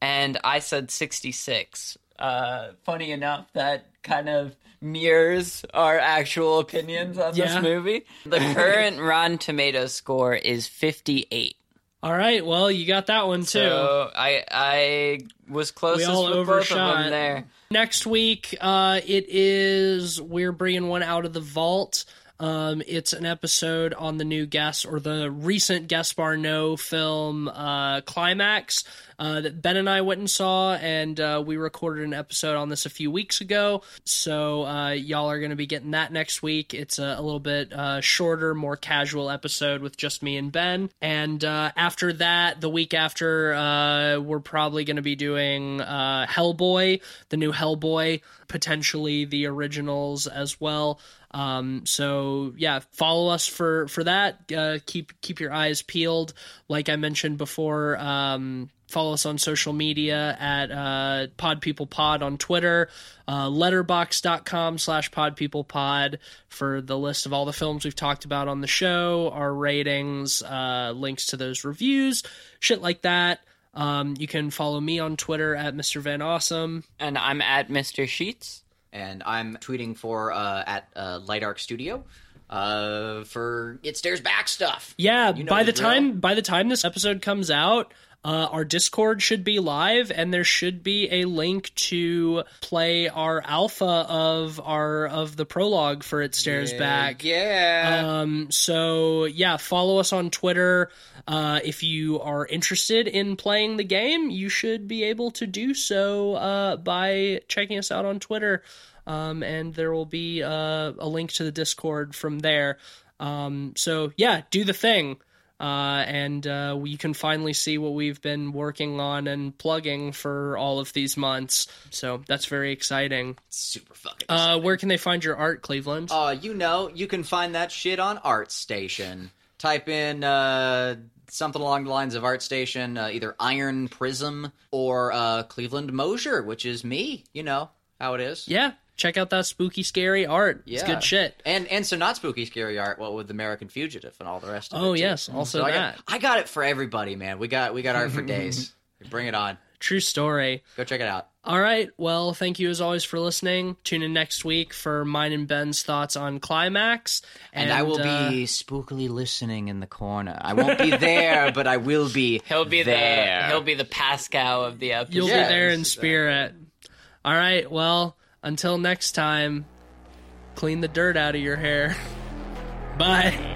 And I said 66. Uh, funny enough, that kind of mirrors our actual opinions on Yeah. this movie. The current Rotten Tomatoes score is 58. all right, well, you got that one too. So I I was closest all with both of overshot. them there. Next week, uh, it is we're bringing one out of the vault. Um, it's an episode on the new guest or the recent Gaspar Noé film uh, Climax uh, that Ben and I went and saw, and uh, we recorded an episode on this a few weeks ago. So uh, y'all are going to be getting that next week. It's a, a little bit uh, shorter, more casual episode with just me and Ben. And uh, after that, the week after, uh, we're probably going to be doing uh, Hellboy, the new Hellboy, potentially the originals as well. Um, so yeah, follow us for for that. Uh, keep keep your eyes peeled. Like I mentioned before, um, follow us on social media at uh, Pod People Pod on Twitter, uh, letterboxd.com slash Pod People Pod for the list of all the films we've talked about on the show, our ratings, uh, links to those reviews, shit like that. Um, you can follow me on Twitter at Mr. Van Awesome. And I'm at Mr. Sheets. And I'm tweeting for uh, at uh, Light Arc Studio uh, for It Stares Back stuff. Yeah, You know by the the drill. time by the time this episode comes out, uh, our Discord should be live, and there should be a link to play our alpha of our of the prologue for It Stares Back. Yeah. Um, so yeah, follow us on Twitter. Uh, if you are interested in playing the game, you should be able to do so uh, by checking us out on Twitter. Um, and there will be uh, a link to the Discord from there. Um, so yeah, do the thing. Uh, and uh, you can finally see what we've been working on and plugging for all of these months. So that's very exciting. Super fucking. Uh, where can they find your art, Cleveland? Uh, you know, you can find that shit on ArtStation. Type in uh, something along the lines of ArtStation, uh, either Iron Prism or uh, Cleveland Mosier, which is me. You know how it is. yeah, check out that spooky, scary art. It's Yeah. good shit. And and so not spooky scary art, what with American Fugitive and all the rest of it. Oh too. yes, also So I got, I got it for everybody, man. We got we got art for days. Bring it on. true story. Go check it out. All right, well, thank you as always for listening. Tune in next week for mine and Ben's thoughts on Climax, And, I will uh, be spookily listening in the corner. I won't be there, but I will be. He'll be there. the he'll be the Pascow of the episode. You'll Yeah, be there in spirit. All right, well, until next time, clean the dirt out of your hair. Bye.